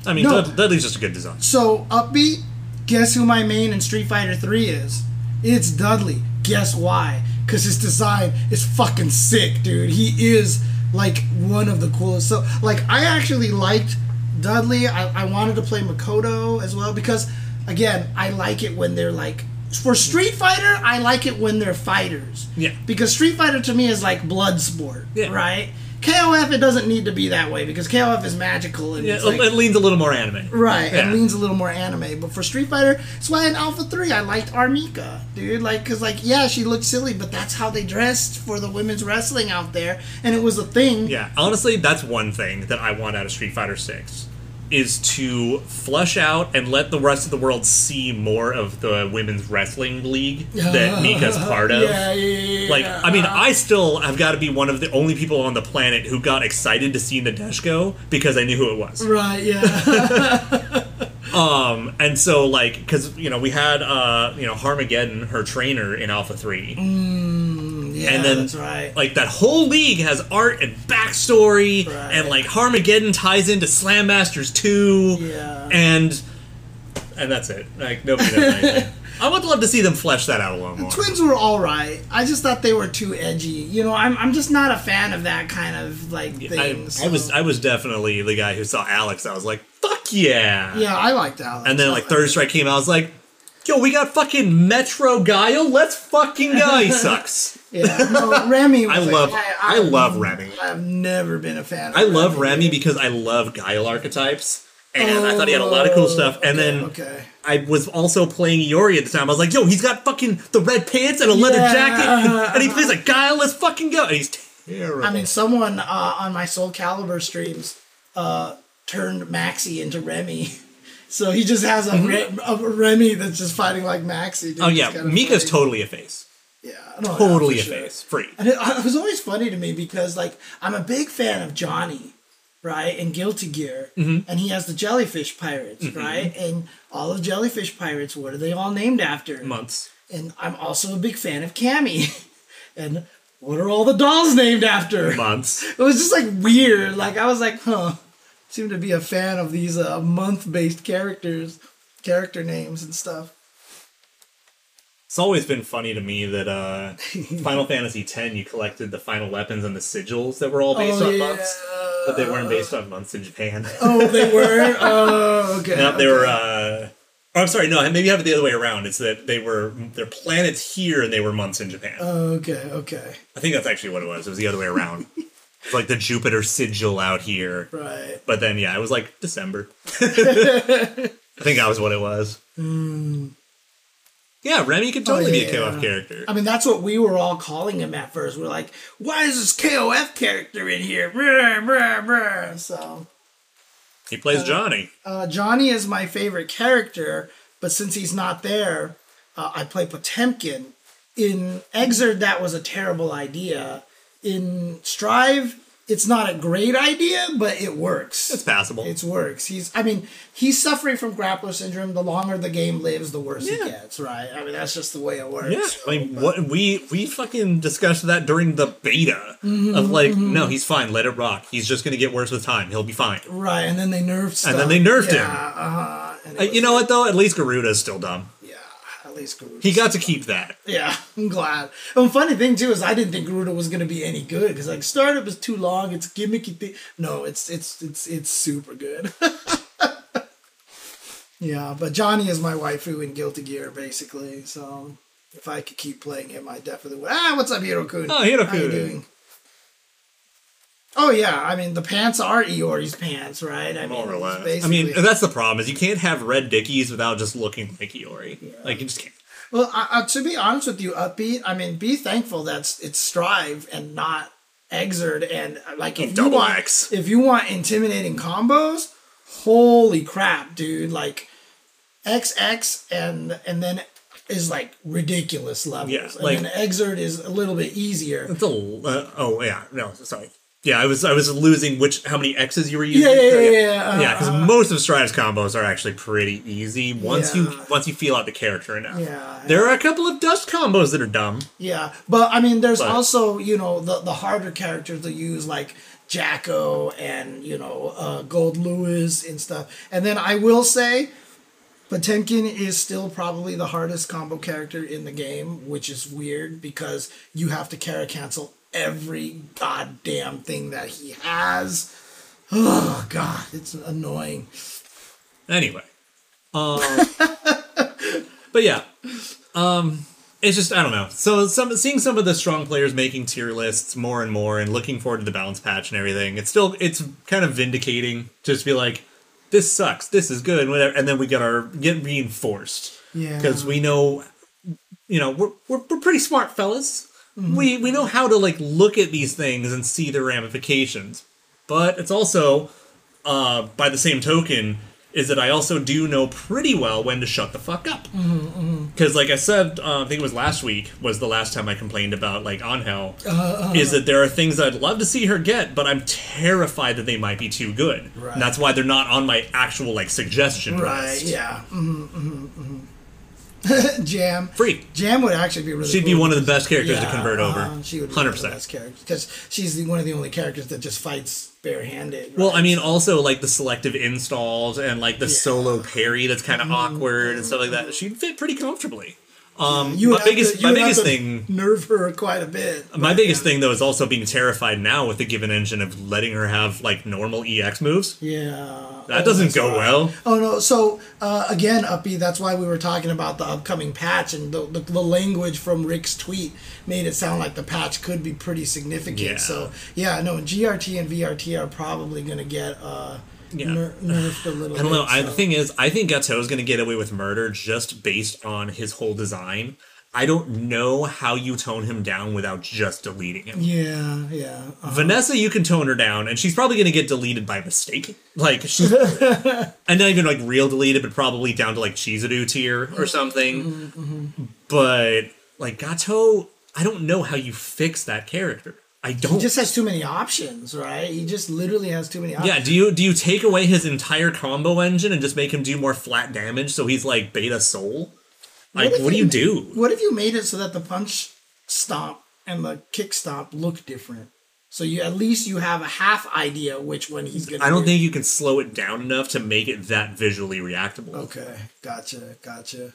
I mean, No. Dud- Dudley's just a good design. So upbeat. Guess who my main in Street Fighter Three is? It's Dudley. Guess why? Because his design is fucking sick, dude. He is like one of the coolest. So like, I actually liked Dudley. I, I wanted to play Makoto as well because, again, I like it when they're like. For Street Fighter, I like it when they're fighters. Yeah. Because Street Fighter to me is like blood sport, Yeah. right? KOF it doesn't need to be that way because KOF is magical and Yeah, like, it leans a little more anime. Right, Yeah. it leans a little more anime. But for Street Fighter, that's why in Alpha 3 I liked R. Mika, dude. Like, because, like, yeah, she looked silly, but that's how they dressed for the women's wrestling out there. And it was a thing. Yeah, honestly, that's one thing that I want out of Street Fighter Six is to flush out and let the rest of the world see more of the women's wrestling league that Mika's part of. [laughs] Yeah, yeah, yeah. Like, I mean, I still have got to be one of the only people on the planet who got excited to see Nadeshiko because I knew who it was. Right, yeah. [laughs] [laughs] Um, and so like, because you know, we had uh, you know, Harmageddon, her trainer in Alpha Three, yeah, and then that's right. like that whole league has art and backstory, Right. and like Harmageddon ties into Slam Masters Two, Yeah. and and that's it. Like nobody knows anything. [laughs] I would love to see them flesh that out a little more. Twins were all right. I just thought they were too edgy. You know, I'm, I'm just not a fan of that kind of, like, I, thing. I so- was I was definitely the guy who saw Alex. I was like, fuck yeah. Yeah, I liked Alex. And then like Third Strike came out. I was like, yo, we got fucking Metro Guile. Let's fucking go. He [laughs] sucks. Yeah, no, Remy. Was I like, love I, love Remy. I've never been a fan. of I love Remy because I love Guile archetypes. And I thought he had a lot of cool stuff. And Okay, then okay. I was also playing Iori at the time. I was like, yo, he's got fucking the red pants and a leather Yeah, jacket. uh-huh, and he plays a guileless fucking go. And he's terrible. I mean, someone uh, on my Soul Calibur streams uh, turned Maxi into Remy. [laughs] So he just has a, Re- a Remy that's just fighting like Maxi. Dude. Mm-hmm. oh, yeah. Mika's funny. totally a face. Yeah, Totally for a sure. face. Free. And it, [laughs] it was always funny to me because, like, I'm a big fan of Johnny, right, in Guilty Gear, Mm-hmm. and he has the Jellyfish Pirates, right, and all of Jellyfish Pirates. What are they all named after? Months. And I'm also a big fan of Cammy, [laughs] and what are all the dolls named after? Months. [laughs] It was just like weird. Like I was like, huh. Seem to be a fan of these uh, month-based characters, character names and stuff. It's always been funny to me that uh, Final [laughs] Fantasy X, you collected the final weapons and the sigils that were all based Oh, on yeah. months, but they weren't based on months in Japan. Oh, they [laughs] were. Oh, okay. No, they were. Uh, oh, I'm sorry. No, maybe you have it the other way around. It's that they were their planets here and they were months in Japan. Okay, okay, I think that's actually what it was. It was the other way around. It's like the Jupiter sigil out here, right. but then yeah, it was like December. [laughs] I think that was what it was. Yeah, Remy could totally be a. Oh, yeah. KOF character. I mean, that's what we were all calling him at first. We're like, why is this KOF character in here? Brr, brr, brr. So, He plays Johnny. uh, Johnny is my favorite character, but since he's not there, uh, I play Potemkin. In Xrd, that was a terrible idea. In Strive, it's not a great idea, but it works. It's passable. It works. He's, I mean, he's suffering from grappler syndrome. The longer the game lives, the worse it gets, right? I mean, that's just the way it works. Yeah, I mean, what we we fucking discussed that during the beta of like, no, he's fine, let it rock. He's just gonna get worse with time. He'll be fine. Right, and then they nerfed stuff. then they nerfed yeah, him. Uh-huh. Uh, you know what though? At least Garuda's still dumb. Least Garuda. He got to keep that. Yeah, [laughs] I'm glad. And funny thing too is I didn't think Garuda was gonna be any good because like startup is too long. It's gimmicky thing. No, it's it's it's it's super good. [laughs] yeah, but Johnny is my waifu in Guilty Gear basically. So if I could keep playing him, I definitely would. Ah, what's up, Hirokun? Oh, Hirokun. How you doing? Oh yeah, I mean the pants are Iori's pants, right? I mean, or it's less. I basically- mean, that's the problem is you can't have red dickies without just looking like Iori. Like you just can't. Well, I, I, to be honest with you, upbeat. I mean, be thankful that it's Strive and not Xrd. And like, if you want, X. if you want intimidating combos, holy crap, dude! Like XX and and then is like ridiculous levels. Yeah, and like- then Xrd is a little bit easier. It's a uh, oh yeah no sorry yeah I was I was losing which how many X's you were using Yeah, yeah, yeah, yeah, uh, yeah because most of Strive's combos are actually pretty easy once you once you feel out the character enough. Yeah. There are a couple of dust combos that are dumb. Yeah, but I mean, there's But- also you know the the harder characters to use like Jack-O and you know uh, Goldlewis and stuff. And then I will say, Potemkin is still probably the hardest combo character in the game, which is weird because you have to carry cancel every goddamn thing that he has. Oh god, it's annoying. Anyway, um, [laughs] but yeah, um, it's just I don't know. So some seeing some of the strong players making tier lists more and more, and looking forward to the balance patch and everything. It's still it's kind of vindicating. to Just be like, this sucks, this is good, whatever, and then we get our get reinforced Yeah, because we know, you know, we're we're, we're pretty smart fellas. We we know how to like look at these things and see the ramifications. But it's also, uh, by the same token, is that I also do know pretty well when to shut the fuck up. Because, like I said, uh, I think it was last week was the last time I complained about like Angel. is that there are things I'd love to see her get, but I'm terrified that they might be too good. Right. And that's why they're not on my actual like suggestion right. list. Yeah. Mm-hmm, mm-hmm, mm-hmm. [laughs] Jam. Free. Jam would actually be really. She'd be one of the best characters to convert over. uh, she would be one of the 100%. best characters because she's the, one of the only characters that just fights barehanded. Well. I mean, also like the selective installs and like the solo parry that's kind of awkward and stuff like that. She'd fit pretty comfortably. Um, You my have biggest, to- you my biggest thing, nerve her quite a bit. my biggest yeah. thing though is also being terrified now with the given engine of letting her have like normal EX moves. Yeah, That doesn't go right. well. Oh no! So uh, again, Uppy, that's why we were talking about the upcoming patch, and the, the the language from Rick's tweet made it sound like the patch could be pretty significant. Yeah. So yeah, no, GRT and VRT are probably going to get uh, Yeah. ner- nerfed a little. I don't know. bit, I, so. the thing is, I think Gato's going to get away with murder just based on his whole design. I don't know how you tone him down without just deleting him. Yeah, yeah. uh, Vanessa, you can tone her down, and she's probably going to get deleted by mistake. Like she's, [laughs] and not even like real deleted, but probably down to like Chizuru tier or mm-hmm, something. Mm-hmm, mm-hmm. But like Gato, I don't know how you fix that character. I he don't. just has too many options, right? He just literally has too many options. yeah, do you do you take away his entire combo engine and just make him do more flat damage so he's like beta soul? Like, if what do you- you do? What if you made it so that the punch stomp and the kick stomp look different? So you at least you have a half idea which one he's gonna. I don't do. think you can slow it down enough to make it that visually reactable. Okay, gotcha, gotcha.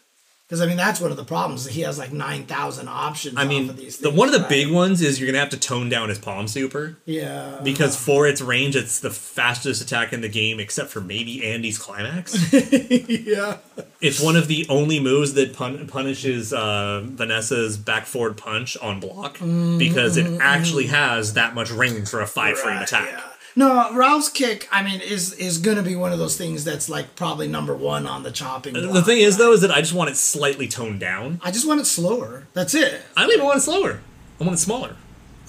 Because I mean that's one of the problems. He has like nine thousand options. I off mean, of these the things, one of the right? big ones is you're gonna have to tone down his palm super. Yeah. because for its range, it's the fastest attack in the game, except for maybe Andy's climax. [laughs] yeah. it's one of the only moves that pun- punishes uh, Vanessa's back forward punch on block mm-hmm, because it mm-hmm, actually mm-hmm. has that much range for a five frame Right, attack. yeah. No, Ralph's kick. I mean, is is going to be one of those things that's like probably number one on the chopping. The thing is, though, is that I just want it slightly toned down. I just want it slower. That's it. I don't even want it slower. I want it smaller,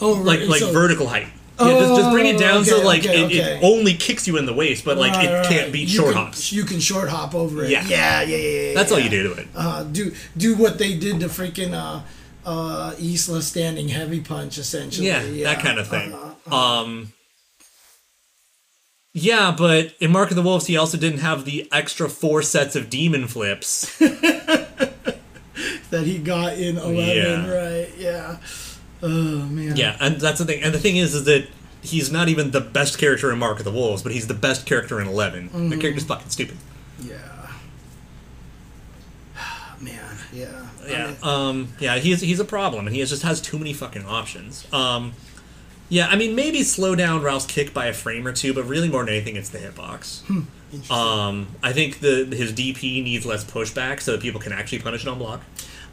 Oh, like right, like so- vertical height. Yeah, just, just bring it down so like okay, it, okay. it only kicks you in the waist, but like Right, it can't right. beat You short can- hops. You can short hop over it. Yeah. yeah, yeah, yeah. yeah That's all you do to it. Uh, do do what they did to freaking uh, uh, Isla standing heavy punch essentially. Yeah, that kind of thing. Uh-huh, Um, yeah, but in Mark of the Wolves, he also didn't have the extra four sets of demon flips. [laughs] that he got in eleven. Yeah. Right. Yeah. Oh man. yeah, and that's the thing. And the thing is, is that he's not even the best character in Mark of the Wolves, but he's the best character in 11 Mm-hmm. The character's fucking stupid. Yeah. [sighs] Man. Yeah. I Yeah, mean, um, yeah, he's he's a problem, and he just has too many fucking options. Um, yeah, I mean, maybe slow down Ralph's kick by a frame or two, but really more than anything, it's the hitbox. Hmm. Um, I think the his DP needs less pushback so that people can actually punish it on block.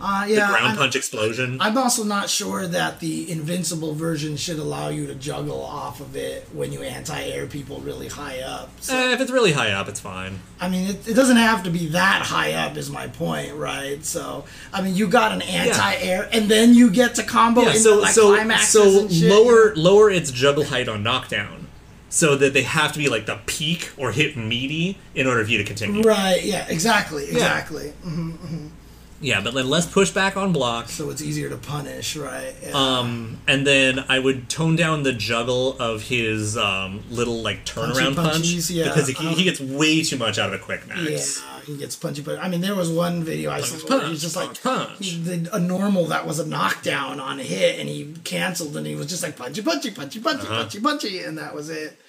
Uh, The ground I'm- punch explosion. I'm also not sure that the invincible version should allow you to juggle off of it when you anti-air people really high up. So, Eh, if it's really high up, it's fine. I mean, it, it doesn't have to be that high up, is my point, right? So, I mean, you got an anti-air, and then you get to combo Yeah, into so like so climaxes so and shit. lower lower its juggle height on knockdown, so that they have to be like the peak or hit meaty in order for you to continue. Right? Yeah. Exactly. Exactly. Mhm. Yeah, but then less pushback on block. So it's easier to punish, right? Yeah. Um, and then I would tone down the juggle of his um, little like turnaround punch yeah, because he, um, he gets way too much out of a quick yeah, he gets punchy, but I mean, there was one video I saw where he's just like punch. he did a normal that was a knockdown on a hit, and he canceled, and he was just like punchy, punchy, punchy, punchy, Uh-huh. punchy, punchy, and that was it.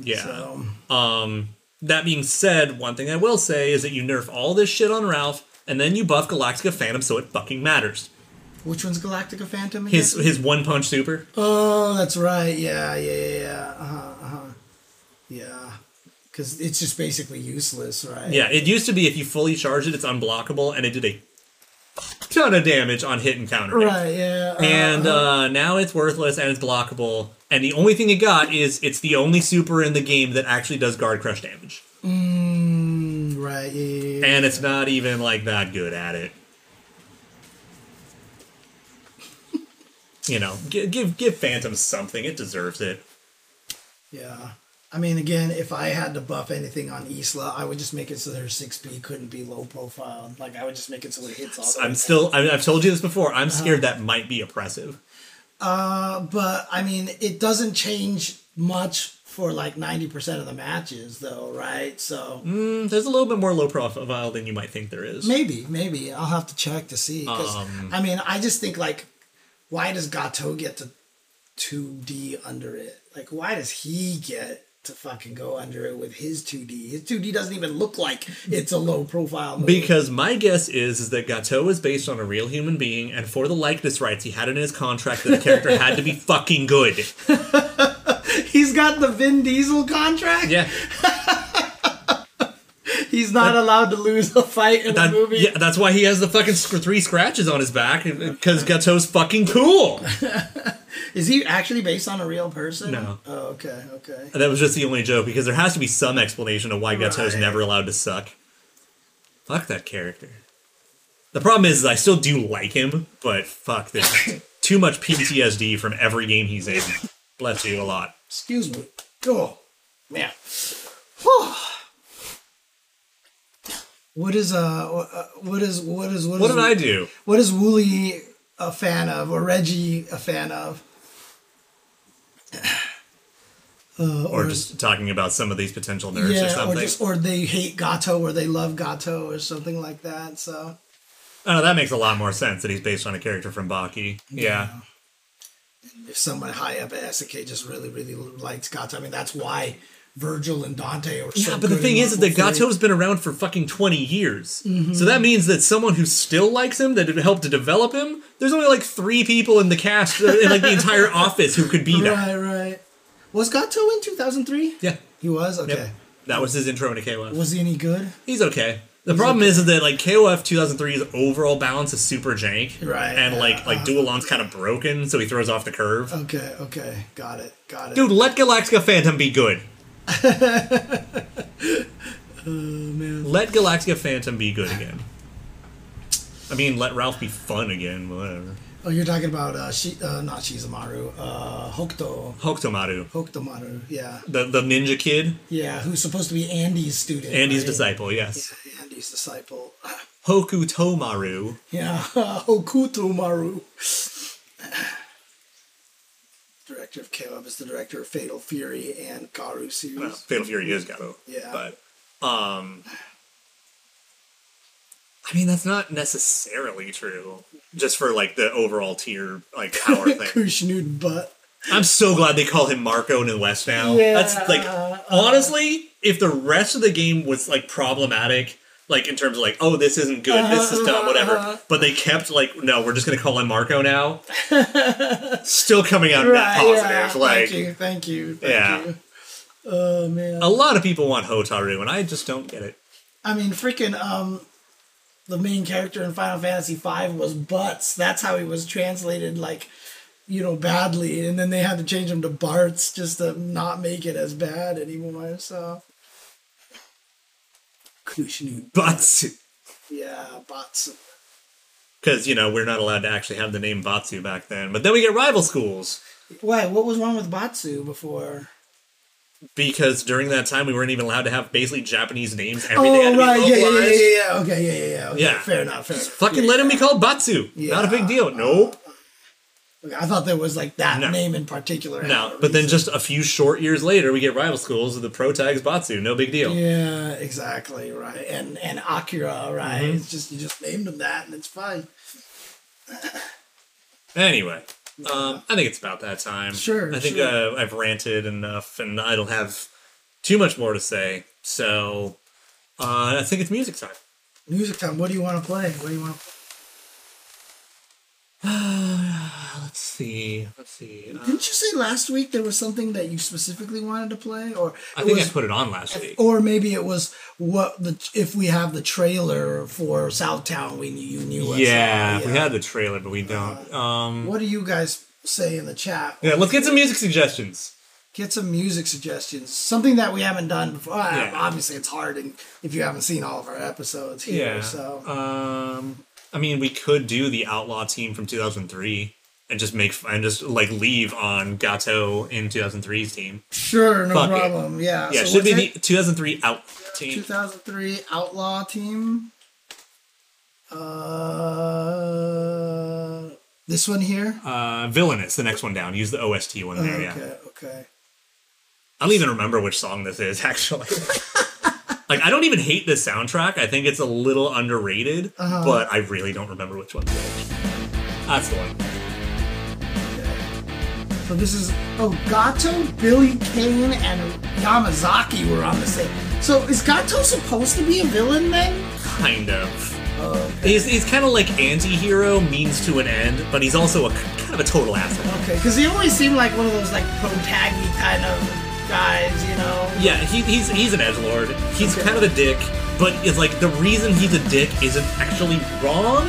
Yeah. So Um, that being said, one thing I will say is that you nerf all this shit on Ralph, and then you buff Galactica Phantom so it fucking matters. which one's Galactica Phantom? Again? His his one punch super. Oh, that's right. Yeah, yeah, yeah, yeah. Uh-huh, uh-huh. Yeah. Because it's just basically useless, right? Yeah, it used to be if you fully charge it, it's unblockable, and it did a ton of damage on hit and counter. Right, yeah. uh, And uh, now it's worthless and it's blockable. And the only thing it got is it's the only super in the game that actually does guard crush damage. mm, right, yeah. And it's not even like that good at it. [laughs] you know, give give, give Phantom something. It deserves it. Yeah. I mean, again, if I had to buff anything on Isla, I would just make it so their 6B couldn't be low profile. Like, I would just make it so it hits all the I'm still. I, I've told you this before. I'm Uh-huh. scared that might be oppressive. Uh, but I mean, it doesn't change much for like 90% of the matches, though, right? So Mm, there's a little bit more low profile than you might think there is. maybe, maybe I'll have to check to see. Because Um, I mean, I just think like, why does Gato get to 2D under it? Like, why does he get to fucking go under it with his 2D. His 2D doesn't even look like it's a low profile movie. Because my guess is, is that Gato is based on a real human being, and for the likeness rights, he had it in his contract that the character [laughs] had to be fucking good. [laughs] He's got the Vin Diesel contract. Yeah, [laughs] He's not allowed to lose a fight in that, the movie. yeah, that's why he has the fucking sc- three scratches on his back because Gato's fucking cool. [laughs] Is he actually based on a real person? No. Oh, okay, okay. That was just the only joke because there has to be some explanation of why Right. never allowed to suck. Fuck that character. The problem is, is I still do like him, but fuck this. [laughs] Too much PTSD from every game he's in. Bless you a lot. Excuse me. Oh, man. Whew. [sighs] What is uh uh, what is what is what What is did I do? what is Wooly a fan of or Reggie a fan of? [sighs] Uh, Or just talking about some of these potential nerds or yeah, or something. just or they hate Gato or they love Gato or something like that. So Oh, that makes a lot more sense that he's based on a character from Baki. Yeah. if someone high up at SK just really really likes Gato, I mean that's why Virgil and Dante so Yeah, but the thing is, is that Gato's been around for fucking 20 years. Mm-hmm. So that means that someone who still likes him, that helped to develop him, there's only like three people in the cast, uh, in like the entire [laughs] office who could be that. Right, right. Was Gato in 2003? Yeah. He was? Okay. Yep. That was his intro into KOF. Was he any good? He's okay. The problem is that like KOF 2003's overall balance is super jank, Right, And like yeah, like uh, Duolon's kind of broken, so he throws off the curve. Okay, okay. Got it. Got it. Dude, let Galactica Phantom be good. Oh, [laughs] man. Let Galactica Phantom be good again. I mean, let Ralph be fun again. Whatever. Oh, you're talking about uh, Shi- uh not Shizumaru, uh Hokuto. Hokutomaru, Hokutomaru, yeah. the the ninja kid, Yeah, who's supposed to be Andy's student. Andy's right? disciple. Yes, Andy's disciple. Hokutomaru. Yeah, [laughs] Hokutomaru. Director of KOF is the director of Fatal Fury and Garou series. Well, Fatal Fury is Gato. Yeah. But um I mean that's not necessarily true. Just for like the overall tier like power [laughs] thing. Kushnood Butt. I'm so glad they call him Marco in the West now. Yeah, That's like honestly, if the rest of the game was like problematic, like in terms of like, oh, this isn't good, this is dumb, whatever. But they kept like, no, we're just gonna call him Marco now. Still coming out net Right, positive. yeah. Like thank you, thank you, thank Yeah. you. Oh man. a lot of people want Hotaru, and I just don't get it. I mean, freaking um, the main character in Final Fantasy V was Butts. That's how he was translated, like, you know, badly. And then they had to change him to Barts just to not make it as bad anymore. So, Kushnu. But Yeah, Butts. because you know we're not allowed to actually have the name Batsu back then. But then we get rival schools Wait, what was wrong with Batsu before? because during that time we weren't even allowed to have basically Japanese names. Everything Oh right, yeah, yeah, yeah, yeah, yeah. Okay, yeah, yeah, yeah. Okay, Yeah. fair enough. Fair. enough. Fucking yeah, let him be called Batsu. Not a big deal. Nope. I thought there was like that No. name in particular. No. But then just a few short years later, we get rival schools with the pro tags Batsu. No big deal. Yeah, exactly right. And and Akira, right? Mm-hmm. It's just you just named them that, and it's fine. Anyway, um, I think it's about that time. Sure, I think sure. uh, I've ranted enough, and I don't have too much more to say. So uh, I think it's music time. Music time. What do you want to play? What do you want? to [sighs] Let's see. Let's see. Uh, Didn't you say last week there was something that you specifically wanted to play, or I think was, I put it on last week. or maybe it was what the if we have the trailer for Southtown, we knew you knew. Yeah, we had the trailer, but we don't. Um, What do you guys say in the chat? yeah, let's get some music suggestions. Get some music suggestions. Something that we haven't done before. Ah, Yeah. Obviously, it's hard and if you haven't seen all of our episodes here. Yeah. So Um, I mean, we could do the Outlaw team from 2003 and just make and just like leave on Gato in 2003's team. sure, no Fuck it. problem. Yeah. Yeah, so should be the 2003 Outlaw team. 2003 Outlaw Team. Uh, this one here. Uh, Villainous, the next one down. Use the OST one there. Yeah, Okay, okay. I don't even remember which song this is [laughs] actually. Like, I don't even hate this soundtrack. I think it's a little underrated, Uh-huh. but I really don't remember which one's which. That's the one. So this is oh Gato, Billy Kane, and Yamazaki were on the same. So is Gato supposed to be a villain then? Kind of. Oh, He's, he's kind of like anti-hero, means to an end, but he's also a kind of a total asshole. okay. Because he always seemed like one of those like pro taggy kind of guys, you know. Yeah, he, he's he's an edge lord. He's Okay. kind of a dick, but it's like the reason he's a dick isn't actually wrong.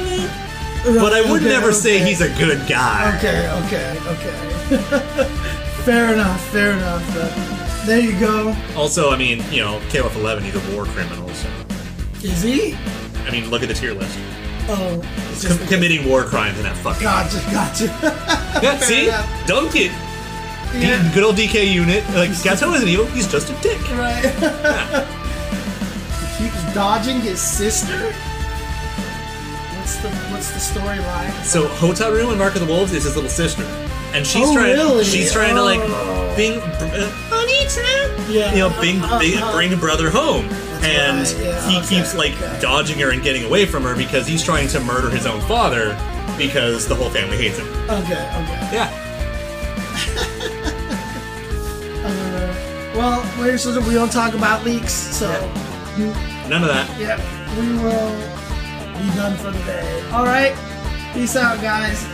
But I would Okay, never say he's a good guy. Okay, okay, okay. [laughs] fair enough, fair enough. Uh, there you go. Also, I mean, you know, KOF 11, he's a war criminal. So, Is he? I mean, look at the tier list. Oh, Com- committing war crimes in that fucking. gotcha, gotcha. [laughs] Yeah, see, enough. dunk it. Yeah. Good old DK unit. Like Gato isn't evil. He's just a dick. Right. [laughs] he keeps dodging his sister. What's the What's the storyline? So Hotaru and Mark of the Wolves is his little sister, and she's Oh, trying. really? She's trying to like Oh. bring, uh, Yeah. you know, bring, Uh, uh, bring, bring brother home, and right, yeah, he okay, keeps like okay. dodging her and getting away from her because he's trying to murder his own father because the whole family hates him. Okay, okay. Yeah. [laughs] Well, gentlemen, we don't talk about leaks, so None of that. yeah, we will be done for the day. All right, peace out, guys.